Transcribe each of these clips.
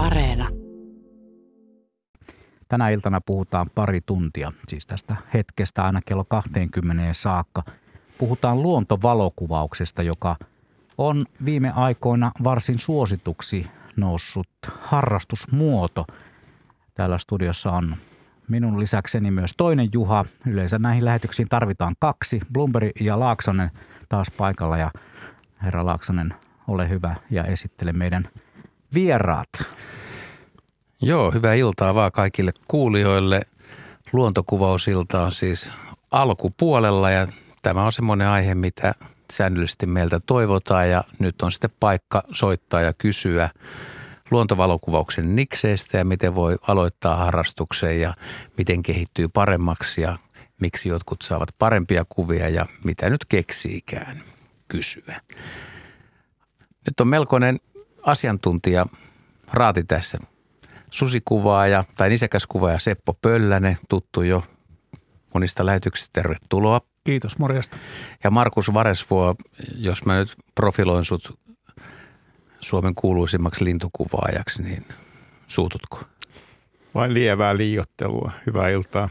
Areena. Tänä iltana puhutaan pari tuntia, siis tästä hetkestä aina kello 20 saakka. Puhutaan luontovalokuvauksesta, joka on viime aikoina varsin suosituksi noussut harrastusmuoto. Täällä studiossa on minun lisäkseni myös toinen Juha. Yleensä näihin lähetyksiin tarvitaan kaksi. Blumberg ja Laaksonen taas paikalla ja herra Laaksonen, ole hyvä ja esittele meidän vieraat. Joo, hyvää iltaa vaan kaikille kuulijoille. Luontokuvausilta on siis alkupuolella ja tämä on semmoinen aihe, mitä säännöllisesti meiltä toivotaan ja nyt on sitten paikka soittaa ja kysyä luontovalokuvauksen nikseistä ja miten voi aloittaa harrastuksen ja miten kehittyy paremmaksi ja miksi jotkut saavat parempia kuvia ja mitä nyt keksiikään kysyä. Nyt on melkoinen asiantuntija raati tässä. Susikuvaaja tai nisäkäskuvaaja Seppo Pöllänen, tuttu jo monista lähetyksistä. Tervetuloa. Kiitos, morjesta. Ja Markus Varesvuo, jos mä nyt profiloin sut Suomen kuuluisimmaksi lintukuvaajaksi, niin suututko? Vain lievää liiottelua. Hyvää iltaa.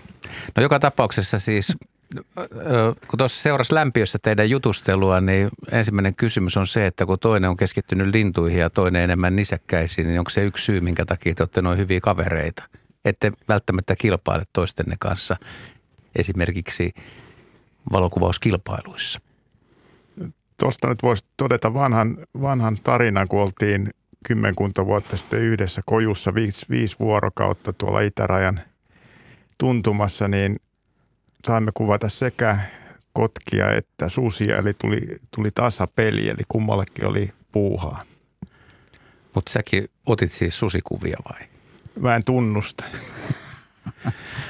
No joka tapauksessa siis, kun tuossa seurasi lämpiössä teidän jutustelua, niin ensimmäinen kysymys on se, että kun toinen on keskittynyt lintuihin ja toinen enemmän nisäkkäisiin, niin onko se yksi syy, minkä takia te olette noin hyviä kavereita? Ette välttämättä kilpaile toistenne kanssa esimerkiksi valokuvauskilpailuissa. Tuosta nyt voisi todeta vanhan, vanhan tarinan, kun oltiin kymmenkunta vuotta sitten yhdessä kojussa viisi, viisi vuorokautta tuolla itärajan tuntumassa, niin saimme kuvata sekä kotkia että susia, eli tuli, tuli tasapeli, eli kummallekin oli puuhaa. Mutta säkin otit siis susikuvia vai? Mä en tunnusta.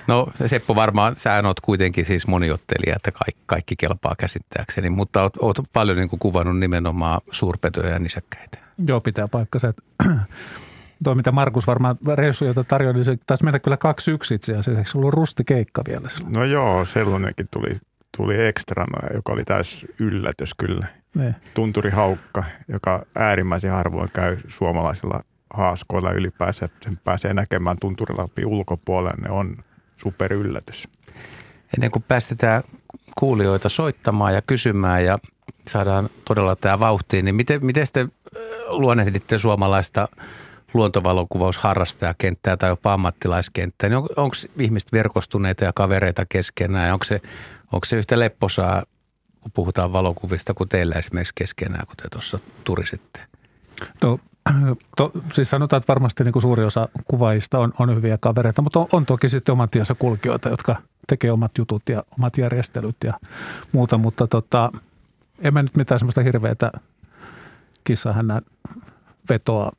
No Seppo varmaan, sä oot kuitenkin siis moniottelija, että kaikki, kaikki kelpaa käsittääkseni, mutta oot, oot paljon niin kuin kuvannut nimenomaan suurpetoja ja nisäkkäitä. Joo, pitää paikkansa. Tuo, mitä Markus varmaan reissu, jota tarjoili, niin se taisi mennä kyllä kaksi yksi itse asiassa. Eikö se ollut rustikeikka vielä silloin? No joo, sellainenkin tuli, tuli ekstrana, joka oli täys yllätys kyllä. Ne. Tunturi Haukka, joka äärimmäisen harvoin käy suomalaisilla haaskoilla ylipäänsä. Sen pääsee näkemään tunturilapin ulkopuolelle, ne on super yllätys. Ennen kuin päästetään kuulijoita soittamaan ja kysymään ja saadaan todella tämä vauhtiin, niin miten, miten te luonnehditte suomalaista luontovalokuvausharrastajakenttää tai jopa ammattilaiskenttää, niin on, onko ihmiset verkostuneita ja kavereita keskenään onko se, onko se yhtä lepposaa, kun puhutaan valokuvista kuin teillä esimerkiksi keskenään, kun te tuossa turisitte? No To, siis sanotaan, että varmasti niin kuin suuri osa kuvaajista on, on hyviä kavereita, mutta on, on toki sitten oman tiensä kulkijoita, jotka tekee omat jutut ja omat järjestelyt ja muuta, mutta tota, en mä nyt mitään semmoista hirveätä kissahännän vetoa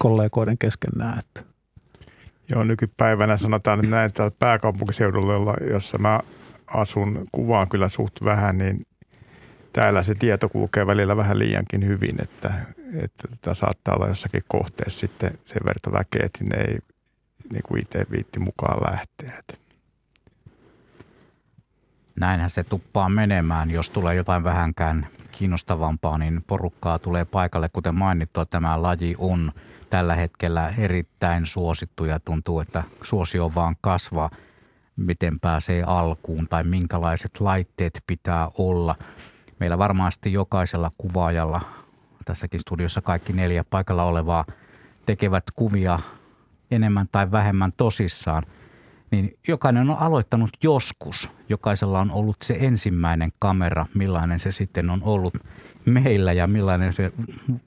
kollegoiden kesken näe. Että. Joo, nykypäivänä sanotaan että näin, että pääkaupunkiseudulla, jossa mä asun, kuvaan kyllä suht vähän, niin täällä se tieto kulkee välillä vähän liiankin hyvin, että, että tota, saattaa olla jossakin kohteessa sitten sen verran väkeä, että sinne ei niin kuin itse viitti mukaan lähteä. Näinhän se tuppaa menemään, jos tulee jotain vähänkään kiinnostavampaa, niin porukkaa tulee paikalle. Kuten mainittua, tämä laji on tällä hetkellä erittäin suosittu ja tuntuu, että suosio vaan kasvaa. Miten pääsee alkuun tai minkälaiset laitteet pitää olla – Meillä varmasti jokaisella kuvaajalla, tässäkin studiossa kaikki neljä paikalla olevaa, tekevät kuvia enemmän tai vähemmän tosissaan. Niin jokainen on aloittanut joskus. Jokaisella on ollut se ensimmäinen kamera, millainen se sitten on ollut meillä ja millainen se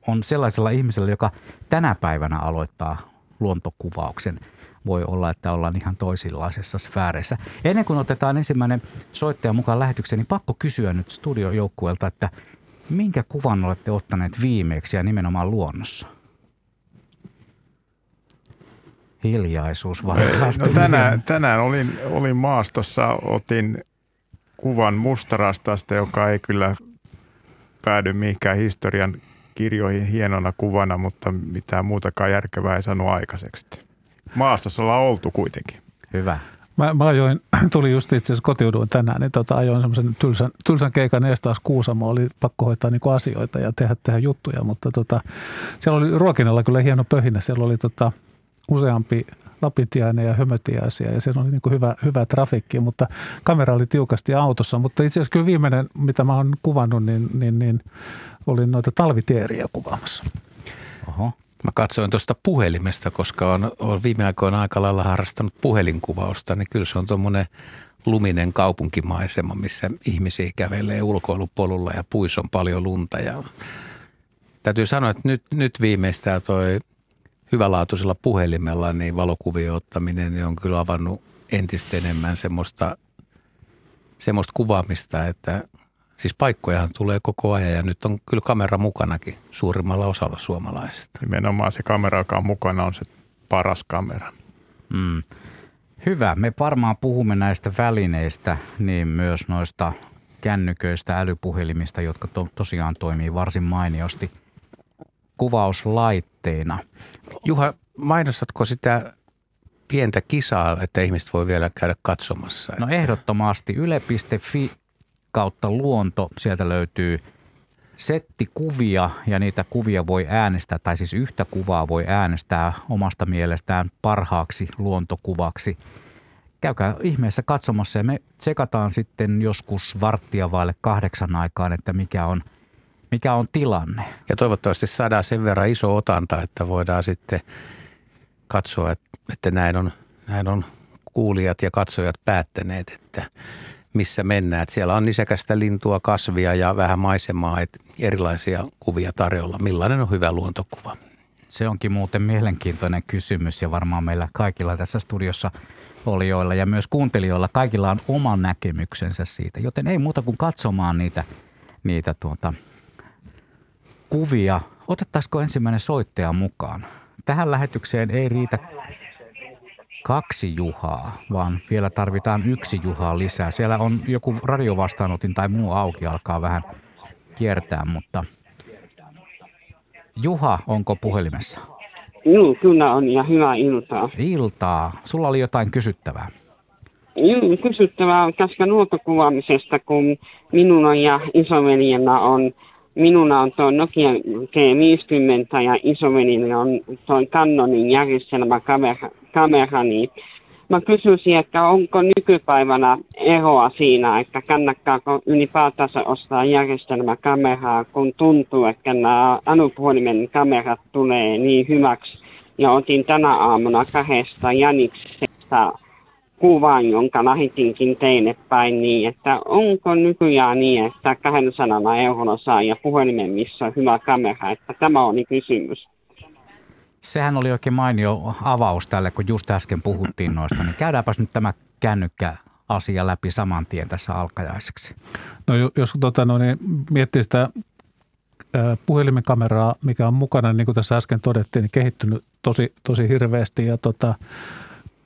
on sellaisella ihmisellä, joka tänä päivänä aloittaa luontokuvauksen – voi olla, että ollaan ihan toisenlaisessa sfääreissä. Ennen kuin otetaan ensimmäinen soittaja mukaan lähetykseen, niin pakko kysyä nyt studiojoukkueelta, että minkä kuvan olette ottaneet viimeeksi ja nimenomaan luonnossa? Hiljaisuus no, tänään, tänään olin, olin maastossa, otin kuvan mustarastasta, joka ei kyllä päädy mihinkään historian kirjoihin hienona kuvana, mutta mitään muutakaan järkevää ei saanut aikaiseksi maastossa ollaan oltu kuitenkin. Hyvä. Mä, mä ajoin, tuli just itse asiassa kotiuduin tänään, niin tota, ajoin semmoisen tylsän, tylsän keikan Estaas Kuusamo. Oli pakko hoitaa niinku asioita ja tehdä, tehdä juttuja, mutta tota, siellä oli ruokinnalla kyllä hieno pöhinä. Siellä oli tota, useampi lapintiainen ja hömötiaisia ja se oli niin kuin hyvä, hyvä trafikki, mutta kamera oli tiukasti autossa. Mutta itse asiassa kyllä viimeinen, mitä mä oon kuvannut, niin, niin, niin olin noita talviteeriä kuvaamassa. Oho. Mä katsoin tuosta puhelimesta, koska on, on viime aikoina aika lailla harrastanut puhelinkuvausta, niin kyllä se on tuommoinen luminen kaupunkimaisema, missä ihmisiä kävelee ulkoilupolulla ja puissa on paljon lunta. Ja täytyy sanoa, että nyt, nyt viimeistään toi hyvälaatuisella puhelimella niin valokuvien ottaminen niin on kyllä avannut entistä enemmän semmoista, semmoista kuvaamista, että siis paikkojahan tulee koko ajan ja nyt on kyllä kamera mukanakin suurimmalla osalla suomalaisista. Nimenomaan se kamera, joka on mukana, on se paras kamera. Mm. Hyvä. Me varmaan puhumme näistä välineistä, niin myös noista kännyköistä, älypuhelimista, jotka to- tosiaan toimii varsin mainiosti kuvauslaitteina. Juha, mainostatko sitä pientä kisaa, että ihmiset voi vielä käydä katsomassa? No ehdottomasti. Yle.fi kautta luonto, sieltä löytyy setti kuvia ja niitä kuvia voi äänestää, tai siis yhtä kuvaa voi äänestää omasta mielestään parhaaksi luontokuvaksi. Käykää ihmeessä katsomassa ja me tsekataan sitten joskus varttia vaille kahdeksan aikaan, että mikä on, mikä on tilanne. Ja toivottavasti saadaan sen verran iso otanta, että voidaan sitten katsoa, että näin on, näin on kuulijat ja katsojat päättäneet, että missä mennään. Että siellä on nisäkästä lintua, kasvia ja vähän maisemaa, että erilaisia kuvia tarjolla. Millainen on hyvä luontokuva? Se onkin muuten mielenkiintoinen kysymys ja varmaan meillä kaikilla tässä studiossa olijoilla ja myös kuuntelijoilla kaikilla on oma näkemyksensä siitä. Joten ei muuta kuin katsomaan niitä, niitä tuota, kuvia. Otettaisiko ensimmäinen soittaja mukaan? Tähän lähetykseen ei riitä kaksi Juhaa, vaan vielä tarvitaan yksi Juhaa lisää. Siellä on joku radiovastaanotin tai muu auki, alkaa vähän kiertää, mutta Juha, onko puhelimessa? Joo, kyllä on ja hyvää iltaa. Iltaa. Sulla oli jotain kysyttävää. Joo, kysyttävää tästä luontokuvaamisesta, kun minun ja isoveljellä on, minuna on tuo Nokia G50 ja isoveljellä on tuo Canonin järjestelmäkamera, kamera, niin mä kysyisin, että onko nykypäivänä eroa siinä, että kannattaako ylipäätänsä ostaa järjestelmäkameraa, kun tuntuu, että nämä älypuhelimen kamerat tulee niin hyväksi. Ja otin tänä aamuna kahdesta Janiksesta kuvan, jonka lähetinkin teille päin, niin että onko nykyään niin, että 200 eurolla saa ja puhelimen, missä on hyvä kamera, että tämä oli kysymys. Sehän oli oikein mainio avaus tälle, kun just äsken puhuttiin noista, niin käydäänpäs nyt tämä kännykkä asia läpi saman tien tässä alkajaiseksi. No jos tota, no, niin miettii sitä puhelimen kameraa, mikä on mukana, niin kuin tässä äsken todettiin, niin kehittynyt tosi, tosi hirveästi ja tota,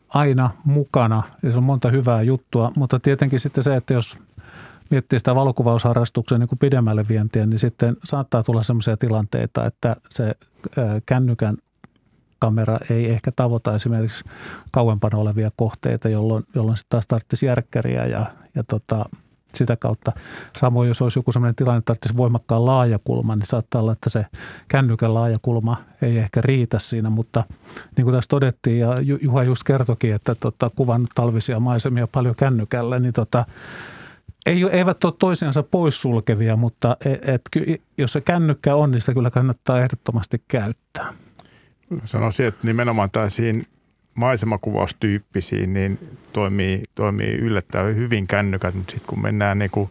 aina mukana ja se on monta hyvää juttua, mutta tietenkin sitten se, että jos miettii sitä valokuvausharrastuksen niin kuin pidemmälle vientiä, niin sitten saattaa tulla sellaisia tilanteita, että se kännykän kamera ei ehkä tavoita esimerkiksi kauempana olevia kohteita, jolloin, jolloin sitten taas tarvitsisi järkkäriä ja, ja tota, sitä kautta. Samoin jos olisi joku sellainen tilanne, että tarvitsisi voimakkaan laajakulma, niin saattaa olla, että se kännykän laajakulma ei ehkä riitä siinä, mutta niin kuin tässä todettiin ja Juha just kertokin, että tota, kuvannut talvisia maisemia paljon kännykällä, niin tota, ei, eivät ole toisiansa poissulkevia, mutta et, et, jos se kännykkä on, niin sitä kyllä kannattaa ehdottomasti käyttää. Sanoisin, että nimenomaan tällaisiin maisemakuvaustyyppisiin niin toimii, toimii yllättävän hyvin kännykät, mutta sitten kun mennään niin kuin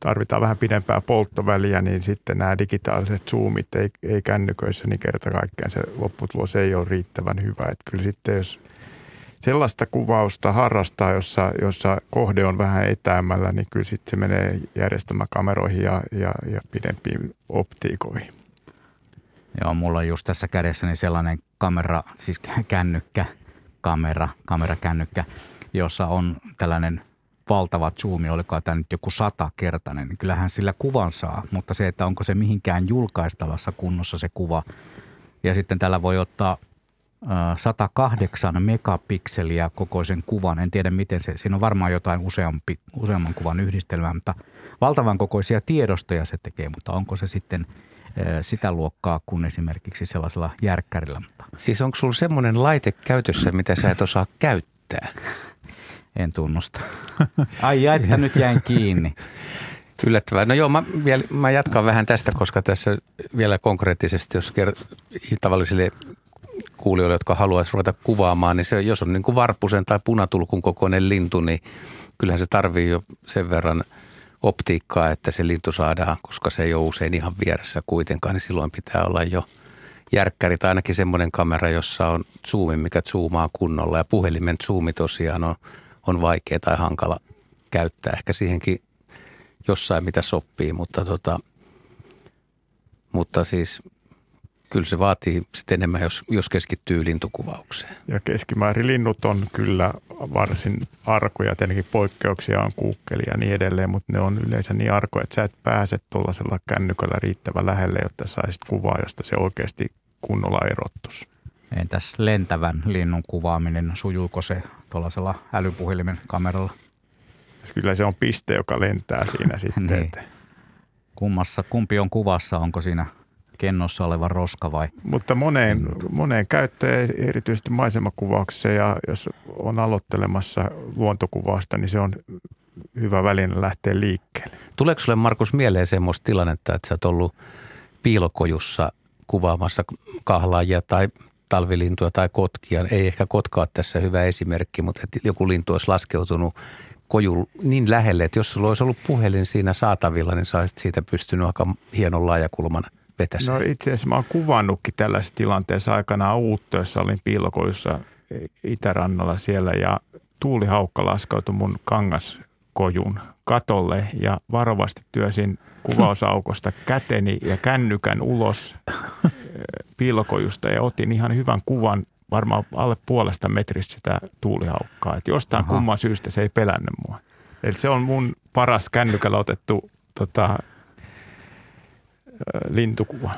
tarvitaan vähän pidempää polttoväliä, niin sitten nämä digitaaliset zoomit ei, ei kännyköissä, niin kerta kaikkiaan se lopputulos ei ole riittävän hyvä. Että kyllä sitten jos sellaista kuvausta harrastaa, jossa, jossa kohde on vähän etäämällä, niin kyllä sitten se menee järjestelmäkameroihin ja, ja, ja pidempiin optiikoihin. Joo, mulla on just tässä kädessäni sellainen kamera, siis kännykkä, kamera, kamerakännykkä, jossa on tällainen valtava zoomi, oliko tämä nyt joku satakertainen, niin kyllähän sillä kuvan saa, mutta se, että onko se mihinkään julkaistavassa kunnossa se kuva. Ja sitten tällä voi ottaa 108 megapikseliä kokoisen kuvan. En tiedä miten se, siinä on varmaan jotain useampi, useamman kuvan yhdistelmää, mutta valtavan kokoisia tiedostoja se tekee, mutta onko se sitten sitä luokkaa kuin esimerkiksi sellaisella järkkärillä. Siis onko sulla semmoinen laite käytössä, mitä sä et osaa käyttää? En tunnusta. Ai että nyt jäin kiinni. Yllättävää. No joo, mä, vielä, mä jatkan vähän tästä, koska tässä vielä konkreettisesti, jos ker- tavallisille kuulijoille, jotka haluaisivat ruveta kuvaamaan, niin se, jos on niin kuin varpusen tai punatulkun kokoinen lintu, niin kyllähän se tarvii jo sen verran optiikkaa, että se lintu saadaan, koska se ei ole usein ihan vieressä kuitenkaan, niin silloin pitää olla jo järkkäri tai ainakin semmoinen kamera, jossa on zoomi, mikä zoomaa kunnolla ja puhelimen zoomi tosiaan on, on vaikea tai hankala käyttää. Ehkä siihenkin jossain mitä sopii, mutta, tota, mutta siis kyllä se vaatii sitten enemmän, jos, jos keskittyy lintukuvaukseen. Ja keskimäärin linnut on kyllä varsin arkoja, tietenkin poikkeuksia on kuukkeli ja niin edelleen, mutta ne on yleensä niin arkoja, että sä et pääse tuollaisella kännykällä riittävän lähelle, jotta saisit kuvaa, josta se oikeasti kunnolla erottus. Entäs lentävän linnun kuvaaminen, sujuuko se tuollaisella älypuhelimen kameralla? Kyllä se on piste, joka lentää siinä sitten. niin. Kummassa, kumpi on kuvassa, onko siinä kennossa oleva roska vai? Mutta moneen, moneen käyttöön, erityisesti maisemakuvauksessa ja jos on aloittelemassa luontokuvausta, niin se on hyvä väline lähteä liikkeelle. Tuleeko sinulle Markus mieleen semmoista tilannetta, että sä oot ollut piilokojussa kuvaamassa kahlaajia tai talvilintuja tai kotkia? Ei ehkä kotkaa tässä hyvä esimerkki, mutta että joku lintu olisi laskeutunut koju niin lähelle, että jos sulla olisi ollut puhelin siinä saatavilla, niin sä olisit siitä pystynyt aika hienon laajakulman vetässä. No itse asiassa mä oon kuvannutkin tällaisessa tilanteessa aikanaan jossa olin piilokojussa Itärannalla siellä ja tuulihaukka laskautui mun kangaskojun katolle ja varovasti työsin kuvausaukosta käteni ja kännykän ulos piilokojusta ja otin ihan hyvän kuvan varmaan alle puolesta metristä sitä tuulihaukkaa. Että jostain Aha. kumman syystä se ei pelännyt mua. Eli se on mun paras kännykällä otettu tota, lintukuva.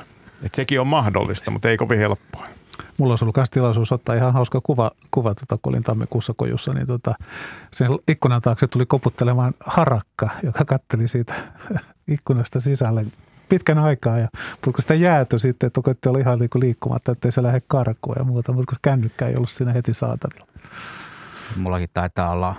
Et sekin on mahdollista, mutta ei kovin helppoa. Mulla olisi ollut myös tilaisuus ottaa ihan hauska kuva, kuva tota, kun olin tammikuussa kojussa, niin tota, sen ikkunan taakse tuli koputtelemaan harakka, joka katteli siitä ikkunasta sisälle pitkän aikaa. Ja, mutta kun sitä jääty sitten, että koitti olla ihan niinku liikkumatta, ettei se lähde karkuun ja muuta, mutta kun kännykkä ei ollut siinä heti saatavilla. Mullakin taitaa olla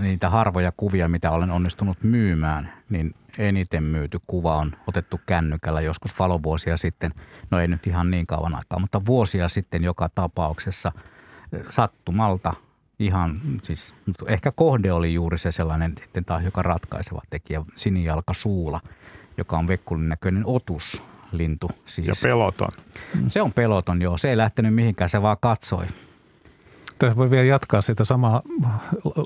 niitä harvoja kuvia, mitä olen onnistunut myymään, niin eniten myyty kuva on otettu kännykällä joskus valovuosia sitten. No ei nyt ihan niin kauan aikaa, mutta vuosia sitten joka tapauksessa sattumalta ihan, siis ehkä kohde oli juuri se sellainen sitten taas joka ratkaiseva tekijä, sinijalka suula, joka on vekkulin näköinen otus lintu. Siis. Ja peloton. Se on peloton, joo. Se ei lähtenyt mihinkään, se vaan katsoi. Tässä voi vielä jatkaa sitä samaa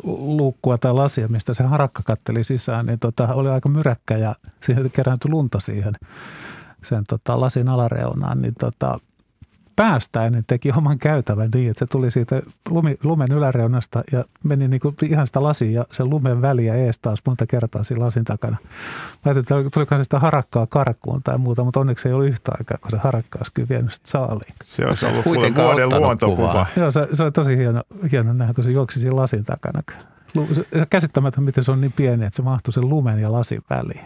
luukkua tai lasia, mistä se harakka katteli sisään, niin tota, oli aika myräkkä ja siihen kerääntyi lunta siihen sen tota, lasin alareunaan, niin tota, päästäinen teki oman käytävän niin, että se tuli siitä lumi, lumen yläreunasta ja meni niin kuin ihan sitä lasia ja sen lumen väliä ees taas monta kertaa siinä lasin takana. Mä ajattelin, että tulikohan sitä harakkaa karkuun tai muuta, mutta onneksi ei ollut yhtä aikaa, kun se harakka olisi kyllä vienyt sitä saaliin. Se on ollut vuoden luontokuva. Joo, se, se oli tosi hieno, hieno nähdä, kun se juoksi siinä lasin takana. Käsittämättä, miten se on niin pieni, että se mahtui sen lumen ja lasin väliin.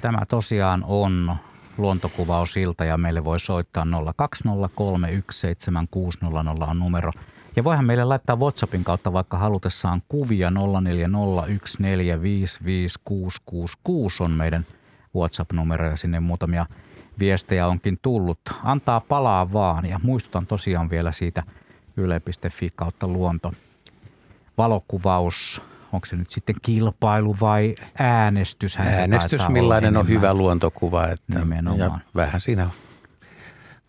Tämä tosiaan on luontokuvausilta ja meille voi soittaa 020317600 on numero. Ja voihan meille laittaa WhatsAppin kautta vaikka halutessaan kuvia 0401455666 on meidän WhatsApp-numero ja sinne muutamia viestejä onkin tullut. Antaa palaa vaan ja muistutan tosiaan vielä siitä yle.fi kautta luonto valokuvaus onko se nyt sitten kilpailu vai äänestys? Äänestys, millainen on hyvä luontokuva. Että, Nimenomaan. Ja vähän siinä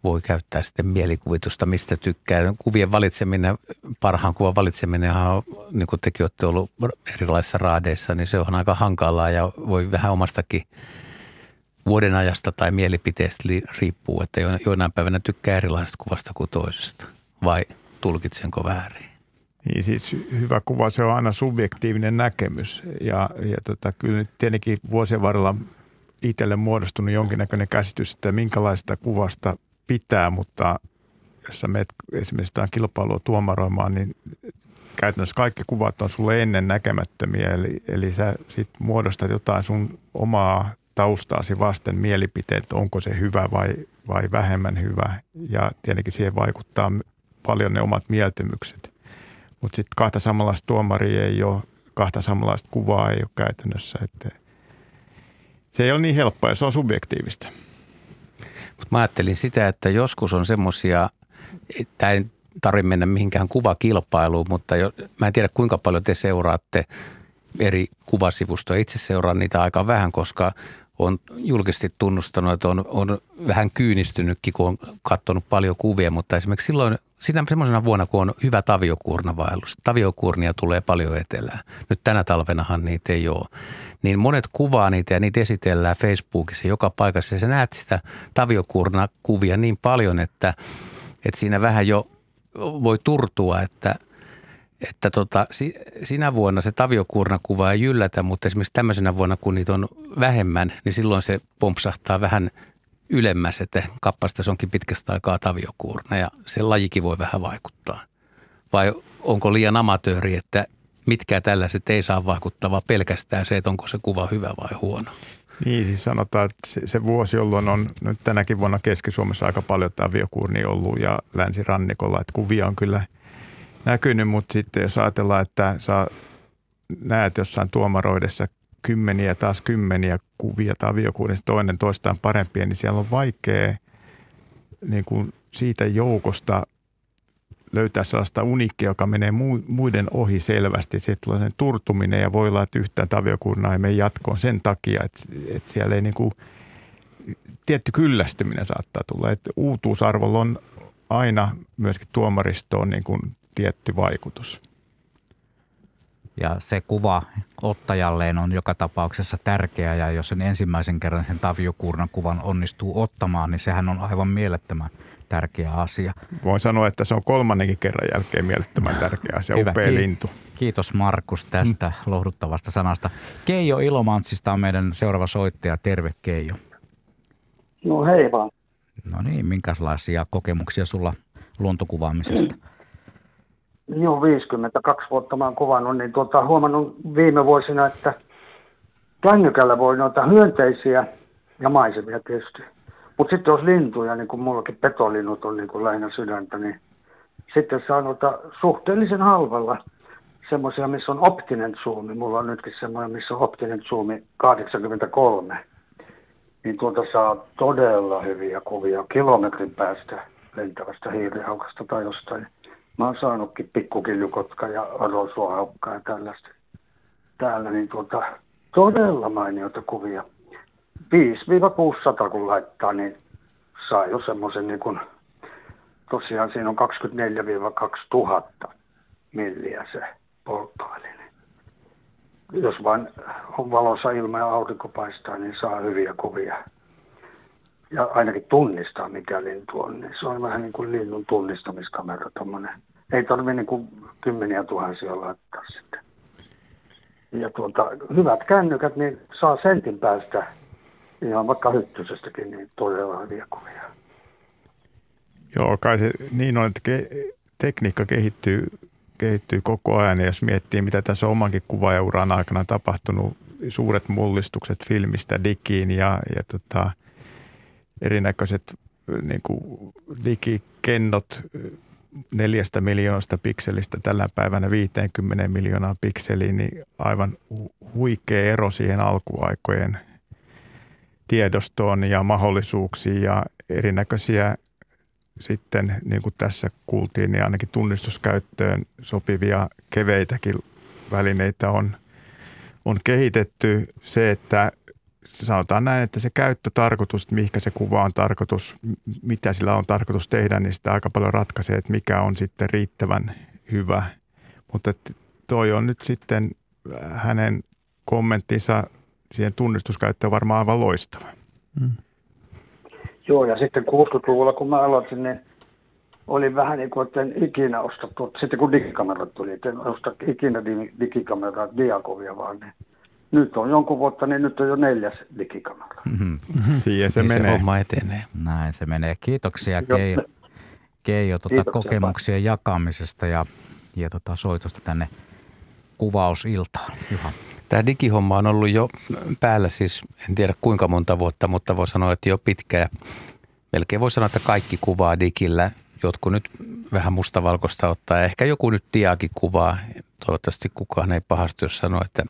voi käyttää sitten mielikuvitusta, mistä tykkää. Kuvien valitseminen, parhaan kuvan valitseminen on, niin kuin tekin olette ollut erilaisissa raadeissa, niin se on aika hankalaa ja voi vähän omastakin vuoden ajasta tai mielipiteestä riippuu, että joinain päivänä tykkää erilaisesta kuvasta kuin toisesta. Vai tulkitsenko väärin? Niin siis hyvä kuva, se on aina subjektiivinen näkemys ja, ja tota, kyllä nyt tietenkin vuosien varrella itselle muodostunut jonkinnäköinen käsitys, että minkälaista kuvasta pitää, mutta jos sä menet esimerkiksi tämän kilpailua tuomaroimaan, niin käytännössä kaikki kuvat on sulle ennen näkemättömiä, eli, eli sä sit muodostat jotain sun omaa taustaasi vasten mielipiteet, onko se hyvä vai, vai vähemmän hyvä. Ja tietenkin siihen vaikuttaa paljon ne omat mieltymykset. Mutta sitten kahta samanlaista tuomaria ei ole, kahta samanlaista kuvaa ei ole käytännössä. Että se ei ole niin helppoa ja se on subjektiivista. Mutta mä ajattelin sitä, että joskus on semmoisia, tämä ei tarvitse mennä mihinkään kuvakilpailuun, mutta jo, mä en tiedä kuinka paljon te seuraatte eri kuvasivustoja. Itse seuraan niitä aika vähän, koska on julkisesti tunnustanut, että on, on vähän kyynistynytkin, kun on katsonut paljon kuvia, mutta esimerkiksi silloin, siinä semmoisena vuonna, kun on hyvä taviokuurnavaellus, taviokuurnia tulee paljon etelään. Nyt tänä talvenahan niitä ei ole. Niin monet kuvaa niitä ja niitä esitellään Facebookissa joka paikassa ja sä näet sitä taviokuurnakuvia niin paljon, että, että siinä vähän jo voi turtua, että – että tota, sinä vuonna se taviokuurnakuva ei yllätä, mutta esimerkiksi tämmöisenä vuonna, kun niitä on vähemmän, niin silloin se pompsahtaa vähän ylemmäs, että kappasta se onkin pitkästä aikaa taviokuurna ja se lajikin voi vähän vaikuttaa. Vai onko liian amatööri, että mitkä tällaiset ei saa vaikuttaa, vaan pelkästään se, että onko se kuva hyvä vai huono? Niin, siis sanotaan, että se, vuosi, jolloin on nyt tänäkin vuonna Keski-Suomessa aika paljon taviokuurnia ollut ja länsirannikolla, että kuvia on kyllä – näkynyt, mutta sitten jos ajatellaan, että sä näet jossain tuomaroidessa kymmeniä taas kymmeniä kuvia taviokuudesta toinen toistaan parempia, niin siellä on vaikea niin kuin siitä joukosta löytää sellaista uniikkia, joka menee muiden ohi selvästi. Sitten tulee sen turtuminen ja voi olla, että yhtään taviokuurnaa ei mene jatkoon sen takia, että, että siellä ei niin kuin, tietty kyllästyminen saattaa tulla. Että uutuusarvolla on aina myöskin tuomaristoon niin kuin tietty vaikutus. Ja se kuva ottajalleen on joka tapauksessa tärkeä ja jos sen ensimmäisen kerran sen Taviokuurnan kuvan onnistuu ottamaan, niin sehän on aivan mielettömän tärkeä asia. Voin sanoa, että se on kolmannenkin kerran jälkeen mielettömän tärkeä asia, Hyvä. upea lintu. Kiitos Markus tästä mm. lohduttavasta sanasta. Keijo Ilomantsista on meidän seuraava soittaja. Terve Keijo. No hei vaan. No niin, minkälaisia kokemuksia sulla luontokuvaamisesta? Mm. Joo, 52 vuotta mä oon kuvannut, niin tuota, huomannut viime vuosina, että kännykällä voi noita hyönteisiä ja maisemia tietysti. Mutta sitten jos lintuja, niin kuin mullakin petolinnut on niin lähinnä sydäntä, niin sitten saa noita suhteellisen halvalla semmoisia, missä on optinen zoomi. Mulla on nytkin semmoinen, missä on optinen zoomi 83. Niin tuota saa todella hyviä kuvia kilometrin päästä lentävästä hiirihaukasta tai jostain Mä oon saanutkin pikkukiljukotka ja arosuohaukkaa ja tällaista täällä, niin tuota, todella mainioita kuvia. 5-600 kun laittaa, niin saa jo semmoisen niin kuin, tosiaan siinä on 24-2000 milliä se polttoaine. Jos vain on valossa ilma ja aurinko paistaa, niin saa hyviä kuvia ja ainakin tunnistaa, mikä lintu on. Niin se on vähän niin kuin linnun tunnistamiskamera tommonen. Ei tarvitse niin kuin kymmeniä tuhansia laittaa sitten. Ja tuota, hyvät kännykät, niin saa sentin päästä ihan vaikka hyttysestäkin niin todella hyviä kuvia. Joo, kai se niin on, että ke- tekniikka kehittyy, kehittyy koko ajan. Ja jos miettii, mitä tässä omankin kuvaajuran aikana tapahtunut, suuret mullistukset filmistä digiin ja, ja tota, erinäköiset niin kuin digikennot neljästä miljoonasta pikselistä tällä päivänä 50 miljoonaa pikseliin, niin aivan huikea ero siihen alkuaikojen tiedostoon ja mahdollisuuksiin ja erinäköisiä sitten, niin kuin tässä kuultiin, niin ainakin tunnistuskäyttöön sopivia keveitäkin välineitä on, on kehitetty. Se, että sanotaan näin, että se käyttötarkoitus, että mihinkä se kuva on tarkoitus, mitä sillä on tarkoitus tehdä, niin sitä aika paljon ratkaisee, että mikä on sitten riittävän hyvä. Mutta toi on nyt sitten hänen kommenttinsa siihen tunnistuskäyttöön varmaan aivan loistava. Mm. Joo, ja sitten 60-luvulla, kun mä aloitin, niin oli vähän niin kuin, että en ikinä osta tuota, sitten kun digikamerat tuli, että en osta ikinä digikameraa, diakovia vaan, niin nyt on jonkun vuotta, niin nyt on jo neljäs digikamera. Mm-hmm. Siihen se niin menee. Se homma etenee. Näin se menee. Kiitoksia Keijo, Keijo tuota kokemuksien jakamisesta ja, ja tota soitosta tänne kuvausiltaan. Juha. Tämä digihomma on ollut jo päällä siis, en tiedä kuinka monta vuotta, mutta voi sanoa, että jo pitkä. melkein voi sanoa, että kaikki kuvaa digillä. Jotkut nyt vähän mustavalkoista ottaa, ehkä joku nyt diakin kuvaa. Toivottavasti kukaan ei pahasti, jos sanoo, että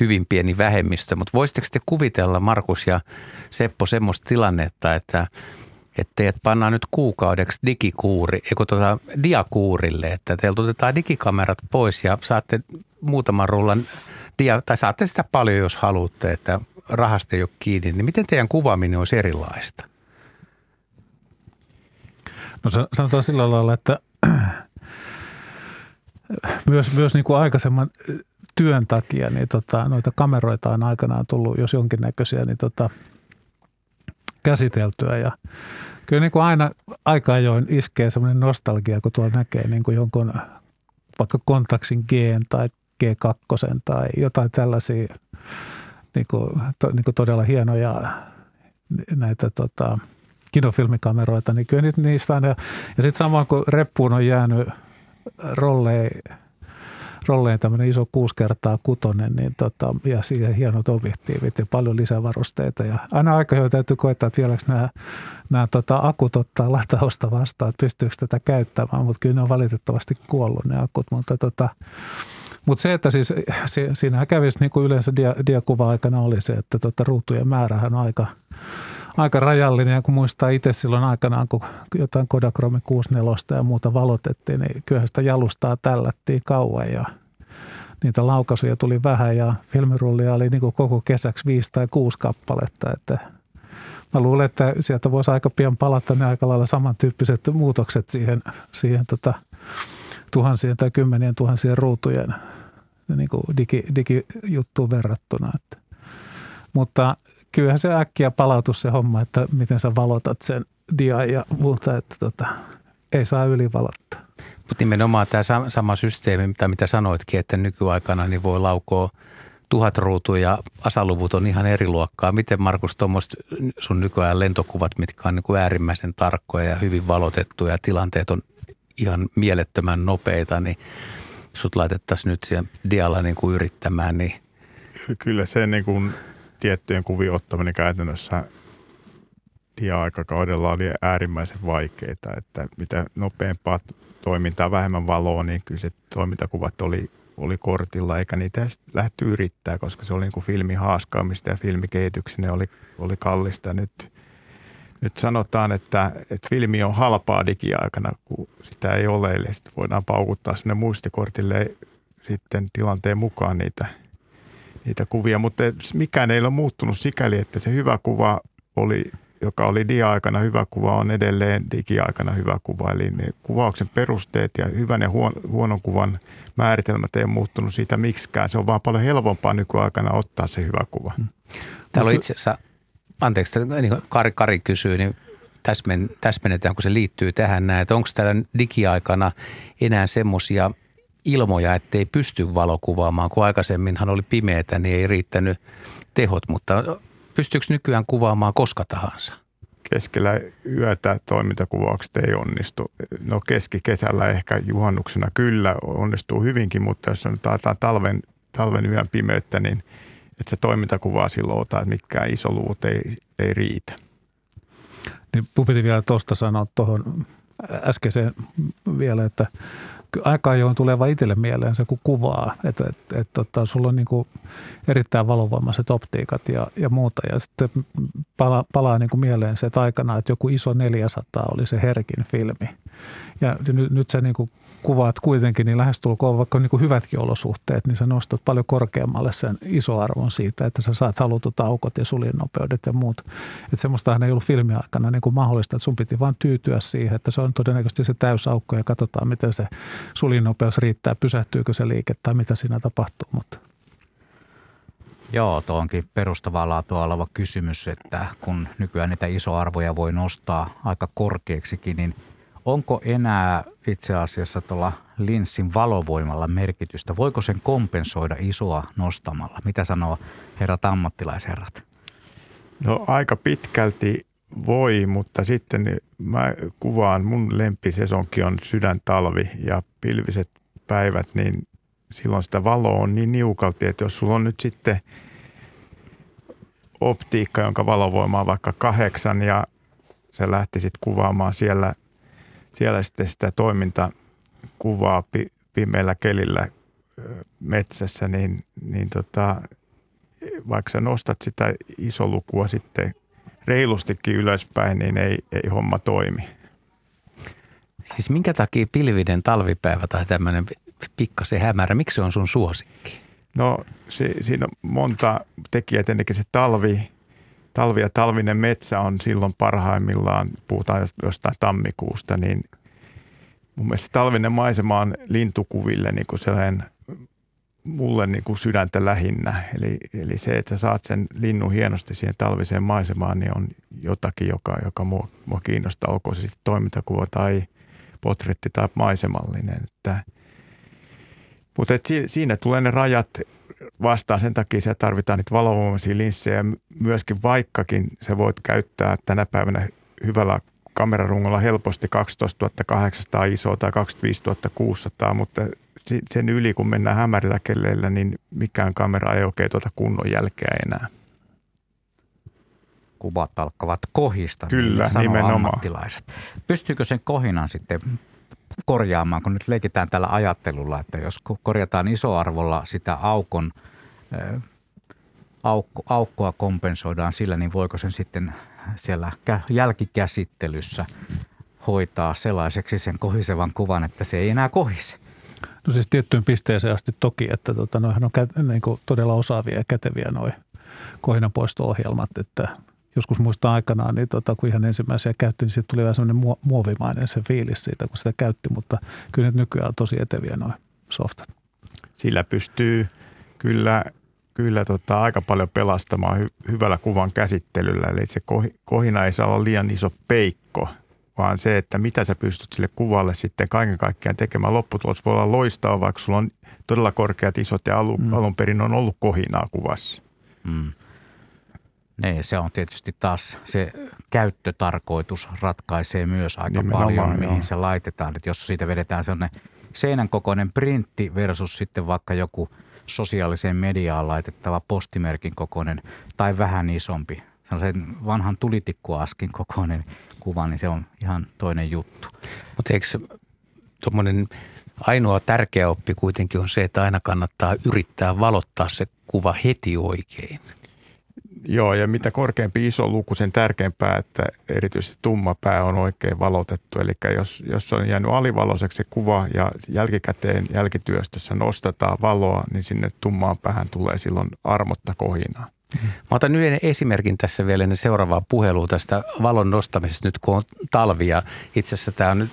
hyvin pieni vähemmistö. Mutta voisitteko te kuvitella, Markus ja Seppo, semmoista tilannetta, että että teidät pannaan nyt kuukaudeksi digikuuri, eikö tuota diakuurille, että teiltä otetaan digikamerat pois ja saatte muutaman rullan dia, tai saatte sitä paljon, jos haluatte, että rahasta ei ole kiinni, niin miten teidän kuvaaminen olisi erilaista? No sanotaan sillä lailla, että myös, myös niin kuin aikaisemman työn takia niin tota, noita kameroita on aikanaan tullut, jos jonkinnäköisiä, niin tota, käsiteltyä. Ja kyllä niin kuin aina aika ajoin iskee semmoinen nostalgia, kun tuolla näkee niin kuin jonkun vaikka kontaksin G tai G2 tai jotain tällaisia niin kuin, to, niin kuin todella hienoja näitä tota, kinofilmikameroita, niin kyllä niistä aina, ja sitten samoin kuin reppuun on jäänyt rolleja rolleen tämmöinen iso 6 kertaa kutonen niin tota, ja siihen hienot objektiivit ja paljon lisävarusteita. Ja aina aika täytyy koettaa, että vieläkö nämä, nämä tota, akut ottaa latausta vastaan, että pystyykö tätä käyttämään, mutta kyllä ne on valitettavasti kuollut ne akut. Mutta tota, mutta se, että siis siinähän kävisi niin kuin yleensä dia, diakuva-aikana oli se, että tota, ruutujen määrähän on aika, aika rajallinen. Ja kun muistaa itse silloin aikanaan, kun jotain Kodachrome 64 ja muuta valotettiin, niin kyllähän sitä jalustaa tällättiin kauan ja niitä laukaisuja tuli vähän ja filmirullia oli niin koko kesäksi viisi tai kuusi kappaletta. Että mä luulen, että sieltä voisi aika pian palata ne aika lailla samantyyppiset muutokset siihen, siihen tota, tuhansien tai kymmenien tuhansien ruutujen niin kuin digi, digijuttuun verrattuna. Että. Mutta kyllähän se äkkiä palautus se homma, että miten sä valotat sen dia ja muuta, että tota, ei saa ylivalottaa. Mutta nimenomaan tämä sama systeemi, mitä, mitä sanoitkin, että nykyaikana niin voi laukoa tuhat ruutua ja asaluvut on ihan eri luokkaa. Miten Markus tuommoista sun nykyajan lentokuvat, mitkä on niin kuin äärimmäisen tarkkoja ja hyvin valotettuja ja tilanteet on ihan mielettömän nopeita, niin sut laitettaisiin nyt siellä dialla niin kuin yrittämään, niin Kyllä se niin kuin tiettyjen kuvien ottaminen käytännössä dia-aikakaudella oli äärimmäisen vaikeaa, että mitä nopeampaa toimintaa, vähemmän valoa, niin kyllä se toimintakuvat oli, oli kortilla, eikä niitä edes lähty yrittää, koska se oli niin kuin filmin haaskaamista ja filmikehityksen oli, oli kallista. Nyt, nyt sanotaan, että, että filmi on halpaa digiaikana, kun sitä ei ole, eli sitten voidaan paukuttaa sinne muistikortille sitten tilanteen mukaan niitä, niitä kuvia, mutta mikään ei ole muuttunut sikäli, että se hyvä kuva oli joka oli dia-aikana hyvä kuva, on edelleen digiaikana hyvä kuva. Eli ne kuvauksen perusteet ja hyvän ja huon, huonon kuvan määritelmät ei ole muuttunut siitä miksikään. Se on vaan paljon helpompaa nykyaikana ottaa se hyvä kuva. Hmm. Täällä on itse asiassa, anteeksi, niin kuin Kari, Kari kysyy, niin täsmen, täsmennetään, kun se liittyy tähän näin, että onko täällä digiaikana enää semmoisia ilmoja, ettei pysty valokuvaamaan, kun aikaisemminhan oli pimeätä, niin ei riittänyt tehot, mutta pystyykö nykyään kuvaamaan koska tahansa? Keskellä yötä toimintakuvaukset ei onnistu. No keskikesällä ehkä juhannuksena kyllä onnistuu hyvinkin, mutta jos on talven, talven yön pimeyttä, niin että se toimintakuvaa silloin ottaa, että mitkään luvut ei, ei riitä. Niin piti vielä tuosta sanoa tuohon äskeiseen vielä, että aika ajoin tulee vain itselle mieleen se, kun kuvaa, että et, et, tota, sulla on niin kuin erittäin valovoimaiset optiikat ja, ja muuta. Ja sitten pala, palaa niin kuin mieleen se, että aikana, että joku iso 400 oli se herkin filmi. Ja nyt, nyt se niin kuin kuvaat kuitenkin, niin lähestulkoon vaikka niin kuin hyvätkin olosuhteet, niin sä nostat paljon korkeammalle sen isoarvon siitä, että sä saat halutut aukot ja suljennopeudet ja muut. Että semmoistahan ei ollut filmiaikana niin kuin mahdollista, että sun piti vaan tyytyä siihen, että se on todennäköisesti se täysaukko ja katsotaan, miten se suljinnopeus riittää, pysähtyykö se liike tai mitä siinä tapahtuu. Mutta Joo, tuo onkin perustavaa laatua oleva kysymys, että kun nykyään niitä isoarvoja voi nostaa aika korkeaksikin, niin onko enää itse asiassa tuolla linssin valovoimalla merkitystä? Voiko sen kompensoida isoa nostamalla? Mitä sanoo herrat ammattilaisherrat? No aika pitkälti voi, mutta sitten mä kuvaan, mun lempisesonki on sydäntalvi ja pilviset päivät, niin silloin sitä valoa on niin niukalti, että jos sulla on nyt sitten optiikka, jonka valovoima on vaikka kahdeksan ja sä lähtisit kuvaamaan siellä, siellä sitten sitä toimintakuvaa pi, pimeällä kelillä metsässä, niin, niin tota, vaikka sä nostat sitä isolukua sitten reilustikin ylöspäin, niin ei, ei homma toimi. Siis minkä takia pilvinen talvipäivä tai tämmöinen pikkasen hämärä, miksi se on sun suosikki? No se, siinä on monta tekijää, tietenkin se talvi, talvi ja talvinen metsä on silloin parhaimmillaan, puhutaan jostain tammikuusta, niin mun mielestä talvinen maisema on lintukuville niin kuin sellainen mulle niin kuin sydäntä lähinnä. Eli, eli se, että sä saat sen linnun hienosti siihen talviseen maisemaan, niin on jotakin, joka, joka mua, mua kiinnostaa, onko se sitten toimintakuva tai potretti tai maisemallinen. Että, mutta et siinä tulee ne rajat vastaan. Sen takia se tarvitaan niitä valovoimaisia linssejä. Myöskin vaikkakin se voit käyttää tänä päivänä hyvällä kamerarungolla helposti 12 800 isoa tai 25 600, mutta sen yli kun mennään hämärillä kelleillä, niin mikään kamera ei oikein tuota kunnon jälkeä enää. Kuvat alkavat kohista, Kyllä, niin nimenomaan. ammattilaiset. Pystyykö sen kohinan sitten korjaamaan, kun nyt leikitään tällä ajattelulla, että jos korjataan isoarvolla sitä aukon, aukko, aukkoa kompensoidaan sillä, niin voiko sen sitten siellä jälkikäsittelyssä hoitaa sellaiseksi sen kohisevan kuvan, että se ei enää kohise? No siis tiettyyn pisteeseen asti toki, että tota, noihän on kä- niin kuin todella osaavia ja käteviä noin kohinanpoisto-ohjelmat, että joskus muistaa aikanaan, niin tota, kun ihan ensimmäisiä käytti, niin siitä tuli vähän semmoinen muovimainen se fiilis siitä, kun sitä käytti, mutta kyllä nyt nykyään on tosi eteviä noin softat. Sillä pystyy kyllä, kyllä tota, aika paljon pelastamaan hy- hyvällä kuvan käsittelyllä, eli se kohina ei saa olla liian iso peikko, vaan se, että mitä sä pystyt sille kuvalle sitten kaiken kaikkiaan tekemään. Lopputulos voi olla loistava, vaikka sulla on todella korkeat isot ja alun, mm. alun perin on ollut kohinaa kuvassa. Mm. Ne, se on tietysti taas se käyttötarkoitus ratkaisee myös aika Nimenomaan, paljon, mihin joo. se laitetaan. Että jos siitä vedetään sellainen seinän kokoinen printti versus sitten vaikka joku sosiaaliseen mediaan laitettava postimerkin kokoinen tai vähän isompi, sellaisen vanhan tulitikkuaskin kokoinen kuva, niin se on ihan toinen juttu. Mutta eikö tuommoinen ainoa tärkeä oppi kuitenkin on se, että aina kannattaa yrittää valottaa se kuva heti oikein? Joo, ja mitä korkeampi iso luku, sen tärkeämpää, että erityisesti tumma pää on oikein valotettu. Eli jos, jos on jäänyt alivaloiseksi se kuva ja jälkikäteen jälkityöstössä nostetaan valoa, niin sinne tummaan päähän tulee silloin armotta kohinaa. Mä otan yhden esimerkin tässä vielä ennen seuraavaa puhelua tästä valon nostamisesta nyt kun on talvia. Itse asiassa tämä on nyt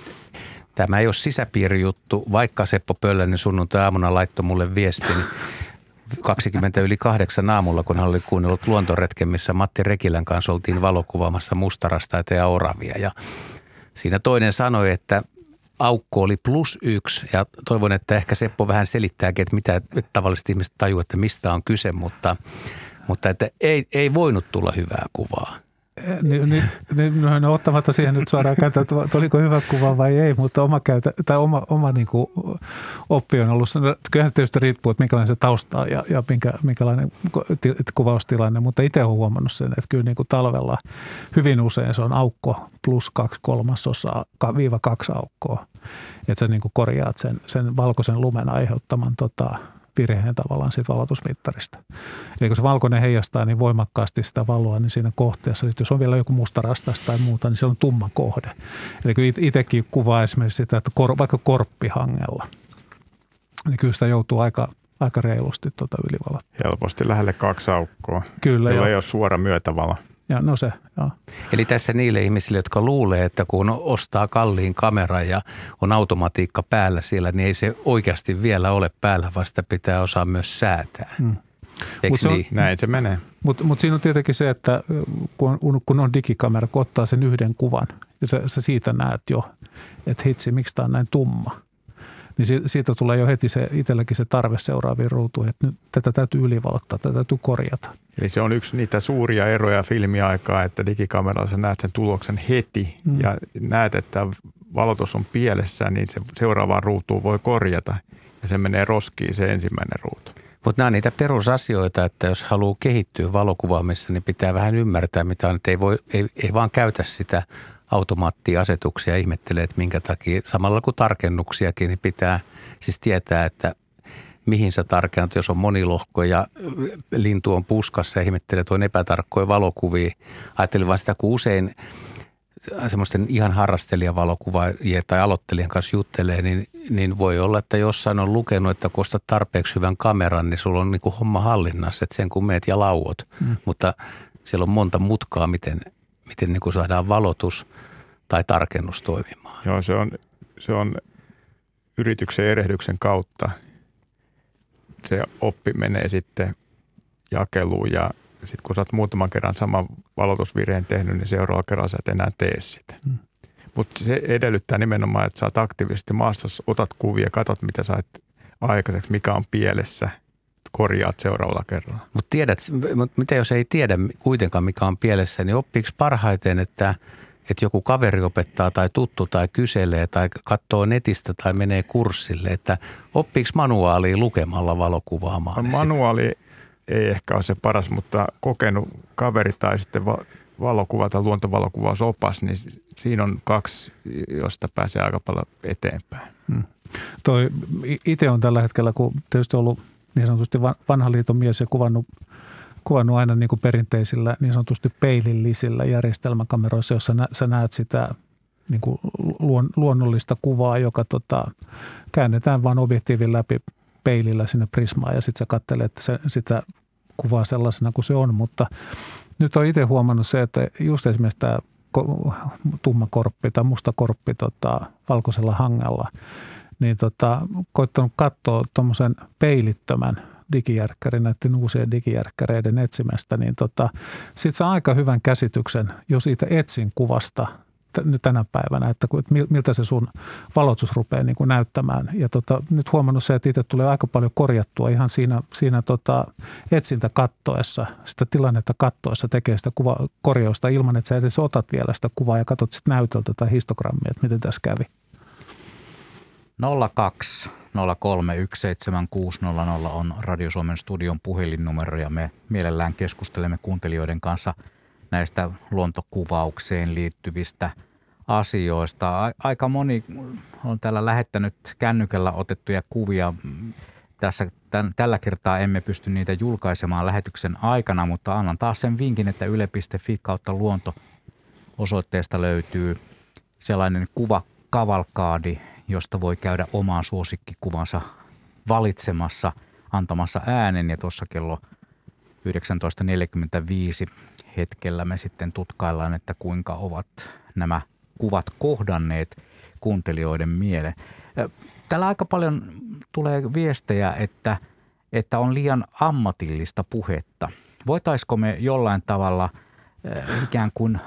Tämä ei ole sisäpiirijuttu, vaikka Seppo Pöllänen sunnuntai-aamuna laittoi mulle viestin 20 yli kahdeksan aamulla, kun hän oli kuunnellut luontoretken, missä Matti Rekilän kanssa oltiin valokuvaamassa mustarastaita ja oravia. Ja siinä toinen sanoi, että aukko oli plus yksi ja toivon, että ehkä Seppo vähän selittääkin, että mitä että tavallisesti ihmiset tajuu, että mistä on kyse, mutta – mutta että ei, ei voinut tulla hyvää kuvaa. Niin, niin, niin, no, ottamatta siihen nyt suoraan kantaa, että oliko hyvä kuva vai ei, mutta oma, käytä, tai oma, oma niin kuin oppi on ollut, no, kyllähän se tietysti riippuu, että minkälainen se tausta on ja, ja minkä, minkälainen kuvaustilanne, mutta itse olen huomannut sen, että kyllä niin kuin talvella hyvin usein se on aukko plus kaksi kolmasosaa, viiva kaksi aukkoa, että sä niin kuin korjaat sen, sen valkoisen lumen aiheuttaman tota, virheen tavallaan siitä valotusmittarista. Eli kun se valkoinen heijastaa niin voimakkaasti sitä valoa, niin siinä kohteessa, jos on vielä joku musta rastas tai muuta, niin se on tumma kohde. Eli kun itsekin kuvaa esimerkiksi sitä, että kor, vaikka korppihangella, niin kyllä sitä joutuu aika, aika reilusti tuota ylivalot. Helposti lähelle kaksi aukkoa. Kyllä. Jolla ei ole suora myötävalo. Ja, no se, joo. Eli tässä niille ihmisille, jotka luulee, että kun ostaa kalliin kameran ja on automatiikka päällä siellä, niin ei se oikeasti vielä ole päällä, vaan sitä pitää osaa myös säätää. Mm. Mut se on, niin? Näin se menee. Mutta mut siinä on tietenkin se, että kun on, kun on digikamera, kun ottaa sen yhden kuvan, ja sä, sä siitä näet jo, että hitsi, miksi tämä on näin tumma – niin siitä tulee jo heti se itselläkin se tarve seuraaviin ruutuihin, että nyt tätä täytyy ylivalottaa, tätä täytyy korjata. Eli se on yksi niitä suuria eroja filmiaikaa, että digikameralla sä näet sen tuloksen heti mm. ja näet, että valotus on pielessä, niin se seuraavaan ruutuun voi korjata ja se menee roskiin se ensimmäinen ruutu. Mutta nämä on niitä perusasioita, että jos haluaa kehittyä valokuvaamissa, niin pitää vähän ymmärtää, mitä on. Että ei, voi, ei, ei vaan käytä sitä automaattiasetuksia ja ihmettelee, että minkä takia samalla kuin tarkennuksiakin niin pitää siis tietää, että mihin sä tarkennat, jos on monilohko ja lintu on puskassa ja ihmettelee, että on epätarkkoja valokuvia. Ajattelin vaan sitä, kun usein semmoisten ihan harrastelijavalokuvaajien tai aloittelijan kanssa juttelee, niin, niin voi olla, että jossain on lukenut, että kun ostat tarpeeksi hyvän kameran, niin sulla on niin kuin homma hallinnassa, että sen kun meet ja lauot. Mm. Mutta siellä on monta mutkaa, miten, miten niin kuin saadaan valotus tai tarkennus toimimaan. Joo, se on, se on yrityksen erehdyksen kautta. Se oppi menee sitten jakeluun ja sitten kun sä oot muutaman kerran saman valotusvirheen tehnyt, niin seuraavalla kerralla sä et enää tee sitä. Hmm. Mutta se edellyttää nimenomaan, että sä oot aktiivisesti maastossa, otat kuvia, katsot mitä sä et aikaiseksi, mikä on pielessä, korjaat seuraavalla kerralla. Mutta tiedät, mut mitä jos ei tiedä kuitenkaan mikä on pielessä, niin oppiiko parhaiten, että – että joku kaveri opettaa tai tuttu tai kyselee tai katsoo netistä tai menee kurssille, että oppiiko manuaalia lukemalla valokuvaamaan? No, manuaali ei ehkä ole se paras, mutta kokenut kaveri tai sitten va- valokuva tai luontovalokuvausopas, niin siinä on kaksi, josta pääsee aika paljon eteenpäin. Hmm. Toi itse on tällä hetkellä, kun tietysti ollut niin sanotusti vanhan liiton mies ja kuvannut, kuvannut aina niin kuin perinteisillä niin sanotusti peilillisillä järjestelmäkameroissa, jossa nä, sä näet sitä niin kuin luon, luonnollista kuvaa, joka tota, käännetään vain objektiivin läpi peilillä sinne prismaan ja sitten sä katselet se, sitä kuvaa sellaisena kuin se on. Mutta nyt on itse huomannut se, että just esimerkiksi tämä tumma korppi tai musta korppi tota, valkoisella hangalla, niin tota, koittanut katsoa tuommoisen peilittömän digijärkkärin, näiden uusien digijärkkäreiden etsimästä, niin tota, sitten saa aika hyvän käsityksen jo siitä etsin kuvasta – nyt tänä päivänä, että, että miltä se sun valotus rupeaa niin kuin näyttämään. Ja tota, nyt huomannut se, että itse tulee aika paljon korjattua ihan siinä, siinä tota etsintä kattoessa, sitä tilannetta kattoessa tekee sitä kuva, korjausta ilman, että sä edes otat vielä sitä kuvaa ja katsot sitten näytöltä tai histogrammia, että miten tässä kävi. 02 03 17600 on Radio Suomen studion puhelinnumero ja me mielellään keskustelemme kuuntelijoiden kanssa näistä luontokuvaukseen liittyvistä – asioista. Aika moni on täällä lähettänyt kännykällä otettuja kuvia. Tässä, tämän, tällä kertaa emme pysty niitä julkaisemaan lähetyksen aikana, mutta annan taas sen vinkin, että yle.fi kautta luonto osoitteesta löytyy sellainen kuva kavalkaadi, josta voi käydä omaan suosikkikuvansa valitsemassa, antamassa äänen ja tuossa kello 19.45 hetkellä me sitten tutkaillaan, että kuinka ovat nämä kuvat kohdanneet kuuntelijoiden mieleen. Täällä aika paljon tulee viestejä, että, että on liian ammatillista puhetta. Voitaisiko me jollain tavalla ikään kuin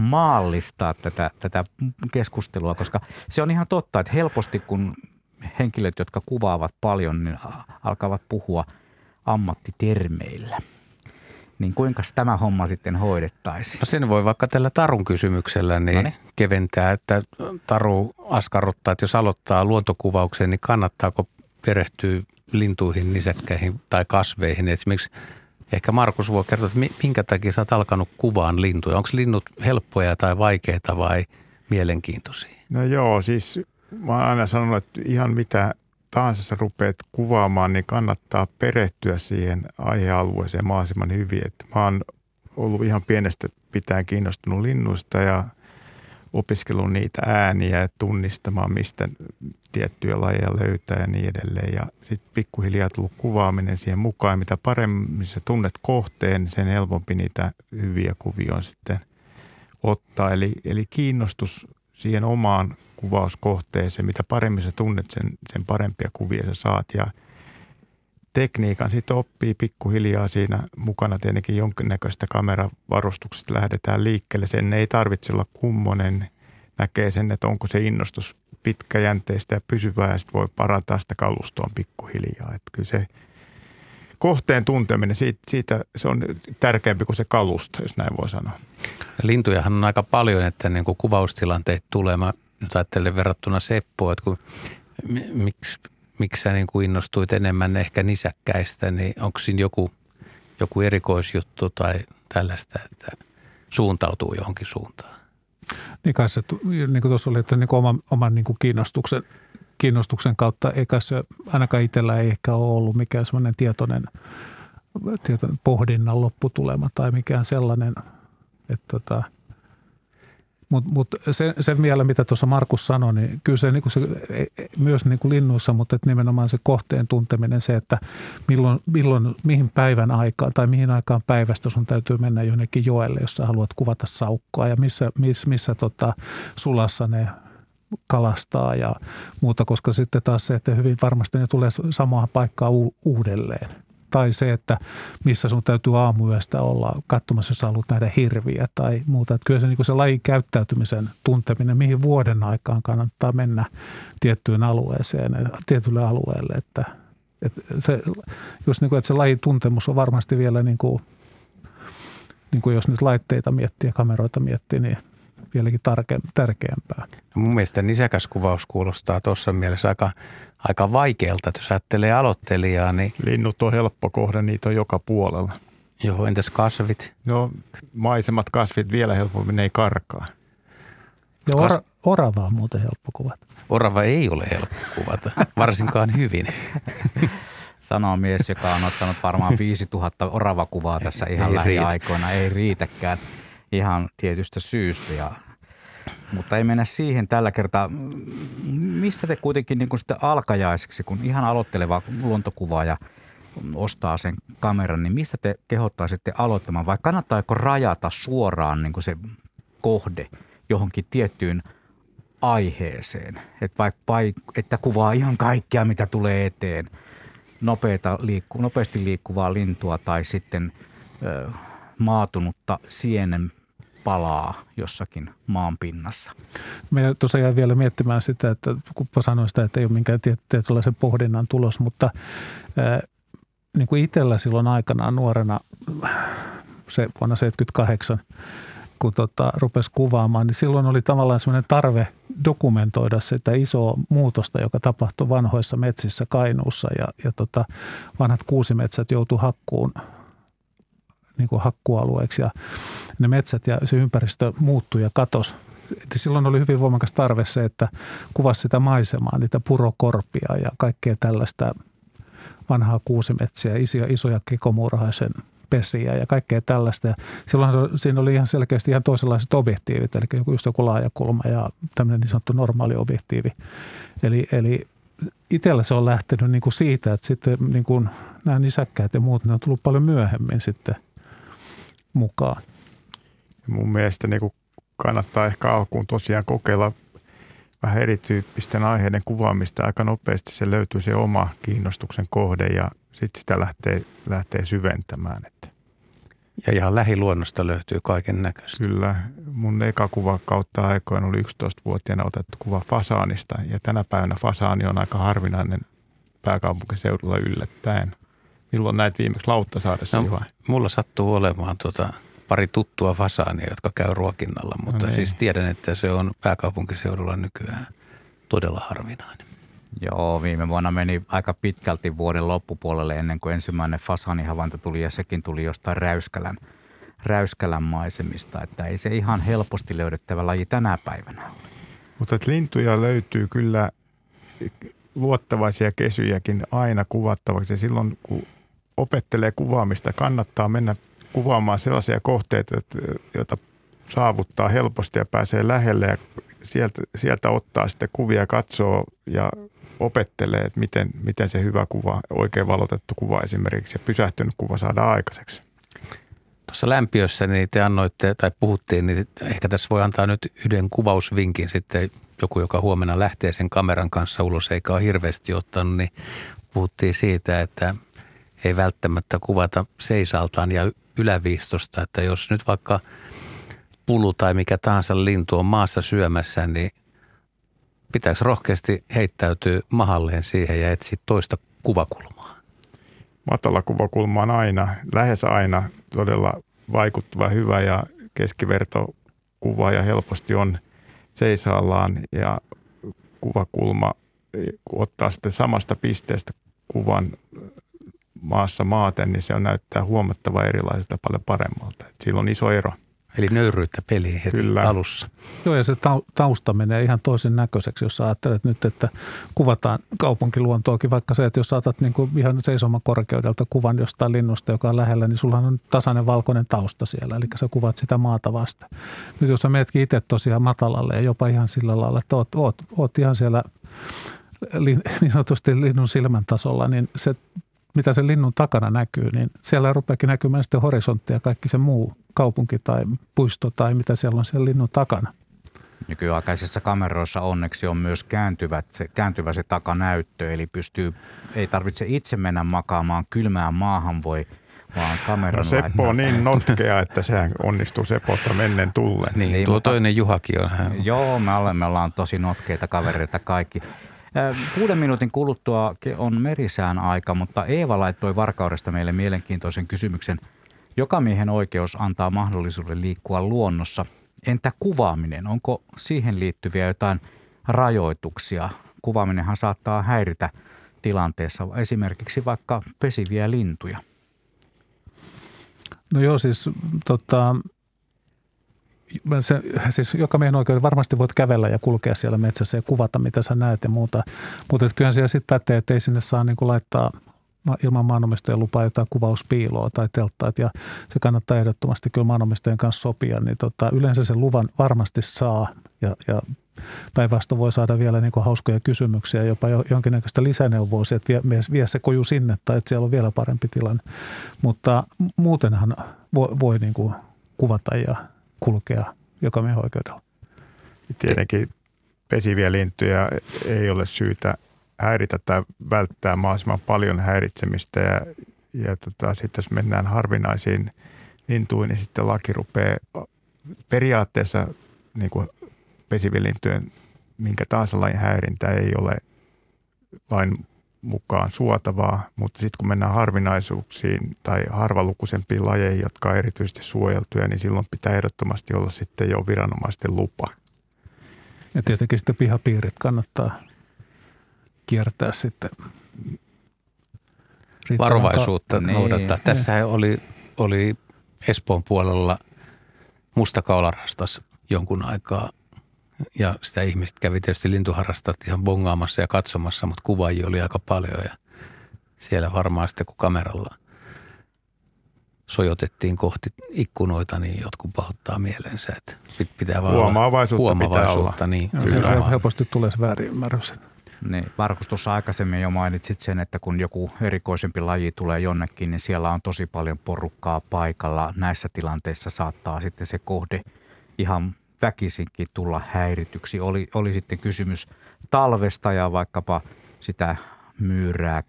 maallistaa tätä, tätä keskustelua, koska se on ihan totta, että helposti kun henkilöt, jotka kuvaavat paljon, niin alkavat puhua ammattitermeillä – niin kuinka tämä homma sitten hoidettaisiin? No sen voi vaikka tällä Tarun kysymyksellä niin Noniin. keventää, että Taru askarruttaa, että jos aloittaa luontokuvaukseen, niin kannattaako perehtyä lintuihin, nisäkkäihin tai kasveihin. Esimerkiksi ehkä Markus voi kertoa, että minkä takia sä oot alkanut kuvaan lintuja. Onko linnut helppoja tai vaikeita vai mielenkiintoisia? No joo, siis mä oon aina sanonut, että ihan mitä tahansa sä rupeat kuvaamaan, niin kannattaa perehtyä siihen aihealueeseen mahdollisimman hyvin. Et mä oon ollut ihan pienestä pitäen kiinnostunut linnuista ja opiskellut niitä ääniä ja tunnistamaan, mistä tiettyjä lajeja löytää ja niin edelleen. Ja sitten pikkuhiljaa tullut kuvaaminen siihen mukaan. Mitä paremmin sä tunnet kohteen, sen helpompi niitä hyviä kuvia on sitten ottaa. Eli, eli kiinnostus siihen omaan kuvauskohteeseen. Mitä paremmin sä tunnet sen, sen parempia kuvia sä saat ja tekniikan sitten oppii pikkuhiljaa siinä mukana tietenkin jonkinnäköistä kameravarustuksesta lähdetään liikkeelle. Sen ei tarvitse olla kummonen, näkee sen, että onko se innostus pitkäjänteistä ja pysyvää ja sitten voi parantaa sitä kalustoa pikkuhiljaa. Että kyllä se kohteen tunteminen, siitä, siitä se on tärkeämpi kuin se kalusto, jos näin voi sanoa. Lintujahan on aika paljon, että niin kuin kuvaustilanteet tulee. Mä nyt ajattelen verrattuna Seppoa, että kun, miksi, miksi sä niin kuin innostuit enemmän ehkä nisäkkäistä, niin onko siinä joku, joku erikoisjuttu tai tällaista, että suuntautuu johonkin suuntaan? Niin kai se, niin kuin tuossa oli, että niin kuin oman, oman niin kuin kiinnostuksen, kiinnostuksen kautta, eikä se ainakaan itsellä ei ehkä ole ollut mikään semmoinen tietoinen, tietoinen pohdinnan lopputulema tai mikään sellainen, että tota, mutta mut sen, sen vielä, mitä tuossa Markus sanoi, niin kyllä se, niin kuin se e, e, myös niin kuin linnuissa, mutta että nimenomaan se kohteen tunteminen, se, että milloin, milloin, mihin päivän aikaan tai mihin aikaan päivästä sun täytyy mennä jonnekin joelle, jos sä haluat kuvata saukkoa ja missä, missä, missä tota, sulassa ne kalastaa ja muuta, koska sitten taas se, että hyvin varmasti ne tulee samaan paikkaan u- uudelleen – tai se, että missä sun täytyy aamuyöstä olla katsomassa, jos haluat nähdä hirviä tai muuta. Että kyllä se, niin se lajin käyttäytymisen tunteminen, mihin vuoden aikaan kannattaa mennä tiettyyn alueeseen, tietylle alueelle, että, että se, just niin kuin, että se lajin tuntemus on varmasti vielä niin kuin, niin kuin jos nyt laitteita miettii ja kameroita miettii, niin vieläkin tarke, tärkeämpää. No mun mielestä nisäkäskuvaus kuulostaa tuossa mielessä aika, aika vaikealta, että jos ajattelee aloittelijaa. Niin... Linnut on helppo kohde, niitä on joka puolella. Joo, entäs kasvit? No maisemat kasvit vielä helpommin, ne ei karkaa. Ja or, orava on muuten helppo kuvata. Orava ei ole helppo kuvata, varsinkaan hyvin. Sanoo mies, joka on ottanut varmaan 5000 oravakuvaa tässä ihan ei lähiaikoina. Riitä. Ei riitäkään ihan tietystä syystä. Ja, mutta ei mennä siihen tällä kertaa. Missä te kuitenkin niin kuin sitten alkajaiseksi, kun ihan aloitteleva luontokuvaaja ostaa sen kameran, niin mistä te kehottaisitte aloittamaan vai kannattaako rajata suoraan niin kuin se kohde johonkin tiettyyn aiheeseen? Että vaikka että kuvaa ihan kaikkea, mitä tulee eteen, nopeata liikku, nopeasti liikkuvaa lintua tai sitten ö, maatunutta sienen palaa jossakin maan pinnassa. Minä tosiaan vielä miettimään sitä, että kun sanoin sitä, että ei ole minkään tietynlaisen pohdinnan tulos, mutta ää, niin kuin itsellä silloin aikanaan nuorena, se vuonna 78, kun tota, rupesi kuvaamaan, niin silloin oli tavallaan sellainen tarve dokumentoida sitä isoa muutosta, joka tapahtui vanhoissa metsissä Kainuussa ja, ja tota, vanhat kuusimetsät joutu hakkuun niin kuin hakkualueeksi ja ne metsät ja se ympäristö muuttui ja katosi. Silloin oli hyvin voimakas tarve se, että kuvasi sitä maisemaa, niitä purokorpia ja kaikkea tällaista vanhaa kuusimetsiä, isoja, isoja kekomuurahaisen pesiä ja kaikkea tällaista. Ja silloin siinä oli ihan selkeästi ihan toisenlaiset objektiivit, eli just joku laajakulma ja tämmöinen niin sanottu normaali objektiivi. Eli, eli itsellä se on lähtenyt niin kuin siitä, että sitten niin kuin nämä nisäkkäät ja muut, ne on tullut paljon myöhemmin sitten – mukaan. Mun mielestä niin kuin kannattaa ehkä alkuun tosiaan kokeilla vähän erityyppisten aiheiden kuvaamista. Aika nopeasti se löytyy se oma kiinnostuksen kohde ja sitten sitä lähtee, lähtee syventämään. Että. Ja ihan lähiluonnosta löytyy kaiken näköistä. Kyllä. Mun eka kuva kautta aikoina oli 11-vuotiaana otettu kuva fasaanista ja tänä päivänä fasaani on aika harvinainen pääkaupunkiseudulla yllättäen. Milloin näet viimeksi Lauttasaaressa, no, Mulla sattuu olemaan tuota, pari tuttua fasaania, jotka käy ruokinnalla, mutta no niin. siis tiedän, että se on pääkaupunkiseudulla nykyään todella harvinainen. Joo, viime vuonna meni aika pitkälti vuoden loppupuolelle ennen kuin ensimmäinen fasaanihavainto tuli ja sekin tuli jostain Räyskälän, Räyskälän maisemista, että ei se ihan helposti löydettävä laji tänä päivänä ole. Mutta lintuja löytyy kyllä luottavaisia kesyjäkin aina kuvattavaksi. Ja silloin kun opettelee kuvaamista, kannattaa mennä kuvaamaan sellaisia kohteita, joita saavuttaa helposti ja pääsee lähelle ja sieltä, sieltä ottaa sitten kuvia, katsoo ja opettelee, että miten, miten se hyvä kuva, oikein valotettu kuva esimerkiksi ja pysähtynyt kuva saadaan aikaiseksi. Tuossa lämpiössä niin te annoitte tai puhuttiin, niin ehkä tässä voi antaa nyt yhden kuvausvinkin sitten joku, joka huomenna lähtee sen kameran kanssa ulos eikä ole hirveästi ottanut, niin puhuttiin siitä, että – ei välttämättä kuvata seisaltaan ja yläviistosta, että jos nyt vaikka pulu tai mikä tahansa lintu on maassa syömässä, niin pitäisi rohkeasti heittäytyä mahalleen siihen ja etsiä toista kuvakulmaa. Matala kuvakulma on aina, lähes aina todella vaikuttava, hyvä ja keskiverto kuva ja helposti on seisaallaan ja kuvakulma ottaa sitten samasta pisteestä kuvan maassa maaten, niin se on näyttää huomattava erilaiselta paljon paremmalta. Et sillä on iso ero. Eli nöyryyttä peliin heti Kyllä. alussa. Joo, ja se tausta menee ihan toisen näköiseksi, jos ajattelet nyt, että kuvataan kaupunkiluontoakin, vaikka se, että jos saatat niin kuin ihan seisoman korkeudelta kuvan jostain linnusta, joka on lähellä, niin sulla on tasainen valkoinen tausta siellä, eli sä kuvat sitä maata vasta. Nyt jos sä meetkin itse tosiaan matalalle ja jopa ihan sillä lailla, että oot, oot, oot ihan siellä niin sanotusti linnun silmän tasolla, niin se mitä sen linnun takana näkyy, niin siellä rupeakin näkymään sitten horisontti ja kaikki se muu kaupunki tai puisto tai mitä siellä on siellä linnun takana. Nykyaikaisissa kameroissa onneksi on myös kääntyvät, kääntyvä se takanäyttö, eli pystyy, ei tarvitse itse mennä makaamaan kylmään maahan, voi vaan kameran no Seppo on niin notkea, että sehän onnistuu Sepolta mennen tulleen. Niin, niin tuo mutta, toinen Juhakin on hän. Joo, me olemme, me ollaan tosi notkeita kavereita kaikki. Kuuden minuutin kuluttua on merisään aika, mutta Eeva laittoi Varkaudesta meille mielenkiintoisen kysymyksen. Joka miehen oikeus antaa mahdollisuuden liikkua luonnossa. Entä kuvaaminen? Onko siihen liittyviä jotain rajoituksia? Kuvaaminenhan saattaa häiritä tilanteessa esimerkiksi vaikka pesiviä lintuja. No joo, siis tota, se, siis joka miehen oikeuden varmasti voit kävellä ja kulkea siellä metsässä ja kuvata, mitä sä näet ja muuta. Mutta kyllähän siellä sitten pätee, että ei sinne saa niin kuin laittaa ilman maanomistajan lupaa jotain kuvauspiiloa tai telttaat ja se kannattaa ehdottomasti kyllä maanomistajan kanssa sopia, niin tota, yleensä sen luvan varmasti saa ja, ja päinvastoin voi saada vielä niin kuin hauskoja kysymyksiä, jopa jonkinnäköistä lisäneuvoa, että vie, vie se koju sinne tai että siellä on vielä parempi tilanne. Mutta muutenhan voi, voi niin kuin kuvata ja kulkea joka oikeudella. Tietenkin pesiviä lintuja ei ole syytä häiritä tai välttää mahdollisimman paljon häiritsemistä ja, ja tota, sitten jos mennään harvinaisiin lintuihin, niin sitten laki rupeaa periaatteessa niin kuin pesivien lintujen minkä tahansa lajin häirintä ei ole lain mukaan suotavaa, mutta sitten kun mennään harvinaisuuksiin tai harvalukuisempiin lajeihin, jotka on erityisesti suojeltuja, niin silloin pitää ehdottomasti olla sitten jo viranomaisten lupa. Ja tietenkin sitten pihapiirit kannattaa kiertää sitten varovaisuutta niin. noudattaa. Tässä oli, oli Espoon puolella mustakaularastas jonkun aikaa ja sitä ihmiset kävi tietysti lintuharrastat ihan bongaamassa ja katsomassa, mutta kuvaajia oli aika paljon ja siellä varmaan sitten kun kameralla sojotettiin kohti ikkunoita, niin jotkut pahoittaa mielensä, että pitää vaan huomaavaisuutta, huomaavaisuutta pitää olla. Niin, kyllä. Helposti tulee se väärinymmärrys. Niin, Markus tuossa aikaisemmin jo mainitsit sen, että kun joku erikoisempi laji tulee jonnekin, niin siellä on tosi paljon porukkaa paikalla. Näissä tilanteissa saattaa sitten se kohde ihan väkisinkin tulla häirityksi. Oli, oli sitten kysymys talvesta ja vaikkapa sitä myyrää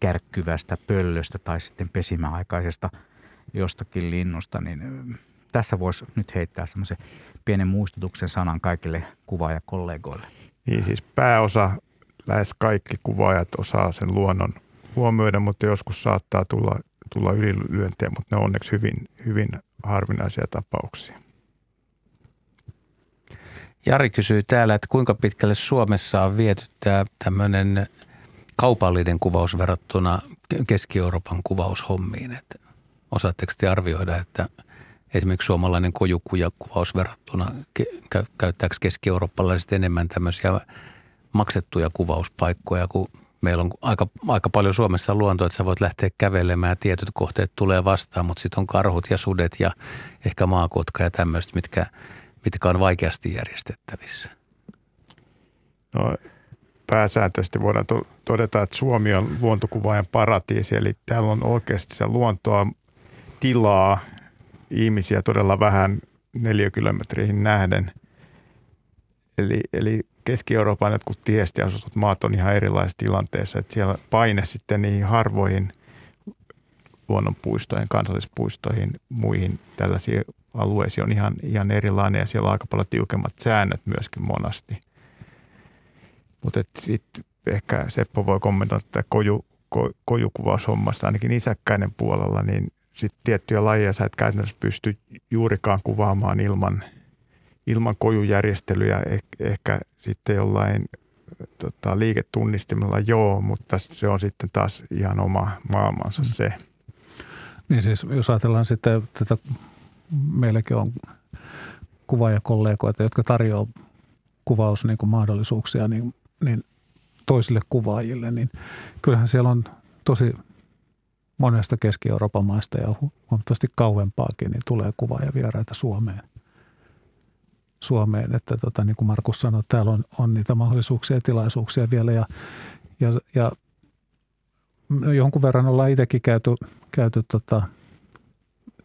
kärkkyvästä pöllöstä tai sitten pesimäaikaisesta jostakin linnusta, niin tässä voisi nyt heittää semmoisen pienen muistutuksen sanan kaikille kuvaajakollegoille. Niin siis pääosa, lähes kaikki kuvaajat osaa sen luonnon huomioida, mutta joskus saattaa tulla, tulla ylilyöntejä, mutta ne on onneksi hyvin, hyvin harvinaisia tapauksia. Jari kysyy täällä, että kuinka pitkälle Suomessa on viety tämmöinen kaupallinen kuvaus verrattuna Keski-Euroopan kuvaushommiin. Että osaatteko te arvioida, että esimerkiksi suomalainen kojukujakuvaus verrattuna käyttääkö keski-eurooppalaiset enemmän tämmöisiä maksettuja kuvauspaikkoja, kun meillä on aika, aika paljon Suomessa luontoa, että sä voit lähteä kävelemään, tietyt kohteet tulee vastaan, mutta sitten on karhut ja sudet ja ehkä maakotka ja tämmöistä, mitkä – mitkä on vaikeasti järjestettävissä? No, pääsääntöisesti voidaan to- todeta, että Suomi on luontokuvaajan paratiisi, eli täällä on oikeasti se luontoa, tilaa, ihmisiä todella vähän neliökilometriin nähden. Eli, eli Keski-Euroopan jotkut tiesti asutut maat on ihan erilaisessa tilanteessa, että siellä paine sitten niihin harvoihin luonnonpuistoihin, kansallispuistoihin, muihin tällaisiin alueisiin on ihan, ihan erilainen ja siellä on aika paljon tiukemmat säännöt myöskin monasti. Mutta sitten ehkä Seppo voi kommentoida tätä koju, ko, kojukuvaushommasta ainakin isäkkäinen puolella, niin sitten tiettyjä lajeja sä et käytännössä pysty juurikaan kuvaamaan ilman, ilman kojujärjestelyjä. Eh, ehkä sitten jollain tota, liiketunnistimella joo, mutta se on sitten taas ihan oma maailmansa se. Niin siis jos ajatellaan sitten tätä meilläkin on kuvaajakollegoita, jotka tarjoaa kuvausmahdollisuuksia niin, niin toisille kuvaajille, niin kyllähän siellä on tosi monesta Keski-Euroopan maista ja huomattavasti kauempaakin, niin tulee kuvaajavieraita Suomeen. Suomeen, että tota, niin kuin Markus sanoi, täällä on, on niitä mahdollisuuksia ja tilaisuuksia vielä ja, ja, ja jonkun verran ollaan itsekin käyty, käyty tota,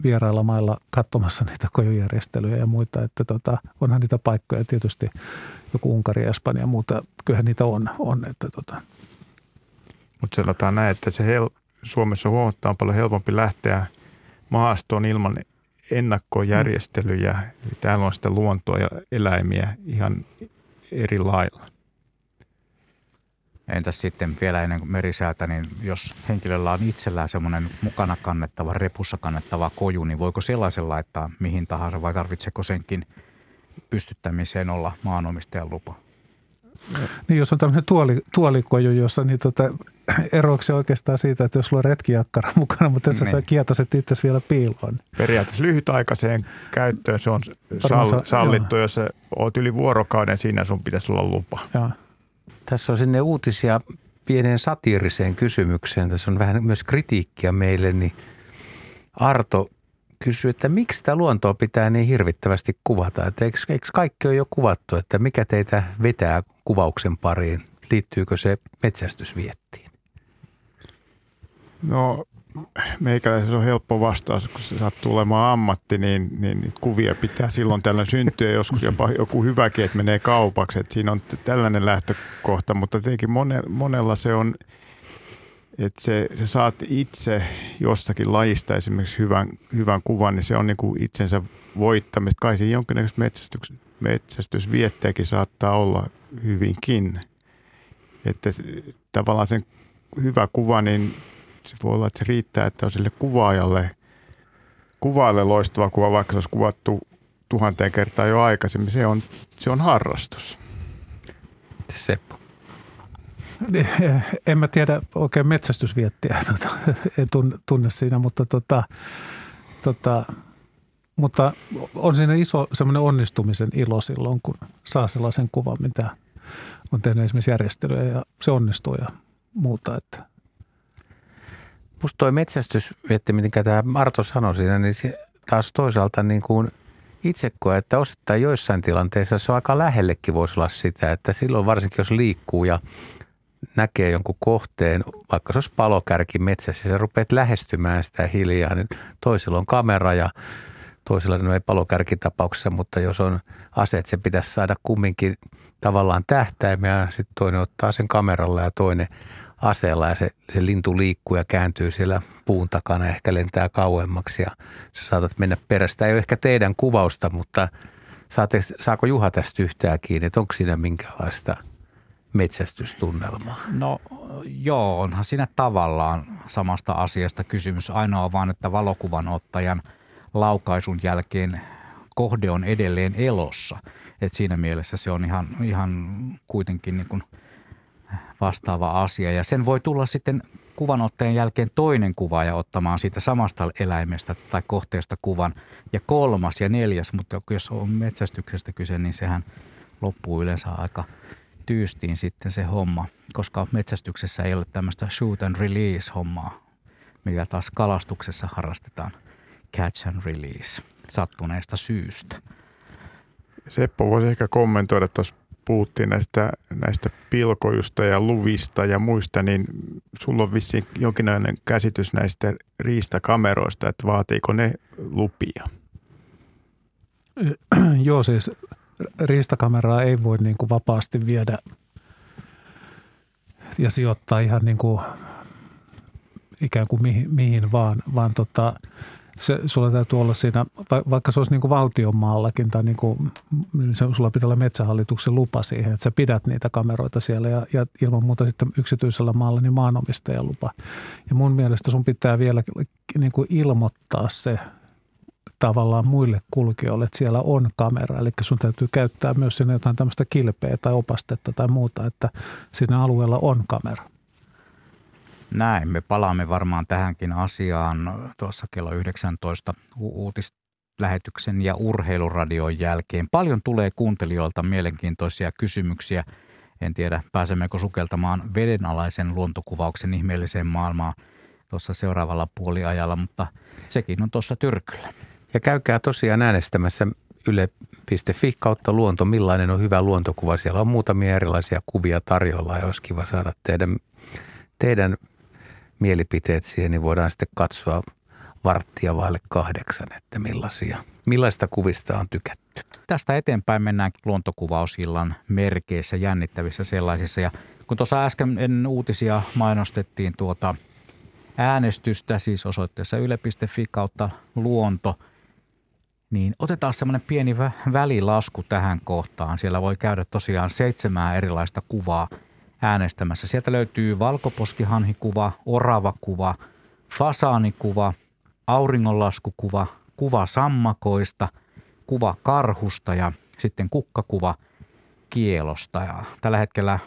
vierailla mailla katsomassa niitä kojujärjestelyjä ja muita, että tota, onhan niitä paikkoja tietysti joku Unkari, Espanja ja muuta, kyllähän niitä on, on että tota. Mutta sanotaan näin, että se hel- Suomessa on huomattavan paljon helpompi lähteä maastoon ilman ennakkojärjestelyjä. Eli täällä on sitä luontoa ja eläimiä ihan eri lailla. Entäs sitten vielä ennen kuin merisäätä, niin jos henkilöllä on itsellään semmoinen mukana kannettava, repussa kannettava koju, niin voiko sellaisen laittaa mihin tahansa vai tarvitseeko senkin pystyttämiseen olla maanomistajan lupa? Niin jos on tämmöinen tuoli, tuolikoju, jossa niin tota, eroiko se oikeastaan siitä, että jos sulla on retkijakkara mukana, mutta jos niin. sä kietoset itse vielä piiloon. Periaatteessa lyhytaikaiseen käyttöön se on sall, sallittu, joo. jos sä oot yli vuorokauden, siinä sun pitäisi olla lupa. Joo. Tässä on sinne uutisia pieneen satiiriseen kysymykseen. Tässä on vähän myös kritiikkiä meille, niin Arto kysyy, että miksi sitä luontoa pitää niin hirvittävästi kuvata? Että eikö, eikö kaikki ole jo kuvattu, että mikä teitä vetää kuvauksen pariin? Liittyykö se metsästysviettiin? No meikäläisellä on helppo vastaus, kun se sattuu olemaan ammatti, niin, niin kuvia pitää silloin tällä syntyä joskus jopa joku hyväkin, että menee kaupaksi. Että siinä on tällainen lähtökohta, mutta tietenkin monella se on, että se, se saat itse jostakin lajista esimerkiksi hyvän, hyvän kuvan, niin se on niin kuin itsensä voittamista. Kai siinä jonkinlaista metsästys, metsästysvietteäkin saattaa olla hyvinkin. Että tavallaan sen hyvä kuva, niin se voi olla, että se riittää, että on sille kuvaajalle, kuvaajalle loistava kuva, vaikka se olisi kuvattu tuhanteen kertaa jo aikaisemmin. Se on, se on harrastus. Seppo. En mä tiedä oikein metsästysviettiä, tota, en tunne siinä, mutta, tota, tota, mutta on siinä iso semmoinen onnistumisen ilo silloin, kun saa sellaisen kuvan, mitä on tehnyt esimerkiksi järjestelyä ja se onnistuu ja muuta. Että musta toi metsästysvietti, mitä tämä Marto sanoi siinä, niin se taas toisaalta niin kuin itse koe, että osittain joissain tilanteissa se on aika lähellekin voisi olla sitä, että silloin varsinkin jos liikkuu ja näkee jonkun kohteen, vaikka se olisi palokärki metsässä, ja sä rupeat lähestymään sitä hiljaa, niin toisella on kamera ja toisella no ei palokärkitapauksessa, mutta jos on ase, että se pitäisi saada kumminkin tavallaan tähtäimää, sitten toinen ottaa sen kameralla ja toinen aseella ja se, se lintu liikkuu ja kääntyy siellä puun takana, ehkä lentää kauemmaksi ja sä saatat mennä perästä. Ei ole ehkä teidän kuvausta, mutta saatte, saako Juha tästä yhtään kiinni, että onko siinä minkälaista metsästystunnelmaa? No joo, onhan siinä tavallaan samasta asiasta kysymys. Ainoa vaan, että valokuvan ottajan laukaisun jälkeen kohde on edelleen elossa. Et siinä mielessä se on ihan, ihan kuitenkin niin kuin – vastaava asia. Ja sen voi tulla sitten kuvanotteen jälkeen toinen kuvaaja ottamaan siitä samasta eläimestä tai kohteesta kuvan. Ja kolmas ja neljäs, mutta jos on metsästyksestä kyse, niin sehän loppuu yleensä aika tyystiin sitten se homma, koska metsästyksessä ei ole tämmöistä shoot and release hommaa, mikä taas kalastuksessa harrastetaan catch and release sattuneesta syystä. Seppo voisi ehkä kommentoida tuossa puhuttiin näistä, näistä pilkojusta ja luvista ja muista, niin sulla on vissiin jonkinlainen käsitys näistä riistakameroista, että vaatiiko ne lupia? Joo, siis riistakameraa ei voi niin kuin vapaasti viedä ja sijoittaa ihan niin kuin ikään kuin mihin, mihin vaan, vaan tota, se, sulla täytyy olla siinä, vaikka se olisi niin kuin valtion maallakin tai niin kuin, se, sulla pitää olla metsähallituksen lupa siihen, että sä pidät niitä kameroita siellä ja, ja ilman muuta sitten yksityisellä maalla niin maanomistajan lupa. Ja mun mielestä sun pitää vielä niin kuin ilmoittaa se tavallaan muille kulkijoille, että siellä on kamera. Eli sun täytyy käyttää myös sinne jotain tämmöistä kilpeä tai opastetta tai muuta, että siinä alueella on kamera. Näin, me palaamme varmaan tähänkin asiaan tuossa kello 19 u- lähetyksen ja urheiluradion jälkeen. Paljon tulee kuuntelijoilta mielenkiintoisia kysymyksiä. En tiedä, pääsemmekö sukeltamaan vedenalaisen luontokuvauksen ihmeelliseen maailmaan tuossa seuraavalla puoliajalla, mutta sekin on tuossa tyrkyllä. Ja käykää tosiaan äänestämässä yle.fi kautta luonto, millainen on hyvä luontokuva. Siellä on muutamia erilaisia kuvia tarjolla ja olisi kiva saada teidän, teidän mielipiteet siihen, niin voidaan sitten katsoa varttia vaille kahdeksan, että millaisia, millaista kuvista on tykätty. Tästä eteenpäin mennään luontokuvausillan merkeissä, jännittävissä sellaisissa. Ja kun tuossa äsken ennen uutisia mainostettiin tuota äänestystä, siis osoitteessa yle.fi kautta luonto, niin otetaan semmoinen pieni välilasku tähän kohtaan. Siellä voi käydä tosiaan seitsemää erilaista kuvaa äänestämässä. Sieltä löytyy valkoposkihanhikuva, oravakuva, fasaanikuva, auringonlaskukuva, kuva sammakoista, kuva karhusta ja sitten kukkakuva kielosta. Ja tällä hetkellä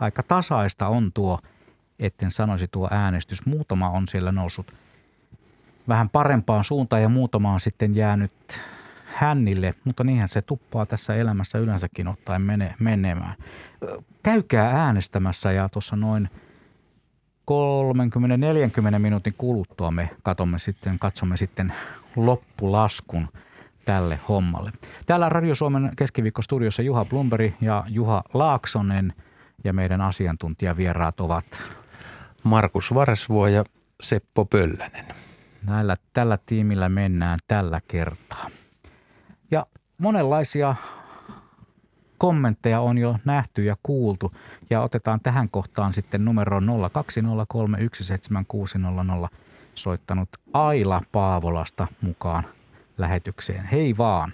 aika tasaista on tuo, etten sanoisi tuo äänestys. Muutama on siellä noussut vähän parempaan suuntaan ja muutama on sitten jäänyt hännille, mutta niinhän se tuppaa tässä elämässä yleensäkin ottaen mene, menemään. Käykää äänestämässä ja tuossa noin 30-40 minuutin kuluttua me katsomme sitten, katsomme sitten loppulaskun tälle hommalle. Täällä Radio Suomen keskiviikkostudiossa Juha Blumberg ja Juha Laaksonen ja meidän asiantuntijavieraat ovat Markus Varesvuo ja Seppo Pöllänen. Näillä, tällä tiimillä mennään tällä kertaa. Ja monenlaisia kommentteja on jo nähty ja kuultu. Ja otetaan tähän kohtaan sitten numero 020317600 soittanut Aila Paavolasta mukaan lähetykseen. Hei vaan.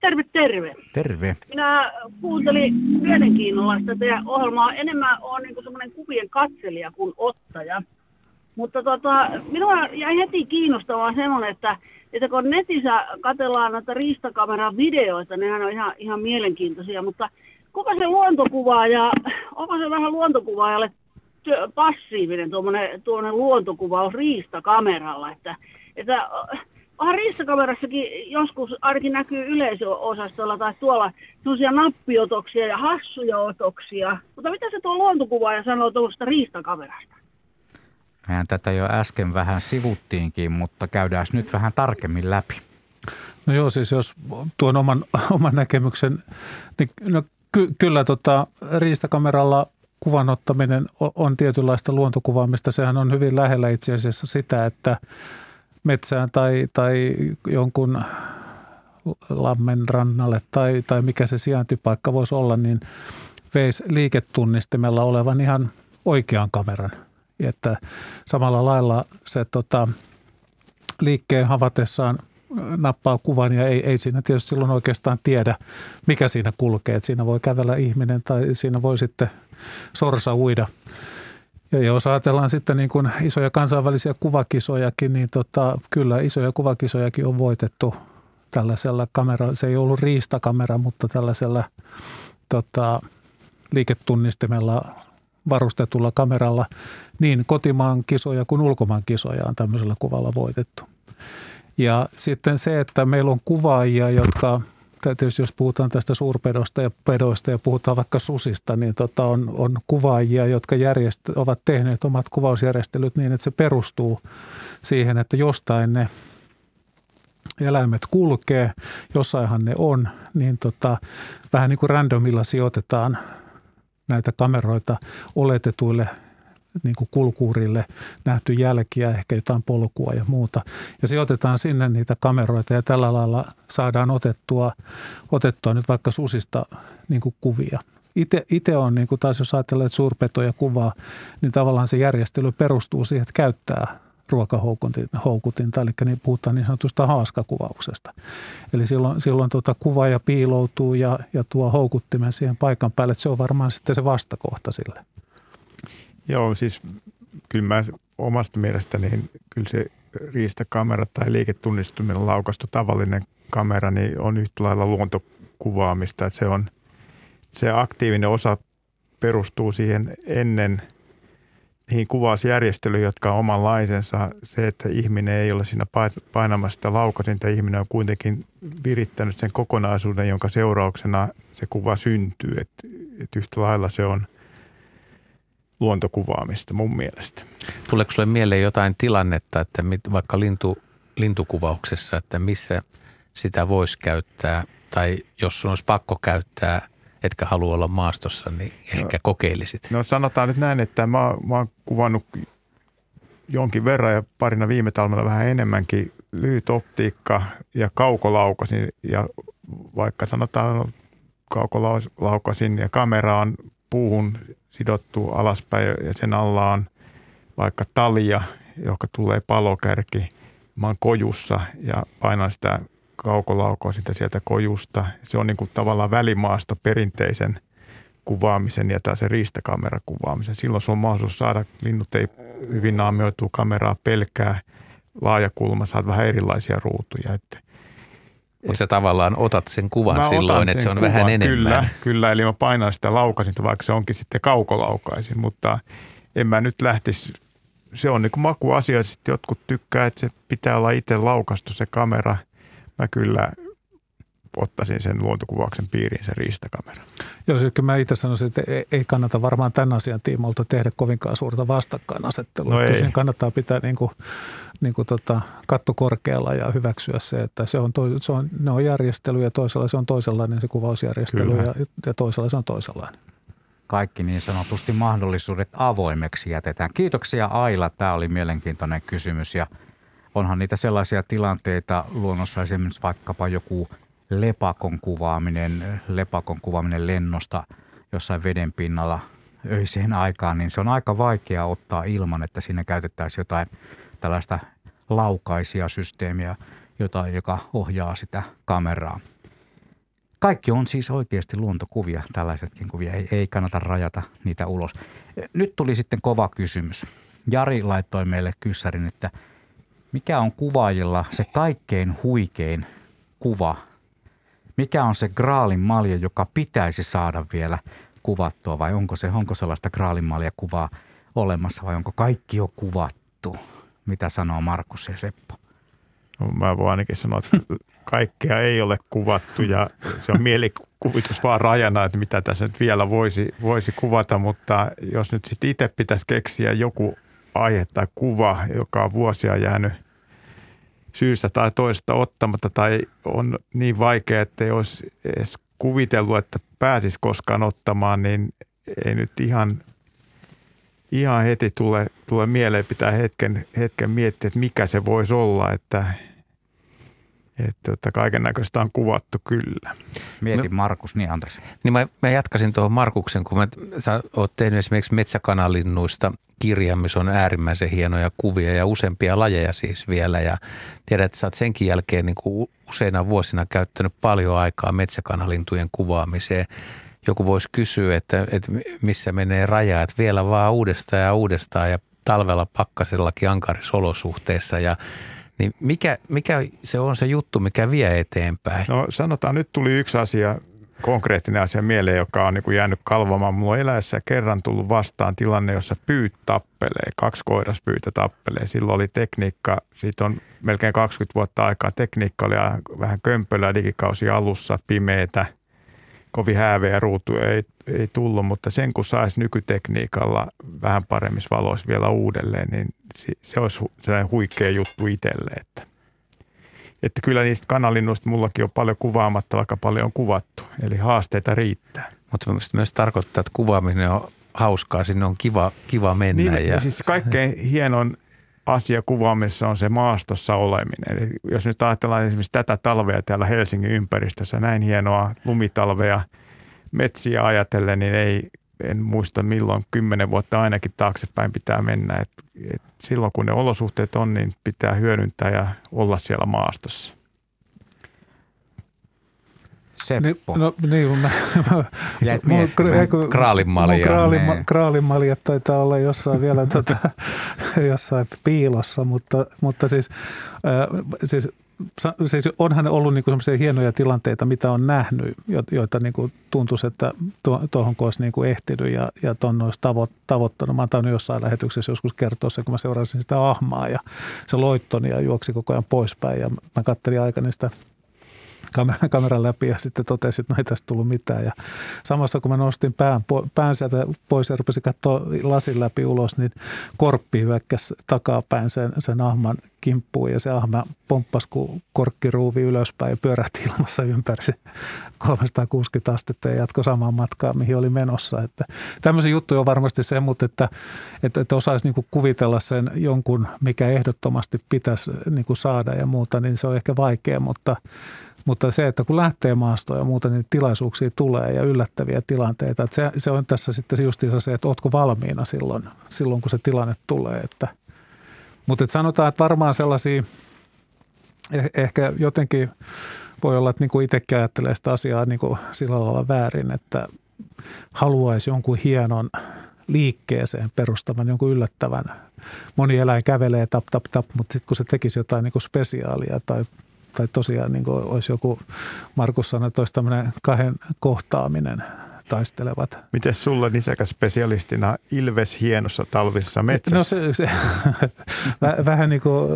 Terve, terve. Terve. Minä kuuntelin mielenkiinnolla teidän ohjelmaa. Enemmän on niin semmoinen kuvien katselija kuin ottaja. Mutta tota, minua jäi heti kiinnostamaan semmoinen, että, että kun netissä katsellaan näitä riistakameran videoita, nehän on ihan, ihan mielenkiintoisia, mutta kuka se luontokuvaa ja onko se vähän luontokuvaajalle passiivinen tuommoinen, tuommoinen luontokuvaus riistakameralla, että, että onhan riistakamerassakin joskus ainakin näkyy yleisöosastolla tai tuolla sellaisia nappiotoksia ja hassuja otoksia, mutta mitä se tuo luontokuvaaja sanoo tuosta riistakamerasta? Mehän tätä jo äsken vähän sivuttiinkin, mutta käydään nyt vähän tarkemmin läpi. No joo, siis jos tuon oman, oman näkemyksen, niin no, ky, kyllä tota, riistakameralla kuvan ottaminen on, tietynlaista luontokuvaamista. Sehän on hyvin lähellä itse asiassa sitä, että metsään tai, tai jonkun lammen rannalle tai, tai mikä se sijaintipaikka voisi olla, niin veisi liiketunnistimella olevan ihan oikean kameran – että samalla lailla se tota, liikkeen havatessaan nappaa kuvan ja ei, ei siinä tietysti silloin oikeastaan tiedä, mikä siinä kulkee. Että siinä voi kävellä ihminen tai siinä voi sitten sorsa uida. Ja jos ajatellaan sitten niin kuin isoja kansainvälisiä kuvakisojakin, niin tota, kyllä isoja kuvakisojakin on voitettu tällaisella kameralla. Se ei ollut riistakamera, mutta tällaisella tota, liiketunnistimella varustetulla kameralla niin kotimaan kisoja kuin ulkomaan kisoja on tämmöisellä kuvalla voitettu. Ja sitten se, että meillä on kuvaajia, jotka tietysti jos puhutaan tästä suurpedosta ja pedoista ja puhutaan vaikka susista, niin tota on, on kuvaajia, jotka järjest, ovat tehneet omat kuvausjärjestelyt niin, että se perustuu siihen, että jostain ne eläimet kulkee, jossainhan ne on, niin tota, vähän niin kuin randomilla sijoitetaan näitä kameroita oletetuille niin kuin kulkuurille nähty jälkiä, ehkä jotain polkua ja muuta. Ja sijoitetaan sinne niitä kameroita ja tällä lailla saadaan otettua, otettua nyt vaikka susista niin kuin kuvia. Itse on, niin kuin taas jos ajatellaan, että suurpetoja kuvaa, niin tavallaan se järjestely perustuu siihen, että käyttää ruokahoukutinta, eli niin puhutaan niin sanotusta haaskakuvauksesta. Eli silloin, silloin tuota kuvaaja piiloutuu ja, ja tuo houkuttimen siihen paikan päälle, että se on varmaan sitten se vastakohta sille. Joo, siis kyllä mä omasta mielestäni, niin kyllä se riistakamera tai liiketunnistuminen laukastu tavallinen kamera niin on yhtä lailla luontokuvaamista. Että se on se aktiivinen osa perustuu siihen ennen niihin kuvausjärjestelyihin, jotka on omanlaisensa. Se, että ihminen ei ole siinä painamassa sitä laukasinta, ihminen on kuitenkin virittänyt sen kokonaisuuden, jonka seurauksena se kuva syntyy. Et, et yhtä lailla se on luontokuvaamista mun mielestä. Tuleeko sinulle mieleen jotain tilannetta, että vaikka lintu, lintukuvauksessa, että missä sitä voisi käyttää, tai jos sun olisi pakko käyttää – etkä halua olla maastossa, niin ehkä no, kokeilisit. No sanotaan nyt näin, että mä, mä oon kuvannut jonkin verran ja parina viime talvena vähän enemmänkin lyhyt optiikka ja kaukolaukasin ja vaikka sanotaan kaukolaukasin ja kamera on puuhun sidottu alaspäin ja sen alla on vaikka talia, joka tulee palokärki. Mä oon kojussa ja painan sitä kaukolaukoa sitä sieltä kojusta. Se on niin kuin tavallaan välimaasto perinteisen kuvaamisen ja taas se kuvaamisen. Silloin se on mahdollisuus saada, linnut ei hyvin naamioituu kameraa pelkää, laajakulma, saat vähän erilaisia ruutuja. Että, mutta sä tavallaan otat sen kuvan mä silloin, että se on kuvan, vähän enemmän. Kyllä, kyllä, eli mä painan sitä laukaisinta, vaikka se onkin sitten kaukolaukaisin, mutta en mä nyt lähtisi, se on niin kuin makuasia, sitten jotkut tykkää, että se pitää olla itse laukastu se kamera – mä kyllä ottaisin sen luontokuvauksen piiriin sen riistakameran. Joo, siis mä itse sanoisin, että ei kannata varmaan tämän asian tiimolta tehdä kovinkaan suurta vastakkainasettelua. No ei. Siinä kannattaa pitää niin kuin, niin kuin tota, katto korkealla ja hyväksyä se, että se on, se on, ne on järjestely ja toisella se on toisenlainen se kuvausjärjestely ja, ja toisella se on toisenlainen. Kaikki niin sanotusti mahdollisuudet avoimeksi jätetään. Kiitoksia Aila, tämä oli mielenkiintoinen kysymys ja – onhan niitä sellaisia tilanteita luonnossa, esimerkiksi vaikkapa joku lepakon kuvaaminen, lepakon kuvaaminen lennosta jossain veden pinnalla öiseen aikaan, niin se on aika vaikea ottaa ilman, että siinä käytettäisiin jotain tällaista laukaisia systeemiä, jota, joka ohjaa sitä kameraa. Kaikki on siis oikeasti luontokuvia, tällaisetkin kuvia. Ei, ei kannata rajata niitä ulos. Nyt tuli sitten kova kysymys. Jari laittoi meille kyssärin, että – mikä on kuvaajilla se kaikkein huikein kuva? Mikä on se graalin malja, joka pitäisi saada vielä kuvattua vai onko, se, onko sellaista graalin malja kuvaa olemassa vai onko kaikki jo kuvattu? Mitä sanoo Markus ja Seppo? No, mä voin ainakin sanoa, että kaikkea ei ole kuvattu ja se on mielikuvitus vaan rajana, että mitä tässä nyt vielä voisi, voisi kuvata, mutta jos nyt sitten itse pitäisi keksiä joku aihe tai kuva, joka on vuosia jäänyt syystä tai toisesta ottamatta tai on niin vaikea, että ei olisi edes kuvitellut, että pääsisi koskaan ottamaan, niin ei nyt ihan, ihan heti tule, tule mieleen. Pitää hetken, hetken miettiä, että mikä se voisi olla, että – että, että kaiken näköistä on kuvattu kyllä. Mieti no, Markus, niin Andres. Niin mä, mä jatkaisin tuohon Markuksen, kun mä, sä oot tehnyt esimerkiksi metsäkanalinnuista kirja, missä on äärimmäisen hienoja kuvia ja useampia lajeja siis vielä. Ja tiedät, että sä oot senkin jälkeen niin kuin useina vuosina käyttänyt paljon aikaa metsäkanalintujen kuvaamiseen. Joku voisi kysyä, että, että missä menee raja, että vielä vaan uudestaan ja uudestaan ja talvella pakkasellakin ankarisolosuhteessa ja niin mikä, mikä se on se juttu, mikä vie eteenpäin? No sanotaan, nyt tuli yksi asia, konkreettinen asia mieleen, joka on niin kuin jäänyt kalvamaan. Mulla on eläessä kerran tullut vastaan tilanne, jossa pyyt tappelee, kaksi koiraspyytä tappelee. Silloin oli tekniikka, siitä on melkein 20 vuotta aikaa. Tekniikka oli vähän kömpelöä digikausi alussa, pimeitä – kovin hääveä ruutu ei, ei tullut, mutta sen kun saisi nykytekniikalla vähän paremmissa valoissa vielä uudelleen, niin se olisi sellainen huikea juttu itselle, että, että kyllä niistä kanalinnuista mullakin on paljon kuvaamatta, vaikka paljon on kuvattu, eli haasteita riittää. Mutta myös tarkoittaa, että kuvaaminen on hauskaa, sinne on kiva, kiva mennä. Niin, ja... siis kaikkein hienon asia kuvaamisessa on se maastossa oleminen. Eli jos nyt ajatellaan esimerkiksi tätä talvea täällä Helsingin ympäristössä, näin hienoa lumitalvea metsiä ajatellen, niin ei, en muista milloin, kymmenen vuotta ainakin taaksepäin pitää mennä. Et, et silloin kun ne olosuhteet on, niin pitää hyödyntää ja olla siellä maastossa. Seppo. Niin, no niin, mä, mä, mun, kraalinmalja. Kraalinmalja taitaa olla jossain vielä tota, jossain piilossa, mutta, mutta siis, äh, siis siis onhan ollut niin sellaisia hienoja tilanteita, mitä on nähnyt, joita niin kuin tuntuisi, että tuohon olisi niin kuin ehtinyt ja, ja tuon olisi tavo, tavoittanut. Mä oon jossain lähetyksessä joskus kertoa se, kun mä seurasin sitä ahmaa ja se loittoni ja juoksi koko ajan poispäin ja mä kattelin aikani sitä kameran, kameran läpi ja sitten totesi, että no ei tästä tullut mitään. Ja samassa kun mä nostin pään, pään sieltä pois ja rupesin katsoa lasin läpi ulos, niin korppi hyökkäsi takapäin sen, sen ahman kimppuun ja se ahma pomppasi kuin korkkiruuvi ylöspäin ja pyörähti ilmassa ympäri 360 astetta ja jatkoi samaa matkaa, mihin oli menossa. Että tämmöisen juttu on varmasti se, mutta että, että, että osaisi niin kuvitella sen jonkun, mikä ehdottomasti pitäisi niin saada ja muuta, niin se on ehkä vaikea, mutta mutta se, että kun lähtee maastoon ja muuta, niin tilaisuuksia tulee ja yllättäviä tilanteita. Että se, se on tässä sitten justiinsa se, että ootko valmiina silloin, silloin kun se tilanne tulee. Että, mutta että sanotaan, että varmaan sellaisia, eh, ehkä jotenkin voi olla, että niin kuin itsekin ajattelee sitä asiaa niin kuin sillä lailla väärin, että haluaisi jonkun hienon liikkeeseen perustavan, jonkun yllättävän. Moni eläin kävelee tap, tap, tap, mutta sitten kun se tekisi jotain niin kuin spesiaalia tai tai tosiaan niin kuin olisi joku, Markus sanoi, että olisi tämmöinen kahden kohtaaminen taistelevat. Miten sulla nisäkäspesialistina Ilves hienossa talvisessa metsässä? No se, se vähän niin kuin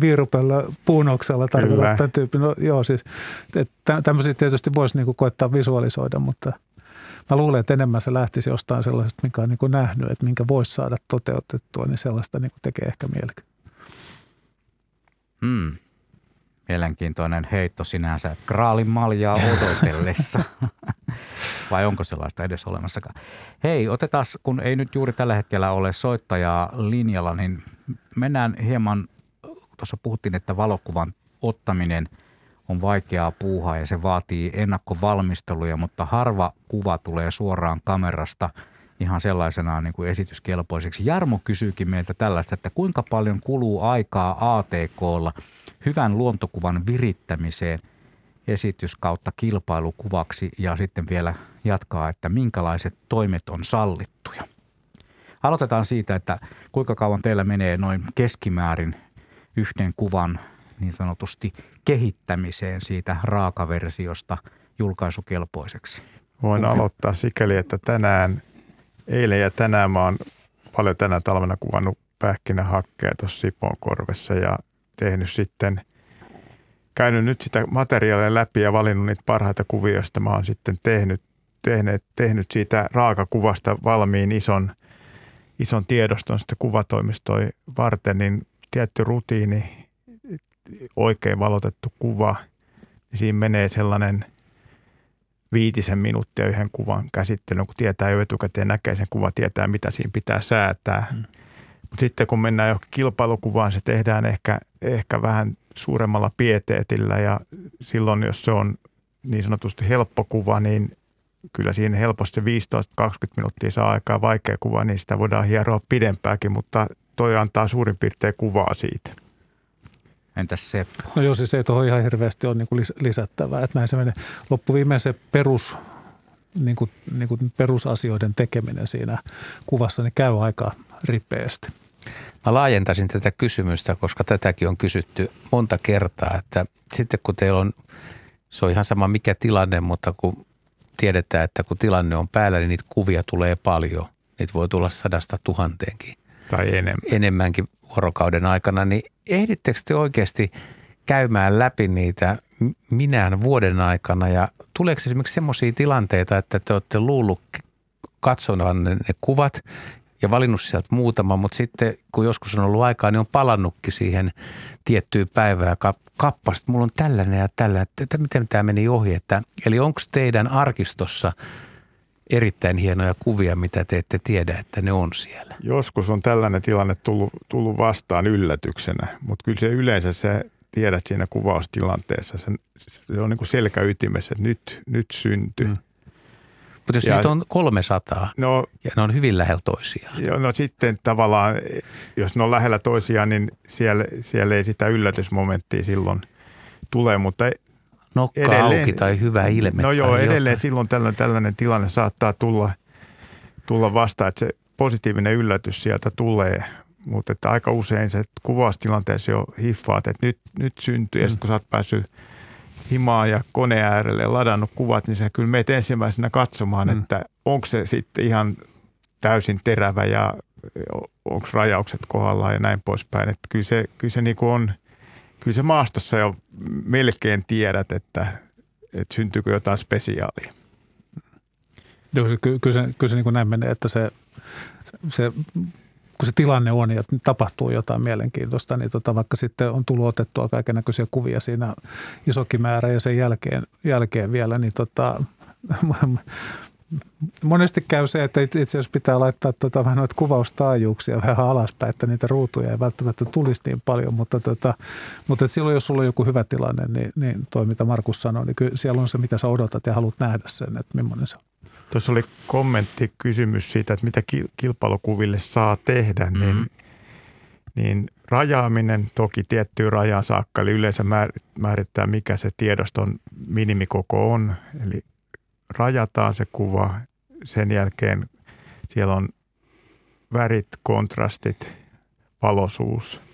viirupella puunoksella tarkoittaa tämän tyyppi. No joo siis, tämmöisiä tietysti voisi niin kuin koettaa visualisoida, mutta mä luulen, että enemmän se lähtisi jostain sellaisesta, mikä on niin kuin nähnyt, että minkä voisi saada toteutettua, niin sellaista niin kuin tekee ehkä mieli. Hmm. Mielenkiintoinen heitto sinänsä kraalin maljaa odotellessa. Vai onko sellaista edes olemassakaan? Hei, otetaan, kun ei nyt juuri tällä hetkellä ole soittajaa linjalla, niin mennään hieman, tuossa puhuttiin, että valokuvan ottaminen on vaikeaa puuhaa ja se vaatii ennakkovalmisteluja, mutta harva kuva tulee suoraan kamerasta ihan sellaisenaan niin kuin esityskelpoiseksi. Jarmo kysyykin meiltä tällaista, että kuinka paljon kuluu aikaa ATKlla – hyvän luontokuvan virittämiseen esitys kautta kilpailukuvaksi ja sitten vielä jatkaa, että minkälaiset toimet on sallittuja. Aloitetaan siitä, että kuinka kauan teillä menee noin keskimäärin yhden kuvan niin sanotusti kehittämiseen siitä raakaversiosta julkaisukelpoiseksi. Voin Kumpi? aloittaa sikäli, että tänään, eilen ja tänään mä oon paljon tänä talvena kuvannut pähkinähakkeja tuossa Siponkorvessa ja tehnyt sitten, käynyt nyt sitä materiaalia läpi ja valinnut niitä parhaita kuvia, joista mä oon sitten tehnyt, tehnyt, tehnyt siitä raakakuvasta valmiin ison, ison tiedoston sitä kuvatoimistoa varten, niin tietty rutiini, oikein valotettu kuva, niin siinä menee sellainen viitisen minuuttia yhden kuvan käsittelyyn, kun tietää jo etukäteen näkee sen kuva, tietää mitä siinä pitää säätää. Hmm. Mutta sitten kun mennään johonkin kilpailukuvaan, se tehdään ehkä, ehkä vähän suuremmalla pieteetillä ja silloin, jos se on niin sanotusti helppo kuva, niin kyllä siinä helposti 15-20 minuuttia saa aikaa vaikea kuva, niin sitä voidaan hieroa pidempääkin, mutta toi antaa suurin piirtein kuvaa siitä. Entäs se? No joo, siis ei tuohon ihan hirveästi ole niin lisättävää. Että näin se menee. Loppuviimein se perus, niin kuin, niin kuin perusasioiden tekeminen siinä kuvassa niin käy aika ripeästi. Mä laajentaisin tätä kysymystä, koska tätäkin on kysytty monta kertaa, että sitten kun teillä on, se on ihan sama mikä tilanne, mutta kun tiedetään, että kun tilanne on päällä, niin niitä kuvia tulee paljon. Niitä voi tulla sadasta tuhanteenkin. Tai enemmän. Enemmänkin vuorokauden aikana, niin ehdittekö te oikeasti käymään läpi niitä minään vuoden aikana ja tuleeko esimerkiksi semmoisia tilanteita, että te olette luullut katsomaan ne kuvat ja valinnut sieltä muutaman, mutta sitten kun joskus on ollut aikaa, niin on palannutkin siihen tiettyyn päivään kappasta. Mulla on tällainen ja tällainen, että miten tämä meni ohi. Että, eli onko teidän arkistossa erittäin hienoja kuvia, mitä te ette tiedä, että ne on siellä? Joskus on tällainen tilanne tullut, tullut vastaan yllätyksenä, mutta kyllä se yleensä se tiedät siinä kuvaustilanteessa, se, se on niin kuin selkäytimessä, että nyt, nyt syntyi. Mm. Mutta jos ja, niitä on 300 no, ja ne on hyvin lähellä toisiaan. Joo, no sitten tavallaan, jos ne on lähellä toisiaan, niin siellä, siellä ei sitä yllätysmomenttia silloin tule, mutta Nokka edelleen, auki tai hyvä ilme. No joo, edelleen jotain. silloin tällainen, tällainen tilanne saattaa tulla, tulla vasta, että se positiivinen yllätys sieltä tulee, mutta että aika usein se kuvaustilanteessa jo hiffaat, että nyt, nyt syntyy. Mm. Ja sitten kun sä oot päässyt himaa ja koneen äärelle ja ladannut kuvat, niin sä kyllä meet ensimmäisenä katsomaan, mm. että onko se sitten ihan täysin terävä ja onko rajaukset kohdallaan ja näin poispäin. Että kyllä se, kyllä se niin on, kyllä se maastossa jo melkein tiedät, että, että syntyykö jotain spesiaalia. Joo, kyllä, se, kyllä se niin kuin näin menee, että se, se kun se tilanne on ja tapahtuu jotain mielenkiintoista, niin tota, vaikka sitten on tullut otettua näköisiä kuvia siinä isokin määrä ja sen jälkeen, jälkeen vielä, niin tota, monesti käy se, että itse asiassa pitää laittaa tota, vähän noita kuvaustaajuuksia vähän alaspäin, että niitä ruutuja ei välttämättä tulisi niin paljon, mutta, tota, mutta silloin jos sulla on joku hyvä tilanne, niin, niin toi mitä Markus sanoi, niin kyllä siellä on se, mitä sä odotat ja haluat nähdä sen, että millainen se on. Tuossa oli kommentti, kysymys siitä, että mitä kilpailukuville saa tehdä, niin, mm-hmm. niin rajaaminen toki tiettyyn rajaan saakka, eli yleensä määrittää, mikä se tiedoston minimikoko on, eli rajataan se kuva, sen jälkeen siellä on värit, kontrastit, valosuus –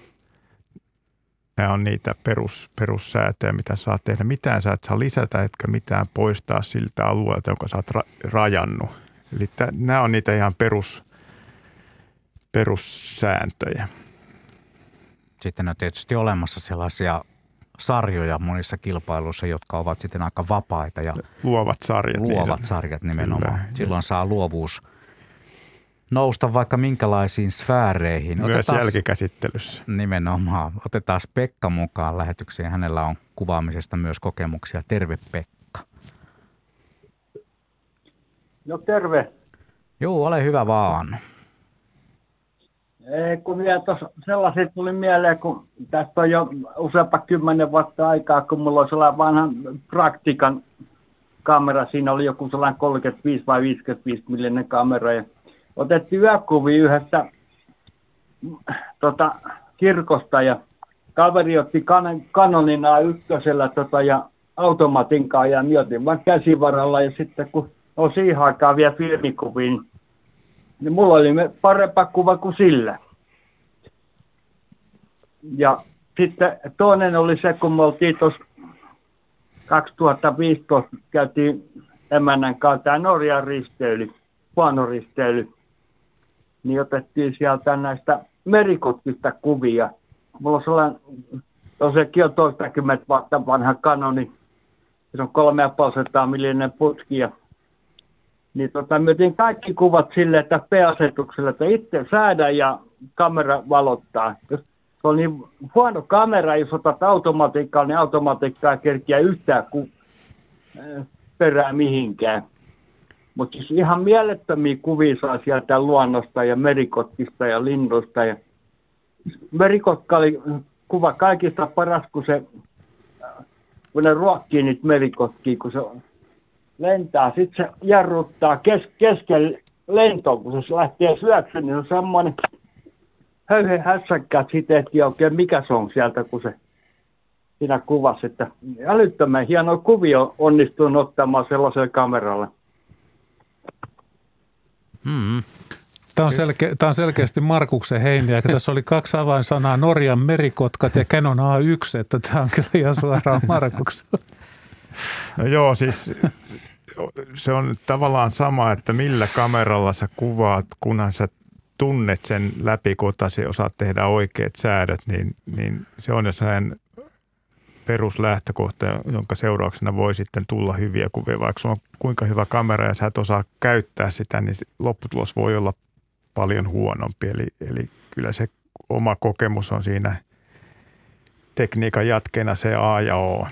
Nämä on niitä perus, perussäätöjä, mitä saa tehdä. Mitään sä et saa lisätä, etkä mitään poistaa siltä alueelta, jonka sä oot ra- rajannut. Eli t- nämä on niitä ihan perus, perussääntöjä. Sitten on tietysti olemassa sellaisia sarjoja monissa kilpailuissa, jotka ovat sitten aika vapaita. Ja luovat sarjat. Niin luovat niin sarjat nimenomaan. Kyllä. Silloin saa luovuus – nousta vaikka minkälaisiin sfääreihin. Myös Otetaan, jälkikäsittelyssä. Nimenomaan. Otetaan Pekka mukaan lähetykseen. Hänellä on kuvaamisesta myös kokemuksia. Terve Pekka. No terve. Joo, ole hyvä vaan. Ei, kun vielä tuossa sellaiset tuli mieleen, kun tästä on jo useampa kymmenen vuotta aikaa, kun mulla oli sellainen vanhan praktikan kamera. Siinä oli joku sellainen 35 vai 55 millinen kamera. Ja otettiin yökuvi yhdestä tota, kirkosta ja kaveri otti kan- kanonina ykkösellä tota, ja automatinkaan ja mietin vaan käsivaralla ja sitten kun on siihen aikaan vielä filmikuviin, niin mulla oli parempa kuva kuin sillä. Ja sitten toinen oli se, kun me oltiin tuossa 2015 käytiin emännän kanssa tämä Norjan risteily, huono risteily niin otettiin sieltä näistä merikotkista kuvia. Mulla on sellainen, tosiaankin on toistakymmentä vuotta vanha kanoni, se on 3,5 millinen putki. Ja, niin tota, me kaikki kuvat sille, että P-asetuksella, että itse säädä ja kamera valottaa. Jos se on niin huono kamera, jos otat automatiikkaa, niin automatiikkaa kerkiä yhtään ku, perää mihinkään. Mutta siis ihan mielettömiä kuvia saa sieltä luonnosta ja merikotkista ja linnusta. Ja merikotka oli kuva kaikista paras, kun se kun ne ruokkii niitä merikotkia, kun se lentää. Sitten se jarruttaa kes, keskellä lentoa, kun se lähtee syöksy, niin on semmoinen höyhen hässäkkä, että siitä ei oikein mikä se on sieltä, kun se siinä kuvassa. Että älyttömän hieno kuvio onnistuu ottamaan sellaisella kameralla. Mm. Tämä on, selke, tämä on selkeästi Markuksen heiniä, tässä oli kaksi avainsanaa, Norjan merikotkat ja Canon A1, että tämä on kyllä ihan suoraan Markuksen. No joo, siis se on tavallaan sama, että millä kameralla sä kuvaat, kunhan sä tunnet sen läpikotasi, osaat tehdä oikeat säädöt, niin, niin se on jo sen peruslähtökohta, jonka seurauksena voi sitten tulla hyviä kuvia. Vaikka sulla on kuinka hyvä kamera ja sä et osaa käyttää sitä, niin lopputulos voi olla paljon huonompi. Eli, eli kyllä se oma kokemus on siinä tekniikan jatkeena se A ja O.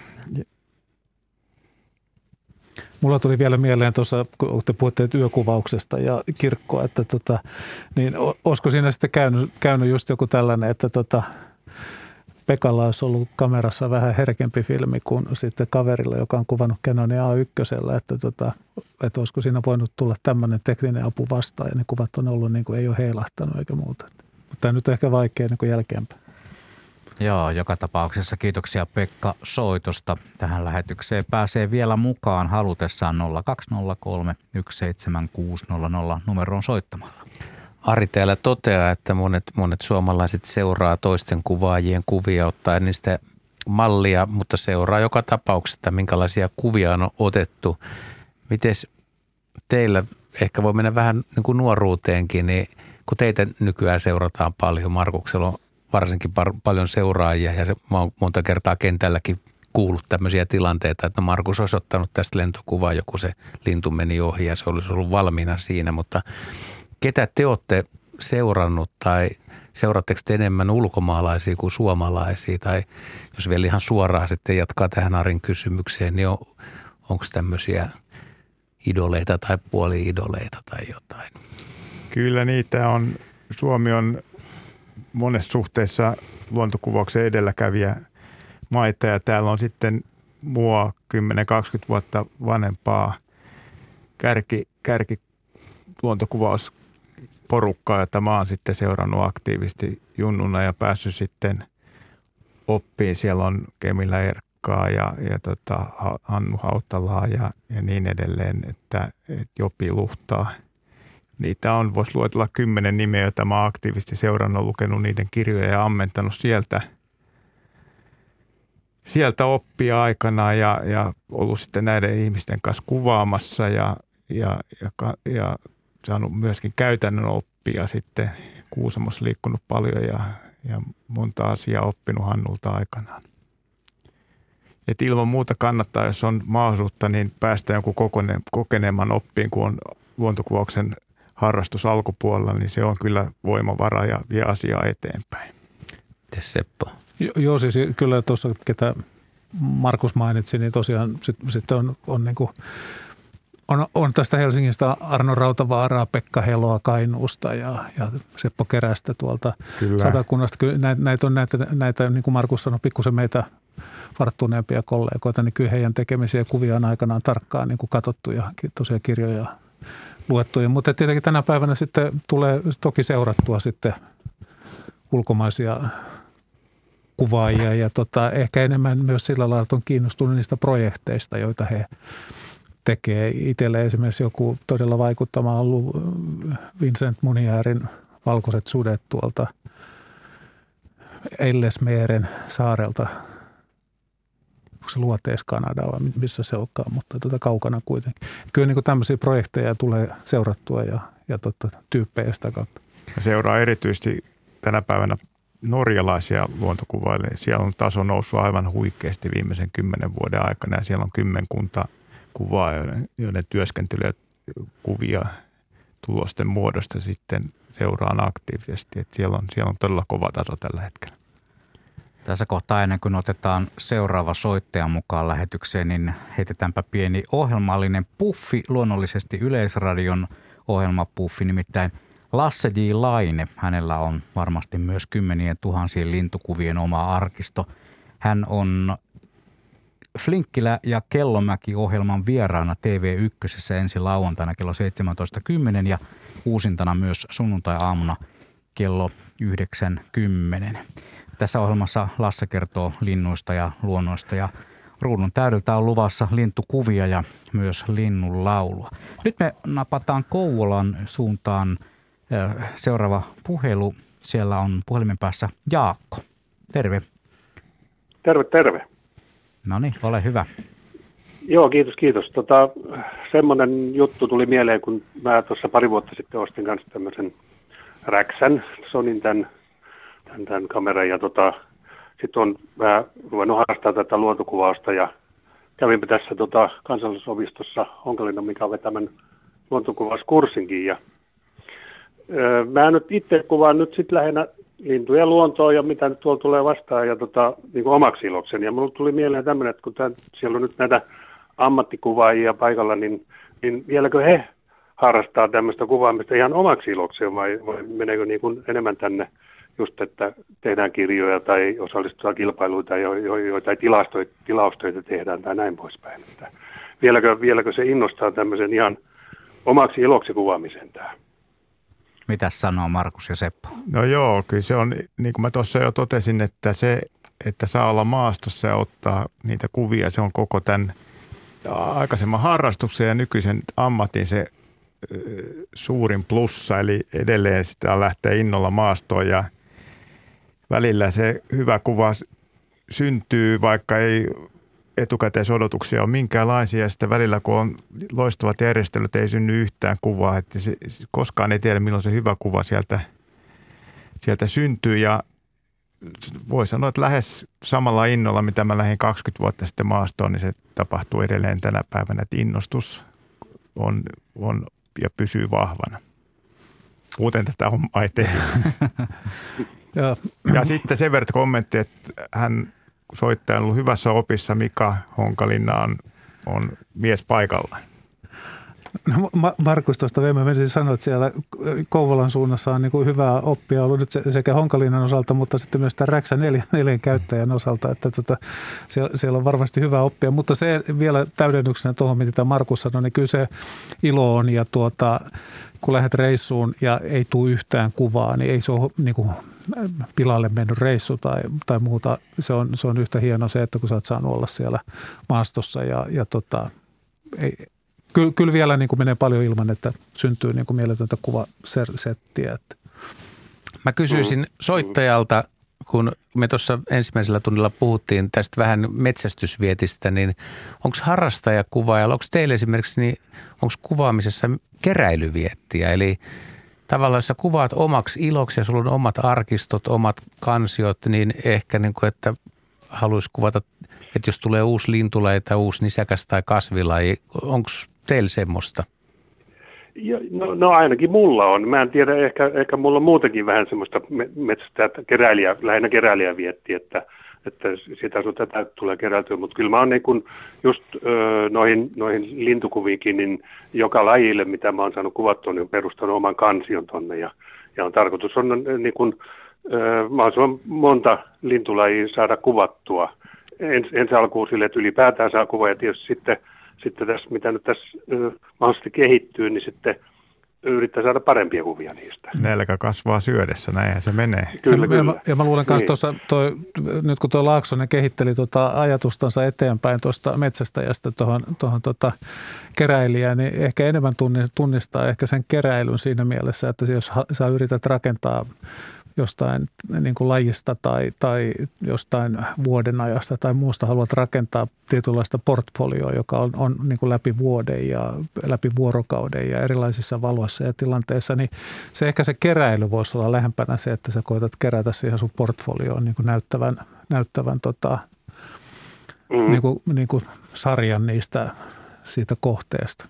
Mulla tuli vielä mieleen tuossa, kun te puhutte yökuvauksesta ja kirkkoa, että tota, niin olisiko siinä sitten käynyt, käynyt just joku tällainen, että tota, Pekalla olisi ollut kamerassa vähän herkempi filmi kuin sitten kaverilla, joka on kuvannut Canonin A1, että, tota, että olisiko siinä voinut tulla tämmöinen tekninen apu vastaan ja ne kuvat on ollut niin kuin ei ole heilahtanut eikä muuta. Mutta tämä nyt on ehkä vaikea niin kuin jälkeenpäin. Joo, joka tapauksessa kiitoksia Pekka soitosta. Tähän lähetykseen pääsee vielä mukaan halutessaan 0203 17600 numeroon soittamalla. Ari täällä toteaa, että monet, monet suomalaiset seuraa toisten kuvaajien kuvia, ottaa niistä mallia, mutta seuraa joka tapauksessa, minkälaisia kuvia on otettu. Miten teillä, ehkä voi mennä vähän niin kuin nuoruuteenkin, niin kun teitä nykyään seurataan paljon, Markuksella on varsinkin par- paljon seuraajia ja mä oon monta kertaa kentälläkin kuullut tämmöisiä tilanteita, että no Markus olisi ottanut tästä lentokuvaa, joku se lintu meni ohi ja se olisi ollut valmiina siinä, mutta ketä te olette seurannut tai seuraatteko te enemmän ulkomaalaisia kuin suomalaisia tai jos vielä ihan suoraan sitten jatkaa tähän Arin kysymykseen, niin on, onko tämmöisiä idoleita tai puoli-idoleita tai jotain? Kyllä niitä on. Suomi on monessa suhteessa luontokuvauksen edelläkävijä maita ja täällä on sitten mua 10-20 vuotta vanhempaa kärki, kärki luontokuvausporukkaa, jota mä oon sitten seurannut aktiivisesti junnuna ja päässyt sitten oppiin. Siellä on Kemillä Erkkaa ja, ja tota, Hannu Hautalaa ja, ja niin edelleen, että, että Jopi Luhtaa – Niitä on, voisi luetella kymmenen nimeä, joita mä aktiivisesti seurannut, lukenut niiden kirjoja ja ammentanut sieltä, sieltä oppia aikana ja, ja ollut sitten näiden ihmisten kanssa kuvaamassa ja, ja, ja, ja saanut myöskin käytännön oppia sitten Kuusamossa liikkunut paljon ja, ja monta asiaa oppinut Hannulta aikanaan. Et ilman muuta kannattaa, jos on mahdollisuutta, niin päästä jonkun kokeneemman oppiin, kun on luontokuvauksen harrastus alkupuolella, niin se on kyllä voimavara ja vie asiaa eteenpäin. Mites Seppo? Jo, joo, siis kyllä tuossa, ketä Markus mainitsi, niin tosiaan sitten sit on, on, niin kuin, on, on tästä Helsingistä Arno Rautavaaraa, Pekka Heloa Kainuusta ja, ja Seppo Kerästä tuolta kyllä. Satakunnasta. Kyllä näitä, näitä on näitä, näitä, niin kuin Markus sanoi, pikkusen meitä varttuneempia kollegoita, niin kyllä heidän tekemisiä kuvia on aikanaan tarkkaan niin kuin katsottu ja tosiaan kirjoja luettuja. Mutta tietenkin tänä päivänä sitten tulee toki seurattua sitten ulkomaisia kuvaajia ja tota, ehkä enemmän myös sillä lailla, että on kiinnostunut niistä projekteista, joita he tekee. Itselle esimerkiksi joku todella vaikuttama ollut Vincent Muniäärin Valkoiset sudet tuolta Ellesmeeren saarelta – onko se luoteis Kanada vai missä se onkaan, mutta tuota kaukana kuitenkin. Kyllä niin kuin tämmöisiä projekteja tulee seurattua ja, ja totta, tyyppejä sitä kautta. Seuraa erityisesti tänä päivänä norjalaisia luontokuvaille. Siellä on taso noussut aivan huikeasti viimeisen kymmenen vuoden aikana ja siellä on kymmenkunta kuvaa, joiden, joiden työskentelyä kuvia tulosten muodosta sitten seuraan aktiivisesti. Et siellä, on, siellä on todella kova taso tällä hetkellä. Tässä kohtaa ennen kuin otetaan seuraava soittaja mukaan lähetykseen, niin heitetäänpä pieni ohjelmallinen puffi, luonnollisesti Yleisradion ohjelmapuffi, nimittäin Lasse J. Laine. Hänellä on varmasti myös kymmenien tuhansien lintukuvien oma arkisto. Hän on Flinkkilä ja Kellomäki-ohjelman vieraana TV1 ensi lauantaina kello 17.10 ja uusintana myös sunnuntai-aamuna kello 9.10. Tässä ohjelmassa Lasse kertoo linnuista ja luonnoista ja ruudun täydeltä on luvassa lintukuvia ja myös linnun laulua. Nyt me napataan Kouvolan suuntaan seuraava puhelu. Siellä on puhelimen päässä Jaakko. Terve. Terve, terve. No niin, ole hyvä. Joo, kiitos, kiitos. Tota, semmoinen juttu tuli mieleen, kun mä tuossa pari vuotta sitten ostin kanssa tämmöisen Räksän, Sonin tämän tämän, tämän kameran ja tota, sitten on vähän ruvennut harrastaa tätä luontokuvausta ja kävinpä tässä tota, kansallisopistossa Onkalinnan Mika vetämän luontokuvauskurssinkin ja öö, mä nyt itse kuvaan nyt sitten lähinnä lintuja luontoa ja mitä nyt tuolla tulee vastaan ja tota, niin kuin omaksi ilokseni. Ja mulle tuli mieleen tämmöinen, että kun tämän, siellä on nyt näitä ammattikuvaajia paikalla, niin, niin vieläkö he harrastaa tämmöistä kuvaamista ihan omaksi ilokseen vai, vai meneekö niin kuin enemmän tänne just, että tehdään kirjoja tai osallistutaan kilpailuita, joita jo, tilaustöitä tehdään tai näin poispäin. Että vieläkö, vieläkö se innostaa tämmöisen ihan omaksi iloksi kuvaamisen tämä? Mitä sanoo Markus ja Seppo? No joo, kyllä se on, niin kuin mä tuossa jo totesin, että se, että saa olla maastossa ja ottaa niitä kuvia, se on koko tämän aikaisemman harrastuksen ja nykyisen ammatin se suurin plussa, eli edelleen sitä lähtee innolla maastoon ja välillä se hyvä kuva syntyy, vaikka ei etukäteisodotuksia ole minkäänlaisia ja sitten välillä kun on loistavat järjestelyt ei synny yhtään kuvaa, että se, koskaan ei tiedä milloin se hyvä kuva sieltä, sieltä syntyy ja voi sanoa, että lähes samalla innolla, mitä mä lähdin 20 vuotta sitten maastoon, niin se tapahtuu edelleen tänä päivänä, että innostus on, on ja pysyy vahvana. Muuten tätä hommaa ei ja. ja sitten sen verran kommentti, että hän soittaja on ollut hyvässä opissa. Mika Honkalinna on, on mies paikallaan. No, Markus tuosta vielä menisin sanoa, että siellä Kouvolan suunnassa on niin kuin hyvää oppia ollut nyt sekä Honkalinnan osalta, mutta sitten myös tämän Räksä neljän, neljän käyttäjän osalta, että tota, siellä, siellä, on varmasti hyvää oppia. Mutta se vielä täydennyksenä tuohon, mitä Markus sanoi, niin kyllä se ilo on ja tuota, kun lähdet reissuun ja ei tule yhtään kuvaa, niin ei se ole niin kuin pilalle mennyt reissu tai, tai muuta. Se on, se on yhtä hieno se, että kun sä oot saanut olla siellä maastossa ja, ja tota, ei, kyllä, kyllä vielä niin kuin menee paljon ilman, että syntyy niin kuin mieletöntä kuvasettiä. Että. Mä kysyisin mm. soittajalta, kun me tuossa ensimmäisellä tunnilla puhuttiin tästä vähän metsästysvietistä, niin onko harrastajakuvaaja, onko teille esimerkiksi, niin onko kuvaamisessa keräilyviettiä? Eli tavallaan jos sä kuvaat omaksi iloksi ja sulla on omat arkistot, omat kansiot, niin ehkä niin kuin, että haluaisi kuvata, että jos tulee uusi lintulaji tai uusi nisäkäs tai kasvilaji, onko teillä semmoista? No, no, ainakin mulla on. Mä en tiedä, ehkä, ehkä mulla on muutenkin vähän semmoista metsästä, että keräilijä, lähinnä keräilijä vietti, että, että sitä sun tätä tulee keräiltyä, mutta kyllä mä oon niin kun just ö, noihin, noihin lintukuviinkin, niin joka lajille, mitä mä oon saanut kuvattua, niin perustanut oman kansion tonne ja, ja on tarkoitus on niin kun, ö, mahdollisimman monta lintulajia saada kuvattua. Ens, ensi alkuun sille, että ylipäätään saa kuvaa ja tietysti sitten – sitten tässä, mitä nyt tässä mahdollisesti kehittyy, niin sitten yrittää saada parempia kuvia niistä. Nälkä kasvaa syödessä, näinhän se menee. Kyllä, ja, kyllä. Ja, ja mä luulen myös niin. tuossa, toi, nyt kun tuo Laaksonen kehitteli tuota ajatustansa eteenpäin tuosta metsästäjästä tuohon, tuohon tuota keräilijään, niin ehkä enemmän tunnistaa ehkä sen keräilyn siinä mielessä, että jos sä yrität rakentaa jostain niin kuin lajista tai, tai jostain vuodenajasta tai muusta haluat rakentaa tietynlaista portfolioa, joka on, on niin kuin läpi vuoden ja läpi vuorokauden ja erilaisissa valoissa ja tilanteissa, niin se ehkä se keräily voisi olla lähempänä se, että sä koetat kerätä siihen sun portfolioon niin kuin näyttävän, näyttävän tota, mm. niin kuin, niin kuin sarjan niistä siitä kohteesta.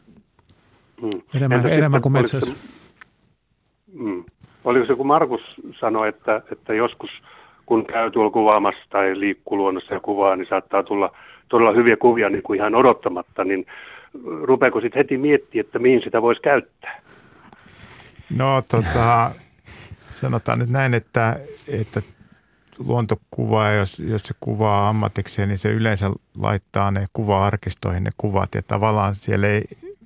Mm. Enemmän, enemmän kuin metsässä. Mm. Oliko se, kun Markus sanoi, että, että joskus kun käy tuolla kuvaamassa tai liikkuu luonnossa ja kuvaa, niin saattaa tulla todella hyviä kuvia niin kuin ihan odottamatta, niin rupeako sitten heti miettiä, että mihin sitä voisi käyttää? No tota, sanotaan nyt näin, että, että luontokuvaa, jos, jos se kuvaa ammatikseen, niin se yleensä laittaa ne kuva-arkistoihin ne kuvat ja tavallaan siellä ei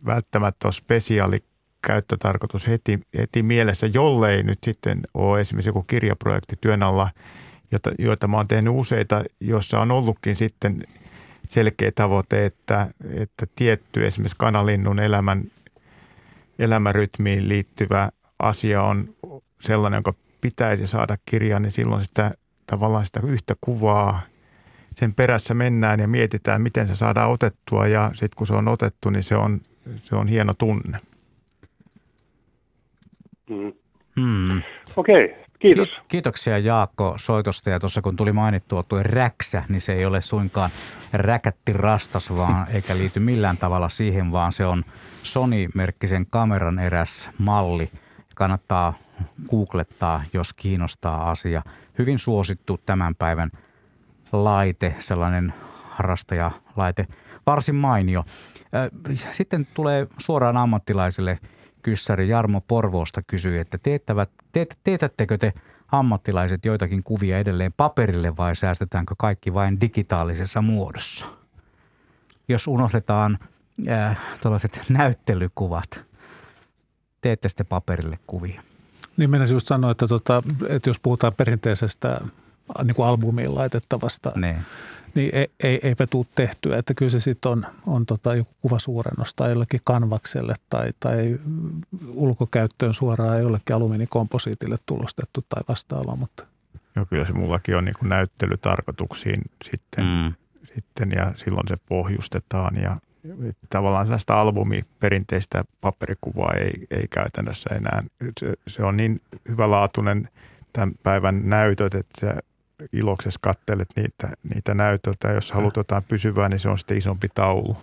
välttämättä ole spesiaali käyttötarkoitus heti, heti mielessä, jollei nyt sitten ole esimerkiksi joku kirjaprojekti työn alla, jota, joita mä oon tehnyt useita, jossa on ollutkin sitten selkeä tavoite, että, että tietty esimerkiksi kanalinnun elämän, elämärytmiin liittyvä asia on sellainen, jonka pitäisi saada kirjaan, niin silloin sitä tavallaan sitä yhtä kuvaa sen perässä mennään ja mietitään, miten se saadaan otettua ja sitten kun se on otettu, niin se on, se on hieno tunne. Mm. Hmm. Okei, okay, kiitos. Ki- kiitoksia Jaakko soitosta ja tuossa kun tuli mainittua tuo räksä, niin se ei ole suinkaan räkätti rastas, vaan eikä liity millään tavalla siihen, vaan se on Sony-merkkisen kameran eräs malli. Kannattaa googlettaa, jos kiinnostaa asia. Hyvin suosittu tämän päivän laite, sellainen harrastajalaite, varsin mainio. Sitten tulee suoraan ammattilaisille – kyssäri Jarmo Porvoosta kysyi, että teettävät, teet, teetättekö te ammattilaiset joitakin kuvia edelleen paperille vai säästetäänkö kaikki vain digitaalisessa muodossa? Jos unohdetaan äh, tällaiset näyttelykuvat, teette sitten paperille kuvia. Niin mennä just sanoa, että, tota, että jos puhutaan perinteisestä niin kuin albumiin laitettavasta, ne. Niin ei, ei, eipä tule tehtyä. Että kyllä se sitten on, on tota joku kuvasuurennos tai jollekin kanvakselle tai, tai ulkokäyttöön suoraan jollekin alumiinikomposiitille tulostettu tai vastaavaa. Mutta. Joo, kyllä se mullakin on niin kuin näyttelytarkoituksiin sitten, mm. sitten ja silloin se pohjustetaan ja tavallaan sellaista albumi perinteistä paperikuvaa ei, ei käytännössä enää. Se, se on niin hyvälaatuinen tämän päivän näytöt, että sä iloksessa kattelet niitä, niitä näytöltä. Jos haluat jotain pysyvää, niin se on sitten isompi taulu.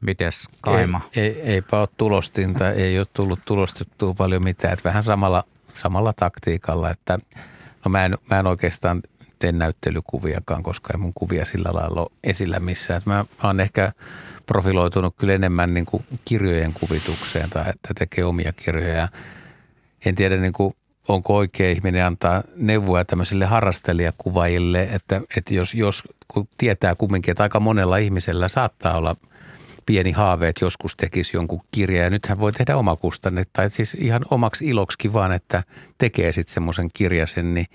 Mites Kaima? Ei, ei, eipä ole tulostinta, ei ole tullut tulostettua paljon mitään. Että vähän samalla, samalla taktiikalla, että no mä en, mä en oikeastaan tee näyttelykuviakaan, koska ei mun kuvia sillä lailla ole esillä missään. Että mä, mä oon ehkä profiloitunut kyllä enemmän niin kuin kirjojen kuvitukseen tai että tekee omia kirjoja. En tiedä niin kuin, onko oikea ihminen antaa neuvoja tämmöisille harrastelijakuvaajille, että, että jos, jos kun tietää kumminkin, että aika monella ihmisellä saattaa olla pieni haave, että joskus tekisi jonkun kirjan ja nythän voi tehdä omakustanne tai siis ihan omaksi iloksi vaan, että tekee sitten semmoisen kirjasen, niin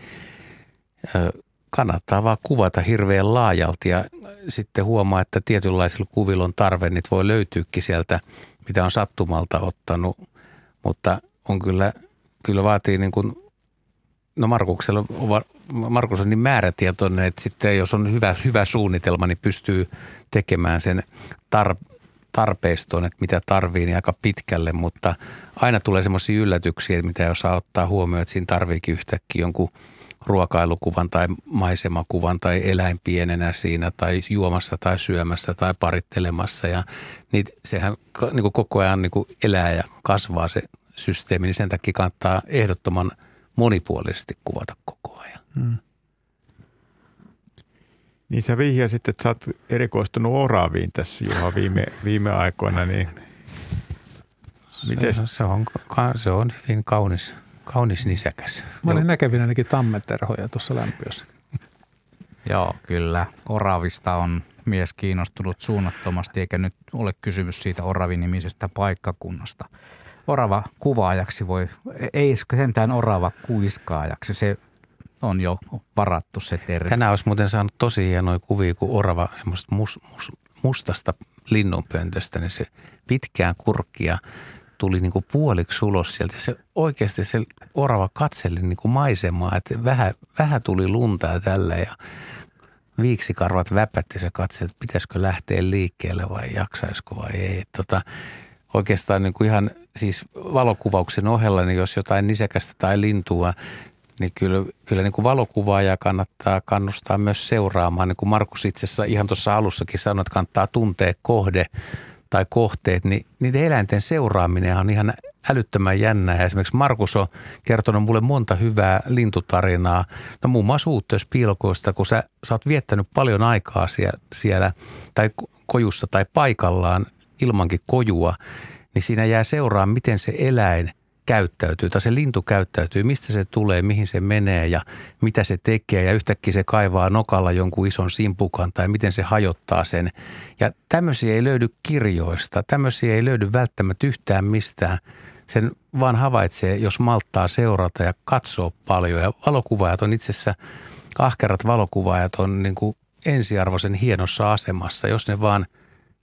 kannattaa vaan kuvata hirveän laajalti ja sitten huomaa, että tietynlaisilla kuvilla on tarve, niitä voi löytyykin sieltä, mitä on sattumalta ottanut, mutta on kyllä, kyllä vaatii niin kuin, no Markuksella, Markus on niin määrätietoinen, että sitten jos on hyvä, hyvä suunnitelma, niin pystyy tekemään sen tar- tarpeistoon, että mitä tarvii, niin aika pitkälle, mutta aina tulee semmoisia yllätyksiä, mitä jos saa ottaa huomioon, että siinä tarviikin yhtäkkiä jonkun – ruokailukuvan tai maisemakuvan tai eläin pienenä siinä tai juomassa tai syömässä tai parittelemassa. Ja niin sehän niin kuin koko ajan niin kuin elää ja kasvaa se systeemi, niin sen takia kannattaa ehdottoman monipuolisesti kuvata koko ajan. Hmm. Niin sä vihjasit, että sä oot erikoistunut oraaviin tässä Juha viime, viime aikoina, niin miten? Se, se, on, se on hyvin kaunis Kaunis nisäkäs. Mä olin näkevin ainakin tammeterhoja tuossa lämpiössä. Joo, kyllä. Oravista on mies kiinnostunut suunnattomasti, eikä nyt ole kysymys siitä Oravi-nimisestä paikkakunnasta. Orava kuvaajaksi voi, ei sentään orava kuiskaajaksi, se on jo varattu se termi. Tänään olisi muuten saanut tosi hienoja kuvia, kun orava semmoista mus, mus, mustasta linnunpöntöstä, niin se pitkään kurkkia tuli niin kuin puoliksi ulos sieltä. Se oikeasti se orava katseli niin kuin maisemaa, että vähän, vähän tuli lunta ja tällä ja viiksikarvat väpätti se katseli, että pitäisikö lähteä liikkeelle vai jaksaisiko vai ei. Tota, oikeastaan niin kuin ihan siis valokuvauksen ohella, niin jos jotain nisäkästä tai lintua, niin kyllä, kyllä niin kuin valokuvaaja kannattaa kannustaa myös seuraamaan. Niin kuin Markus itse asiassa ihan tuossa alussakin sanoi, että kannattaa tuntea kohde – tai kohteet, niin niiden eläinten seuraaminen on ihan älyttömän jännää. Esimerkiksi Markus on kertonut mulle monta hyvää lintutarinaa. No muun muassa uuttöispiilkoista, kun sä, sä oot viettänyt paljon aikaa siellä, siellä tai kojussa tai paikallaan ilmankin kojua, niin siinä jää seuraamaan, miten se eläin käyttäytyy tai se lintu käyttäytyy, mistä se tulee, mihin se menee ja mitä se tekee ja yhtäkkiä se kaivaa nokalla jonkun ison simpukan tai miten se hajottaa sen. Ja tämmöisiä ei löydy kirjoista, tämmöisiä ei löydy välttämättä yhtään mistään. Sen vaan havaitsee, jos malttaa seurata ja katsoo paljon ja valokuvaajat on itse asiassa, ahkerat valokuvaajat on niin kuin ensiarvoisen hienossa asemassa, jos ne vaan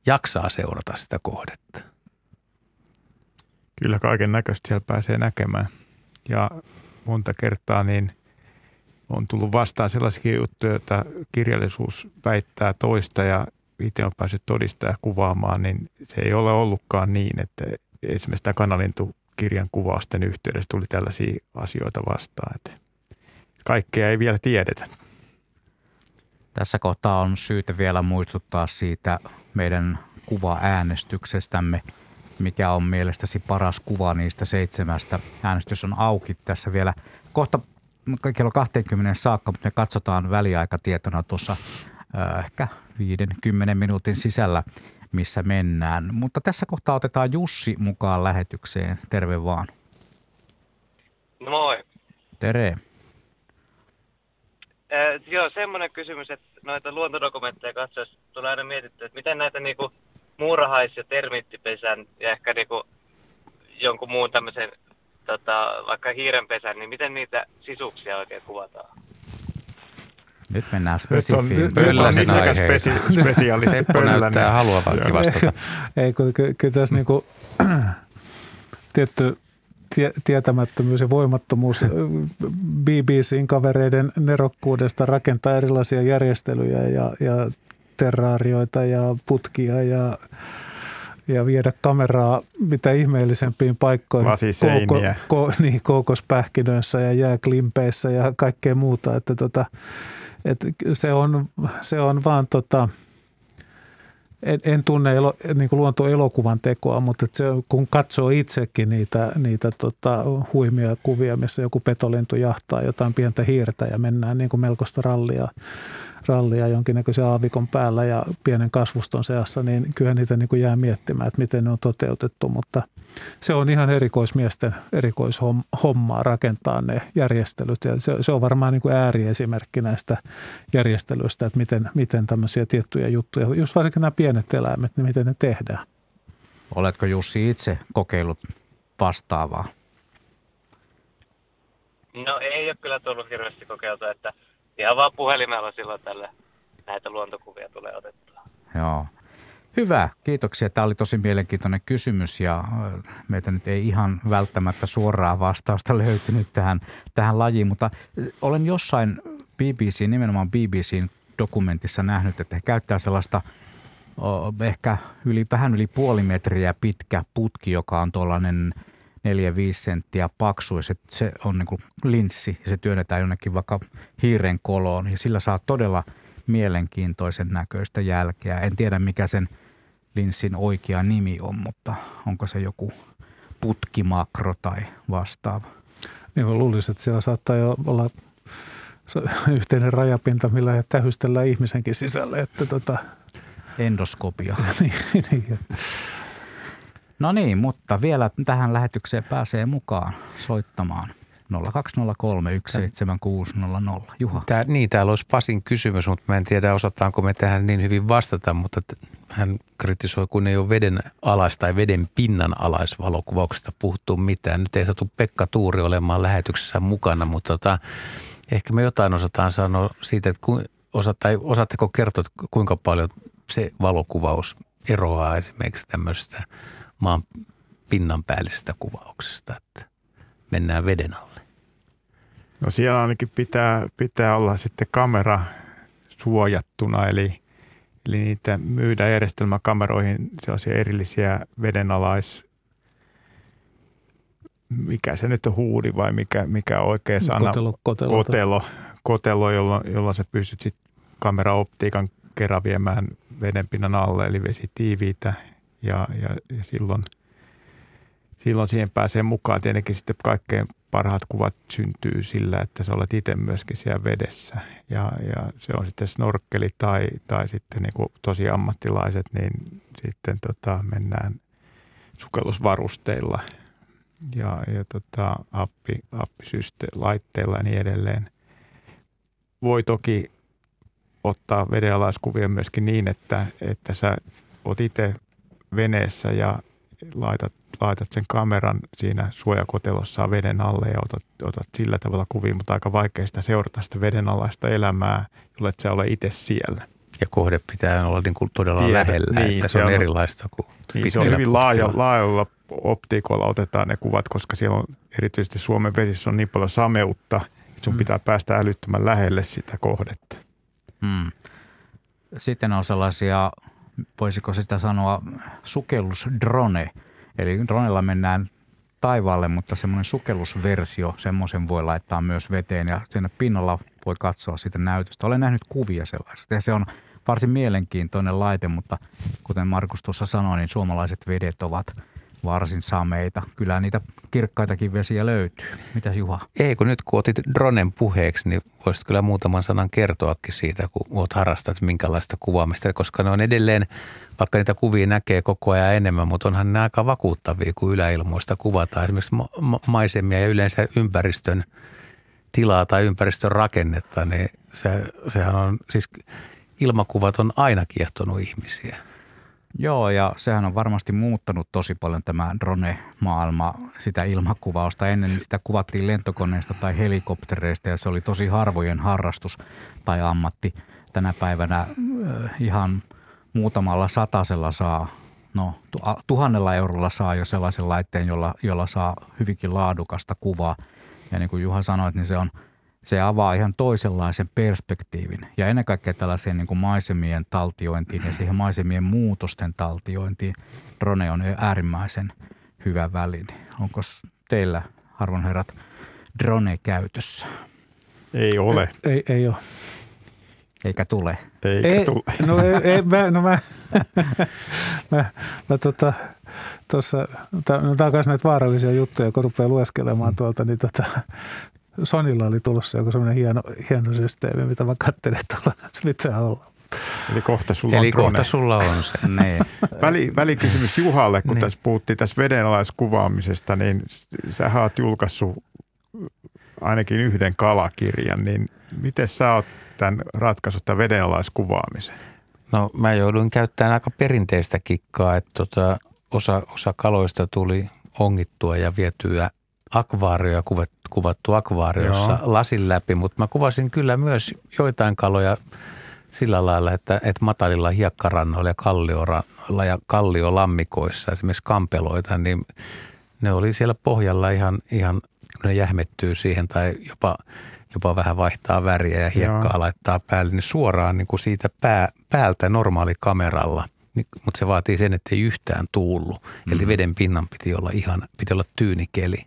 jaksaa seurata sitä kohdetta. Kyllä kaiken näköistä siellä pääsee näkemään. Ja monta kertaa niin on tullut vastaan sellaisia juttuja, joita kirjallisuus väittää toista ja itse on päässyt todistaa ja kuvaamaan, niin se ei ole ollutkaan niin, että esimerkiksi tämä kanalintukirjan kuvausten yhteydessä tuli tällaisia asioita vastaan. Että kaikkea ei vielä tiedetä. Tässä kohtaa on syytä vielä muistuttaa siitä meidän kuva-äänestyksestämme – mikä on mielestäsi paras kuva niistä seitsemästä. Äänestys on auki tässä vielä kohta kello 20 saakka, mutta me katsotaan väliaikatietona tuossa äh, ehkä 5-10 minuutin sisällä, missä mennään. Mutta tässä kohtaa otetaan Jussi mukaan lähetykseen. Terve vaan. No moi. Tere. Äh, joo, semmoinen kysymys, että noita luontodokumentteja katsoessa tulee aina mietittyä, että miten näitä niinku – muurahais- ja termiittipesän ja ehkä niinku jonkun muun tämmöisen tota, vaikka hiirenpesän, niin miten niitä sisuksia oikein kuvataan? Nyt mennään Nyt on, spesifiin. nyt, nyt on Pölläsen nisäkäs aiheita. spesi, spesialisti Seppo Pöllänen. näyttää haluavankin vastata. Ei, kun ky- kyllä tässä niinku, tietty tie, tietämättömyys ja voimattomuus ö, BBCin kavereiden nerokkuudesta rakentaa erilaisia järjestelyjä ja, ja terraarioita ja putkia ja, ja viedä kameraa mitä ihmeellisempiin paikkoihin. Lasiseiniä. ko, niin, koukospähkinöissä ja jääklimpeissä ja kaikkea muuta. Että tota, et se, on, se on vaan tota, en, en tunne elo, niin kuin luontoelokuvan tekoa, mutta se, kun katsoo itsekin niitä, niitä tota, huimia kuvia, missä joku petolintu jahtaa jotain pientä hiirtä ja mennään niin kuin melkoista rallia, rallia jonkinnäköisen aavikon päällä ja pienen kasvuston seassa, niin kyllä niitä niin kuin jää miettimään, että miten ne on toteutettu, mutta se on ihan erikoismiesten erikoishommaa rakentaa ne järjestelyt ja se, se on varmaan niin kuin ääriesimerkki näistä järjestelyistä, että miten, miten tämmöisiä tiettyjä juttuja, just varsinkin nämä pienet eläimet, niin miten ne tehdään. Oletko Jussi itse kokeillut vastaavaa? No ei ole kyllä tullut hirveästi kokeiltua, että ihan vaan puhelimella silloin tällä näitä luontokuvia tulee otettua. Joo. Hyvä, kiitoksia. Tämä oli tosi mielenkiintoinen kysymys ja ö, meiltä nyt ei ihan välttämättä suoraa vastausta löytynyt tähän, tähän lajiin, mutta olen jossain BBC, nimenomaan BBCn dokumentissa nähnyt, että he käyttää sellaista ehkä yli, vähän yli puoli metriä pitkä putki, joka on tuollainen 4-5 senttiä paksu ja se, se on niin kuin linssi ja se työnnetään jonnekin vaikka hiiren koloon ja sillä saa todella mielenkiintoisen näköistä jälkeä. En tiedä mikä sen linssin oikea nimi on, mutta onko se joku putkimakro tai vastaava. Niin mä luulisin, että siellä saattaa jo olla yhteinen rajapinta, millä tähystellään ihmisenkin sisälle. Että tota, Endoskopia. niin, niin, No niin, mutta vielä tähän lähetykseen pääsee mukaan soittamaan 0203 17600. Juha. Tää, niin, täällä olisi Pasin kysymys, mutta mä en tiedä osataanko me tähän niin hyvin vastata, mutta hän kritisoi, kun ei ole veden alais- tai veden pinnan alaisvalokuvauksesta puhuttu mitään. Nyt ei saatu Pekka Tuuri olemaan lähetyksessä mukana, mutta tota, ehkä me jotain osataan sanoa siitä, että ku, osa, tai osaatteko kertoa, kuinka paljon se valokuvaus eroaa esimerkiksi tämmöisestä maan pinnan päällisestä kuvauksesta, että mennään veden alle. No siellä ainakin pitää, pitää olla sitten kamera suojattuna, eli, eli niitä myydään järjestelmäkameroihin sellaisia erillisiä vedenalais, mikä se nyt on huudi vai mikä, mikä oikea sana? kotelo, kotelo, Kotelo, kotelo jolloin, jolloin sä pystyt sitten kameraoptiikan kerran viemään vedenpinnan alle, eli vesi tiiviitä ja, ja, ja silloin, silloin siihen pääsee mukaan. Tietenkin sitten kaikkein parhaat kuvat syntyy sillä, että sä olet itse myöskin siellä vedessä. Ja, ja se on sitten snorkkeli tai, tai sitten niin kuin tosi ammattilaiset, niin sitten tota, mennään sukellusvarusteilla ja, ja tota, appi, appisyste- ja niin edelleen. Voi toki ottaa vedenalaiskuvia myöskin niin, että, että sä oot itse veneessä ja laitat, laitat sen kameran siinä suojakotelossa veden alle ja otat, otat sillä tavalla kuvia, mutta aika vaikea sitä seurata sitä vedenalaista elämää, jolle et sä ole itse siellä. Ja kohde pitää olla niin kuin todella Tiedä, lähellä, niin, että se se on on- erilaista kuin Niin, se on hyvin laaja, laajalla optiikolla otetaan ne kuvat, koska siellä on erityisesti Suomen vesissä on niin paljon sameutta, että sun Mm. pitää päästä älyttömän lähelle sitä kohdetta. Hmm. Sitten on sellaisia, voisiko sitä sanoa, sukellusdrone. Eli dronella mennään taivaalle, mutta semmoinen sukellusversio, semmoisen voi laittaa myös veteen ja siinä pinnalla voi katsoa sitä näytöstä. Olen nähnyt kuvia sellaisesta ja se on varsin mielenkiintoinen laite, mutta kuten Markus tuossa sanoi, niin suomalaiset vedet ovat varsin sameita. Kyllä niitä kirkkaitakin vesiä löytyy. Mitäs Juha? Ei, kun nyt kun otit dronen puheeksi, niin voisit kyllä muutaman sanan kertoakin siitä, kun olet harrastat minkälaista kuvaamista, koska ne on edelleen, vaikka niitä kuvia näkee koko ajan enemmän, mutta onhan ne aika vakuuttavia, kun yläilmoista kuvataan esimerkiksi ma- ma- maisemia ja yleensä ympäristön tilaa tai ympäristön rakennetta, niin se, sehän on, siis ilmakuvat on aina kiehtonut ihmisiä. Joo, ja sehän on varmasti muuttanut tosi paljon tämä drone-maailma, sitä ilmakuvausta. Ennen sitä kuvattiin lentokoneista tai helikoptereista ja se oli tosi harvojen harrastus tai ammatti. Tänä päivänä äh, ihan muutamalla satasella saa, no tuhannella eurolla saa jo sellaisen laitteen, jolla, jolla saa hyvinkin laadukasta kuvaa. Ja niin kuin Juha sanoi, niin se on – se avaa ihan toisenlaisen perspektiivin ja ennen kaikkea tällaiseen niin kuin maisemien taltiointiin ja siihen maisemien muutosten taltiointiin drone on äärimmäisen hyvä väline. Onko teillä, arvon herrat, drone käytössä? Ei ole. Ei, ei, ei ole. Eikä tule. Eikä ei, tule. No, ei, ei, mä, no mä, mä, mä tota, tuossa, no tämä on myös näitä vaarallisia juttuja, kun rupeaa lueskelemaan tuolta, niin tota, Sonilla oli tulossa joku semmoinen hieno, hieno systeemi, mitä mä katselin, että se pitää olla. Eli kohta sulla Eli on kohta drone. sulla on se. niin. Väli, välikysymys Juhalle, kun Niin. tässä puhuttiin tässä vedenalaiskuvaamisesta, niin sä oot julkaissut ainakin yhden kalakirjan, niin miten sä oot tämän ratkaisut tämän vedenalaiskuvaamisen? No mä jouduin käyttämään aika perinteistä kikkaa, että tota, osa, osa kaloista tuli ongittua ja vietyä akvaarioja, kuvat, kuvattu akvaariossa Joo. lasin läpi, mutta mä kuvasin kyllä myös joitain kaloja sillä lailla, että, että matalilla hiekkarannoilla ja kalliorannoilla ja kalliolammikoissa, esimerkiksi kampeloita, niin ne oli siellä pohjalla ihan, ihan ne jähmettyy siihen tai jopa, jopa vähän vaihtaa väriä ja hiekkaa Joo. laittaa päälle, niin suoraan niin kuin siitä pää, päältä normaali kameralla. Niin, mutta se vaatii sen, että ei yhtään tuullut. Mm-hmm. Eli veden pinnan piti olla ihan, piti olla tyynikeli.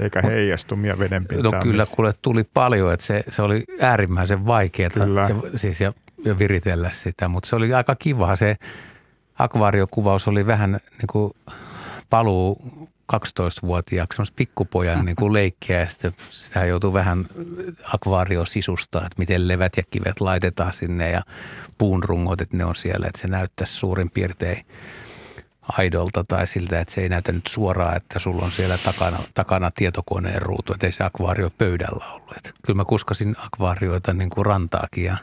Eikä heijastumia vedenpintaan. No kyllä, kuule tuli paljon, että se, se oli äärimmäisen vaikeaa ja, siis ja, ja viritellä sitä, mutta se oli aika kiva. Se akvaariokuvaus oli vähän niin kuin paluu 12-vuotiaaksi, semmoista pikkupojan niin kuin leikkiä ja sitten sitä joutuu vähän akvaariosisustaa, että miten levät ja kivet laitetaan sinne ja puunrungot, että ne on siellä, että se näyttäisi suurin piirtein aidolta tai siltä, että se ei näytä nyt suoraan, että sulla on siellä takana, takana tietokoneen ruutu, että ei se akvaario pöydällä ollut. Että kyllä mä kuskasin akvaarioita niin kuin rantaakin ja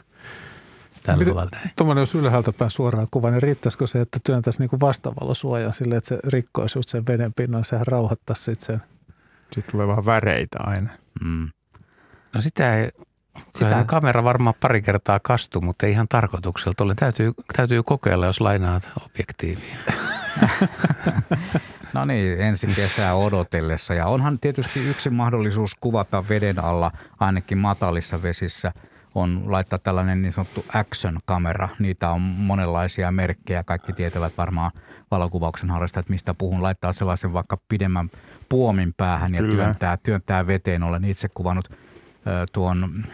tällä Miten- lailla näin. Tuommoinen, jos ylhäältä päin suoraan kuva, niin riittäisikö se, että työntäisi niin vastavalosuojaa sille, että se rikkoisi just sen veden pinnan, sehän rauhoittaisi sitten sen. Sitten tulee vähän väreitä aina. Mm. No sitä ei, sitä... Sitä- kamera varmaan pari kertaa kastu, mutta ei ihan tarkoitukselta ole. Täytyy, täytyy kokeilla, jos lainaat objektiivia. No niin, ensi kesää odotellessa. Ja onhan tietysti yksi mahdollisuus kuvata veden alla, ainakin matalissa vesissä, on laittaa tällainen niin sanottu action-kamera. Niitä on monenlaisia merkkejä. Kaikki tietävät varmaan valokuvauksen harrastajat, mistä puhun. Laittaa sellaisen vaikka pidemmän puomin päähän ja Kyllä. työntää, työntää veteen. Olen itse kuvannut ö, tuon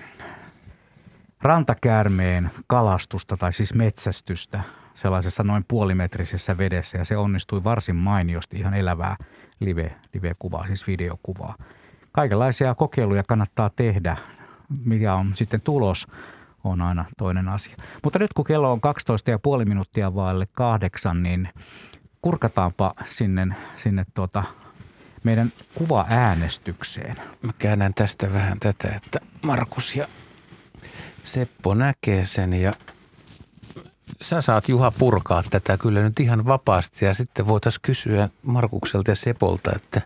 rantakäärmeen kalastusta tai siis metsästystä sellaisessa noin puolimetrisessä vedessä ja se onnistui varsin mainiosti ihan elävää live, live-kuvaa, siis videokuvaa. Kaikenlaisia kokeiluja kannattaa tehdä. Mikä on sitten tulos, on aina toinen asia. Mutta nyt kun kello on 12 ja puoli minuuttia vaille kahdeksan, niin kurkataanpa sinne, sinne tuota meidän kuvaäänestykseen. Mä käännän tästä vähän tätä, että Markus ja Seppo näkee sen ja sä saat Juha purkaa tätä kyllä nyt ihan vapaasti ja sitten voitaisiin kysyä Markukselta ja Sepolta, että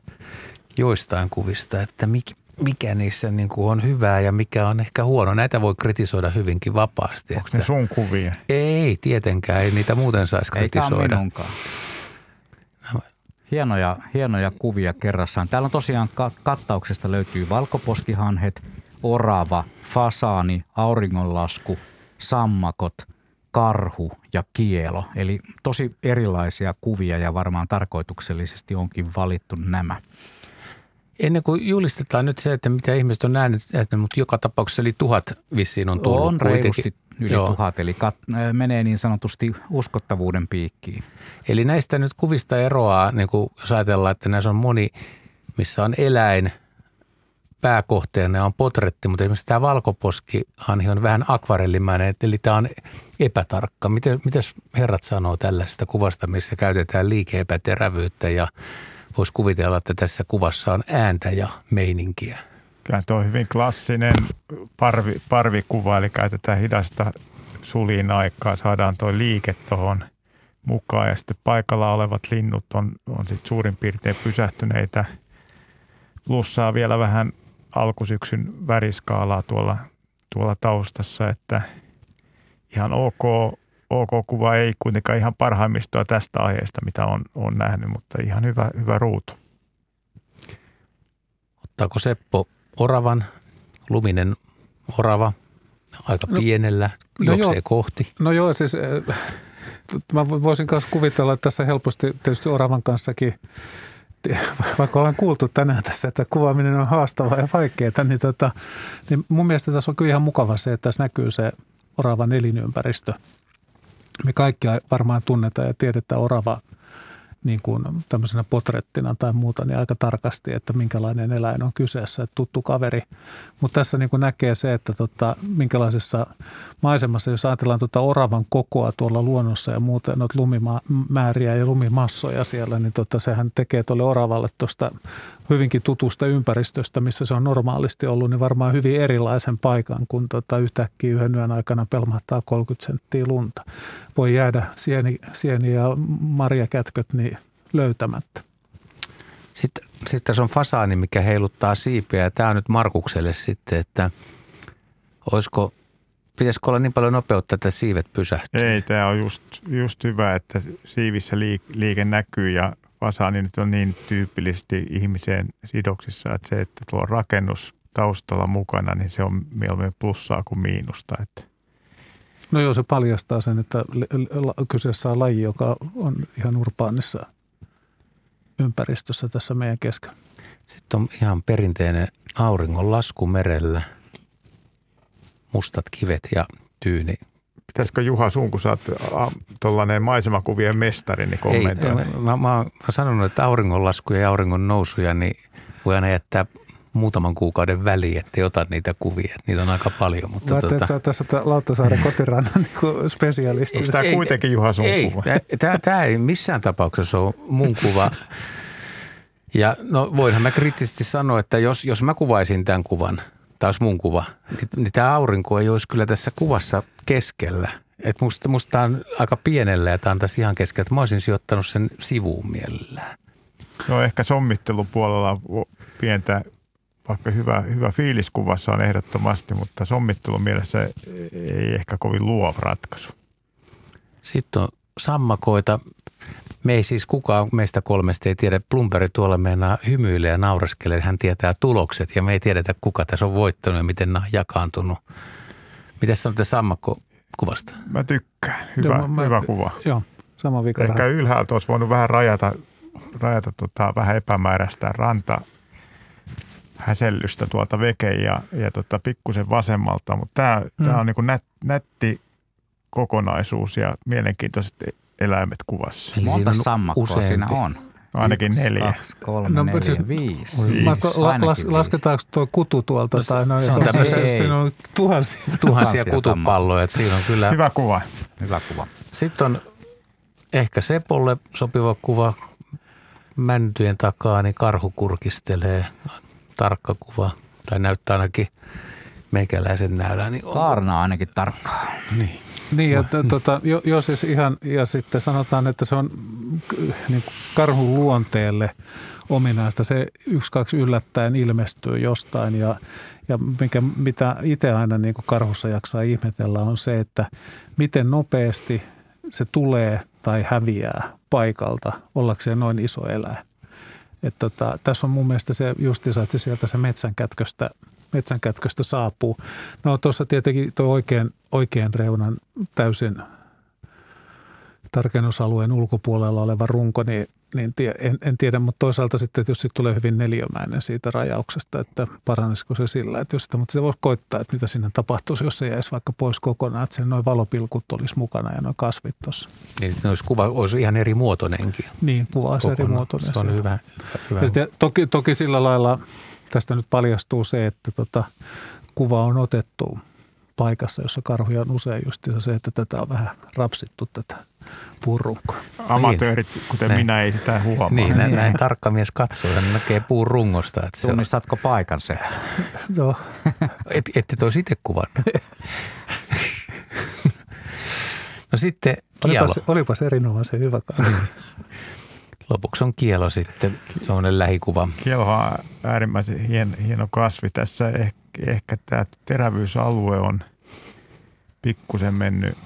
joistain kuvista, että mikä, mikä niissä niin kuin on hyvää ja mikä on ehkä huono. Näitä voi kritisoida hyvinkin vapaasti. Onko ne sun kuvia? Ei, tietenkään, ei niitä muuten saisi Eikä kritisoida. minunkaan. Hienoja, hienoja kuvia kerrassaan. Täällä on tosiaan ka- kattauksesta löytyy valkoposkihanhet, orava, fasaani, auringonlasku, sammakot, karhu ja kielo. Eli tosi erilaisia kuvia ja varmaan tarkoituksellisesti onkin valittu nämä. Ennen kuin julistetaan nyt se, että mitä ihmiset on nähnyt, että, mutta joka tapauksessa eli tuhat vissiin on tullut on reilusti yli Joo. tuhat, eli kat- äh, menee niin sanotusti uskottavuuden piikkiin. Eli näistä nyt kuvista eroaa, niin kuin jos ajatellaan, että näissä on moni, missä on eläin pääkohteena on potretti, mutta esimerkiksi tämä valkoposkihanhi on vähän akvarellimäinen, eli tämä on epätarkka. Miten, mitäs herrat sanoo tällaisesta kuvasta, missä käytetään liike-epäterävyyttä ja voisi kuvitella, että tässä kuvassa on ääntä ja meininkiä. Kyllä tuo on hyvin klassinen parvi, parvikuva, eli käytetään hidasta sulin aikaa, saadaan tuo liike tuohon mukaan ja sitten paikalla olevat linnut on, on sit suurin piirtein pysähtyneitä. Plussaa vielä vähän alkusyksyn väriskaalaa tuolla, tuolla taustassa, että ihan ok, ok kuva ei kuitenkaan ihan parhaimmistoa tästä aiheesta, mitä on, on nähnyt, mutta ihan hyvä, hyvä ruutu. Ottaako Seppo oravan, luminen orava, aika no, pienellä, no juoksee joo. kohti? No joo, siis äh, mä voisin myös kuvitella, että tässä helposti tietysti oravan kanssakin vaikka olen kuultu tänään tässä, että kuvaaminen on haastavaa ja vaikeaa, niin, tota, niin mun mielestä tässä on kyllä ihan mukava se, että tässä näkyy se oravan elinympäristö. Me kaikki varmaan tunnetaan ja tiedetään orava – niin kuin tämmöisenä potrettina tai muuta, niin aika tarkasti, että minkälainen eläin on kyseessä, että tuttu kaveri. Mutta tässä niin kuin näkee se, että tota, minkälaisessa maisemassa, jos ajatellaan tuota oravan kokoa tuolla luonnossa ja muuten noita lumimääriä ja lumimassoja siellä, niin tota, sehän tekee tuolle oravalle tuosta hyvinkin tutusta ympäristöstä, missä se on normaalisti ollut, niin varmaan hyvin erilaisen paikan, kun tota yhtäkkiä yhden yön aikana pelmahtaa 30 senttiä lunta. Voi jäädä sieni, sieni ja marjakätköt niin löytämättä. Sitten, sitten tässä on fasaani, mikä heiluttaa siipiä ja tämä on nyt Markukselle sitten, että olisiko, pitäisikö olla niin paljon nopeutta, että siivet pysähtyy? Ei, tämä on just, just hyvä, että siivissä liike näkyy ja fasaani nyt on niin tyypillisesti ihmiseen sidoksissa, että se, että tuo rakennus taustalla mukana, niin se on mieluummin plussaa kuin miinusta. Että. No joo, se paljastaa sen, että kyseessä on laji, joka on ihan urbaanissa ympäristössä tässä meidän keskellä. Sitten on ihan perinteinen auringon lasku merellä, mustat kivet ja tyyni Pitäisikö Juha sun, kun sä oot tuollainen maisemakuvien mestari, niin kommentoida? Ei, mä, mä, mä oon sanonut, että auringonlaskuja ja auringon nousuja, niin voi aina jättää muutaman kuukauden väliin, ettei ota niitä kuvia. Niitä on aika paljon. Mutta mä tota... että sä oot tässä Lauttasaaren kotirannan niin spesialisti. Onko tämä kuitenkin Juha sun ei, kuva? Tämä ei missään tapauksessa ole mun kuva. Ja no voinhan mä kriittisesti sanoa, että jos, jos mä kuvaisin tämän kuvan, taas mun kuva, niin, niin tämä aurinko ei olisi kyllä tässä kuvassa keskellä. Et musta, musta tämä on aika pienellä ja tämä on tässä ihan keskellä. Mä olisin sijoittanut sen sivuun mielellään. No ehkä sommittelupuolella on pientä, vaikka hyvä, hyvä fiilis kuvassa on ehdottomasti, mutta sommittelun mielessä ei ehkä kovin luova ratkaisu. Sitten on sammakoita. Me ei siis kukaan meistä kolmesta ei tiedä. Plumperi tuolla meinaa hymyilee ja naureskelee. Hän tietää tulokset ja me ei tiedetä, kuka tässä on voittanut ja miten nämä on jakaantunut. Miten sanotte sammakko kuvasta? Mä tykkään. Hyvä, joo, mä, hyvä kuva. Joo, sama vika. Ehkä ylhäältä olisi voinut vähän rajata, rajata tota, vähän epämääräistä ranta häsellystä tuolta veke ja, ja tota, pikkusen vasemmalta, mutta tämä mm. on niin nät, nätti kokonaisuus ja mielenkiintoiset eläimet kuvassa. Eli Monta sammakkoa siinä on? Ainakin neljä. Kaksi, kolme, no, neljä, siis, viisi. viisi. la, las, lasketaanko tuo kutu tuolta? No, tai no, se, on se, siinä on tuhansia. Tuhansia kutupalloja. Siinä on kyllä... Hyvä kuva. Hyvä kuva. Sitten on ehkä Sepolle sopiva kuva mäntyjen takaa, niin karhu kurkistelee. Tarkka kuva. Tai näyttää ainakin meikäläisen näyllä. Niin Kaarna ainakin tarkkaa. Niin. Niin, ja tota, jo, jo siis ihan, ja sitten sanotaan, että se on niin karhun luonteelle ominaista. Se yksi, kaksi yllättäen ilmestyy jostain ja, ja mikä, mitä itse aina niin kuin karhussa jaksaa ihmetellä on se, että miten nopeasti se tulee tai häviää paikalta ollakseen noin iso eläin. Et tota, tässä on mun mielestä se justiinsa, että sieltä se metsänkätköstä – metsänkätköstä saapuu. No tuossa tietenkin tuo oikein, oikein reunan täysin tarkennusalueen ulkopuolella oleva runko, niin, niin tie, en, en tiedä, mutta toisaalta sitten, että jos siitä tulee hyvin neliömäinen siitä rajauksesta, että paranisiko se sillä, että jos sitä, mutta se voisi koittaa, että mitä sinne tapahtuisi, jos se jäisi vaikka pois kokonaan, että sen noin valopilkut olisi mukana ja noin kasvit tuossa. Niin, olisi kuva olisi ihan eri muotoinenkin. Niin, kuva olisi eri muotoinen. Se on hyvä. hyvä. Ja sitten, toki, toki sillä lailla – tästä nyt paljastuu se, että tota, kuva on otettu paikassa, jossa karhuja on usein just se, että tätä on vähän rapsittu tätä puurunkoa. Amatöörit, niin. kuten näin. minä, ei sitä huomaa. Niin, näin, näin tarkka mies katsoo ja näkee puurungosta. Että se Tunnistatko on... paikan se? Joo. Et, ette toisi itse kuvannut. No sitten kielo. Olipas, olipas erinomaisen hyvä karhu. Lopuksi on kielo sitten, semmoinen lähikuva. Kielo on äärimmäisen hieno, hieno kasvi. Tässä ehkä, ehkä tämä terävyysalue on pikkusen mennyt,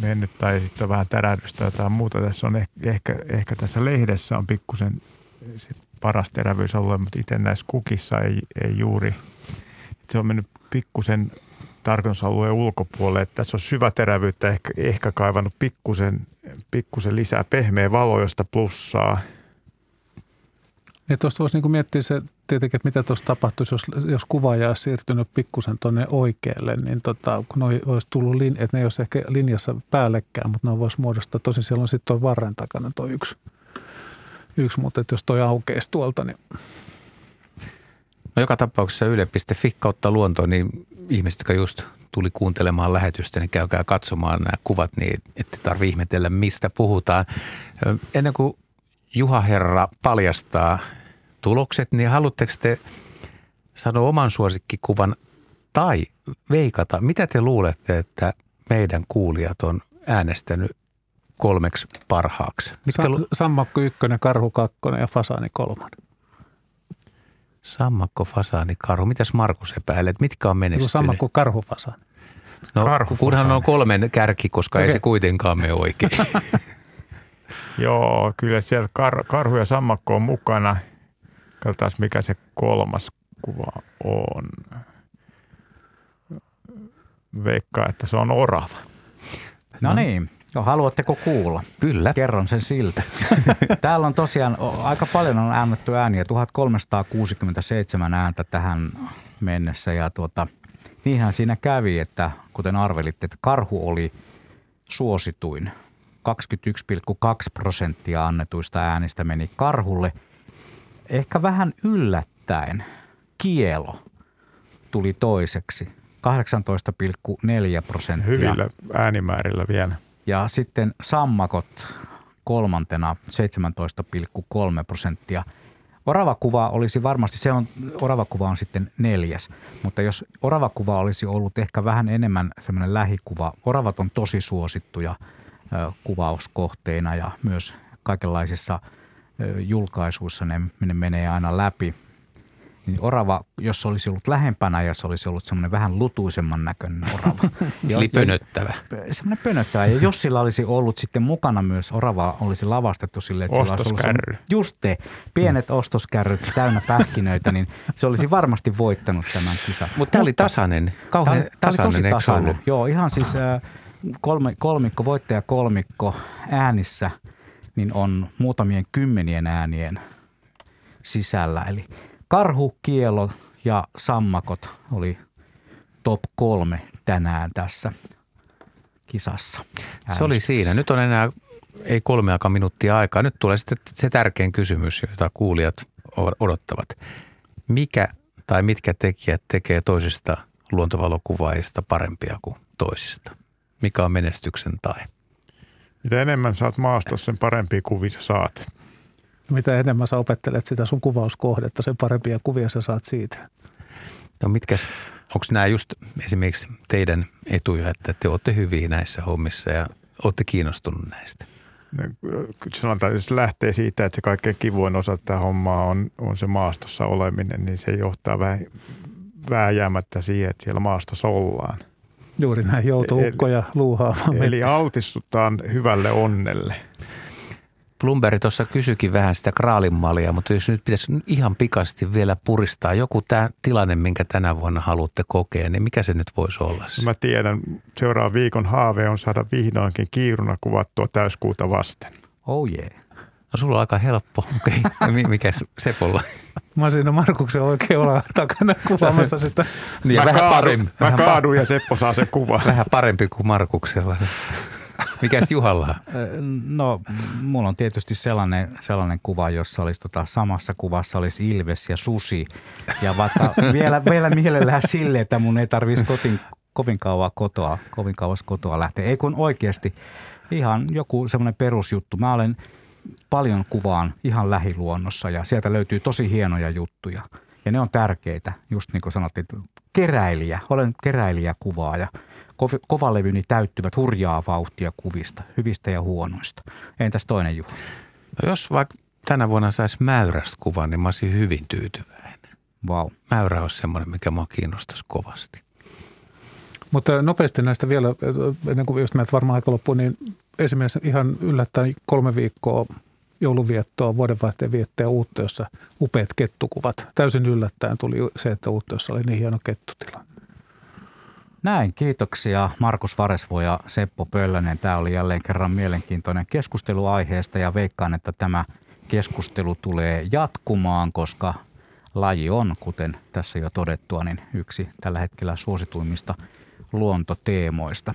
mennyt tai sitten vähän tärähdystä tai muuta. Tässä on ehkä, ehkä, ehkä tässä lehdessä on pikkusen paras terävyysalue, mutta itse näissä kukissa ei, ei juuri. Se on mennyt pikkusen tarkoitusalueen ulkopuolelle. Että tässä on syväterävyyttä ehkä, ehkä kaivannut pikkusen, pikkusen lisää pehmeä valo, josta plussaa. Ja tuosta voisi niin miettiä se tietenkin, että mitä tuossa tapahtuisi, jos, jos kuvaaja olisi siirtynyt pikkusen tuonne oikealle, niin tota, kun ne olisi tullut, lin, että ne ei olisi ehkä linjassa päällekään, mutta ne voisi muodostaa, tosin siellä on sitten tuo varren takana tuo yksi, yksi mutta että jos toi aukeisi tuolta, niin No joka tapauksessa yle.fi kautta luonto, niin ihmiset, jotka just tuli kuuntelemaan lähetystä, niin käykää katsomaan nämä kuvat, niin ette tarvitse ihmetellä, mistä puhutaan. Ennen kuin Juha Herra paljastaa tulokset, niin haluatteko te sanoa oman suosikkikuvan tai veikata, mitä te luulette, että meidän kuulijat on äänestänyt kolmeksi parhaaksi? Mitkä Sa- lu- Sammakko ykkönen, karhu kakkonen ja fasaani kolmonen. Sammakko, fasaani, karhu. Mitäs Markus epäilet? Mitkä on menestynyt? Sammakko, karhu, fasaani. No, karhu, kunhan on kolmen kärki, koska okay. ei se kuitenkaan mene oikein. Joo, kyllä siellä kar, karhu ja sammakko on mukana. Katsotaan, mikä se kolmas kuva on. Veikkaa, että se on orava. No niin, No, haluatteko kuulla? Kyllä. Kerron sen siltä. Täällä on tosiaan aika paljon on äännetty ääniä, 1367 ääntä tähän mennessä ja tuota, niinhän siinä kävi, että kuten arvelitte, että karhu oli suosituin. 21,2 prosenttia annetuista äänistä meni karhulle. Ehkä vähän yllättäen kielo tuli toiseksi. 18,4 prosenttia. Hyvillä äänimäärillä vielä. Ja sitten sammakot kolmantena 17,3 prosenttia. Oravakuva olisi varmasti, se on, oravakuva on sitten neljäs, mutta jos oravakuva olisi ollut ehkä vähän enemmän semmoinen lähikuva, oravat on tosi suosittuja ö, kuvauskohteina ja myös kaikenlaisissa ö, julkaisuissa ne, ne menee aina läpi niin orava, jos se olisi ollut lähempänä ja se olisi ollut semmoinen vähän lutuisemman näköinen orava. Eli pönöttävä. Semmoinen pönöttävä. Ja jos sillä olisi ollut sitten mukana myös orava, olisi lavastettu sille, että Ostoskärry. Olisi just te, pienet mm. ostoskärryt täynnä pähkinöitä, niin se olisi varmasti voittanut tämän kisan. Mutta tämä oli tasainen, kauhean tämä, tasainen, tämä oli tosi tasainen. Joo, ihan siis äh, kolme, kolmikko, voittaja kolmikko äänissä, niin on muutamien kymmenien äänien sisällä. Eli Karhu, kielo ja sammakot oli top kolme tänään tässä kisassa. Se oli siinä. Nyt on enää ei kolmeakaan minuuttia aikaa. Nyt tulee sitten se tärkein kysymys, jota kuulijat odottavat. Mikä tai mitkä tekijät tekee toisista luontovalokuvaajista parempia kuin toisista? Mikä on menestyksen tai? Mitä enemmän saat maastossa, sen parempia kuvia saat mitä enemmän sä opettelet sitä sun kuvauskohdetta, sen parempia kuvia sä saat siitä. No mitkä, onko nämä just esimerkiksi teidän etuja, että te olette hyviä näissä hommissa ja olette kiinnostunut näistä? No, sanotaan, että jos lähtee siitä, että se kaikkein kivuin osa tätä hommaa on, on se maastossa oleminen, niin se johtaa vähän vääjäämättä siihen, että siellä maastossa ollaan. Juuri näin, joutuu ukkoja luuhaamaan. Eli altistutaan hyvälle onnelle. Plumberi tuossa kysyikin vähän sitä kraalinmalia, mutta jos nyt pitäisi ihan pikasti vielä puristaa joku tämä tilanne, minkä tänä vuonna haluatte kokea, niin mikä se nyt voisi olla? No mä tiedän, seuraavan viikon haave on saada vihdoinkin kiiruna kuvattua täyskuuta vasten. Oh yeah. No sulla on aika helppo. Okay. Mikä Sepolla? Mä siinä Markuksen oikein olla takana kuvaamassa sitä. Niin, mä, vähän kaadun, parempi. mä kaadun ja Seppo saa sen kuvan. Vähän parempi kuin Markuksella. Mikäs Juhalla? No, mulla on tietysti sellainen, sellainen kuva, jossa olisi tota, samassa kuvassa olisi Ilves ja Susi. Ja vaikka vielä, vielä mielellään sille, että mun ei tarvitsisi kotiin, kovin kauan kotoa, kovin kauas kotoa lähteä. Ei kun oikeasti ihan joku semmoinen perusjuttu. Mä olen paljon kuvaan ihan lähiluonnossa ja sieltä löytyy tosi hienoja juttuja. Ja ne on tärkeitä, just niin kuin sanottiin, keräilijä, olen keräilijäkuvaaja. Ko- kovalevyni täyttyvät hurjaa vauhtia kuvista, hyvistä ja huonoista. Entäs toinen Juha? No jos vaikka tänä vuonna saisi mäyrästä kuvan, niin mä olisin hyvin tyytyväinen. Vau. Mäyrä olisi semmoinen, mikä mua kiinnostaisi kovasti. Mutta nopeasti näistä vielä, ennen kuin just meiltä varmaan aika loppuun, niin esimerkiksi ihan yllättäen kolme viikkoa jouluviettoa, vuodenvaihteen viettoa uutta, jossa upeat kettukuvat. Täysin yllättäen tuli se, että uutteossa oli niin hieno kettutila. Näin, kiitoksia Markus Varesvo ja Seppo Pöllänen. Tämä oli jälleen kerran mielenkiintoinen keskustelu aiheesta ja veikkaan, että tämä keskustelu tulee jatkumaan, koska laji on, kuten tässä jo todettua, niin yksi tällä hetkellä suosituimmista luontoteemoista.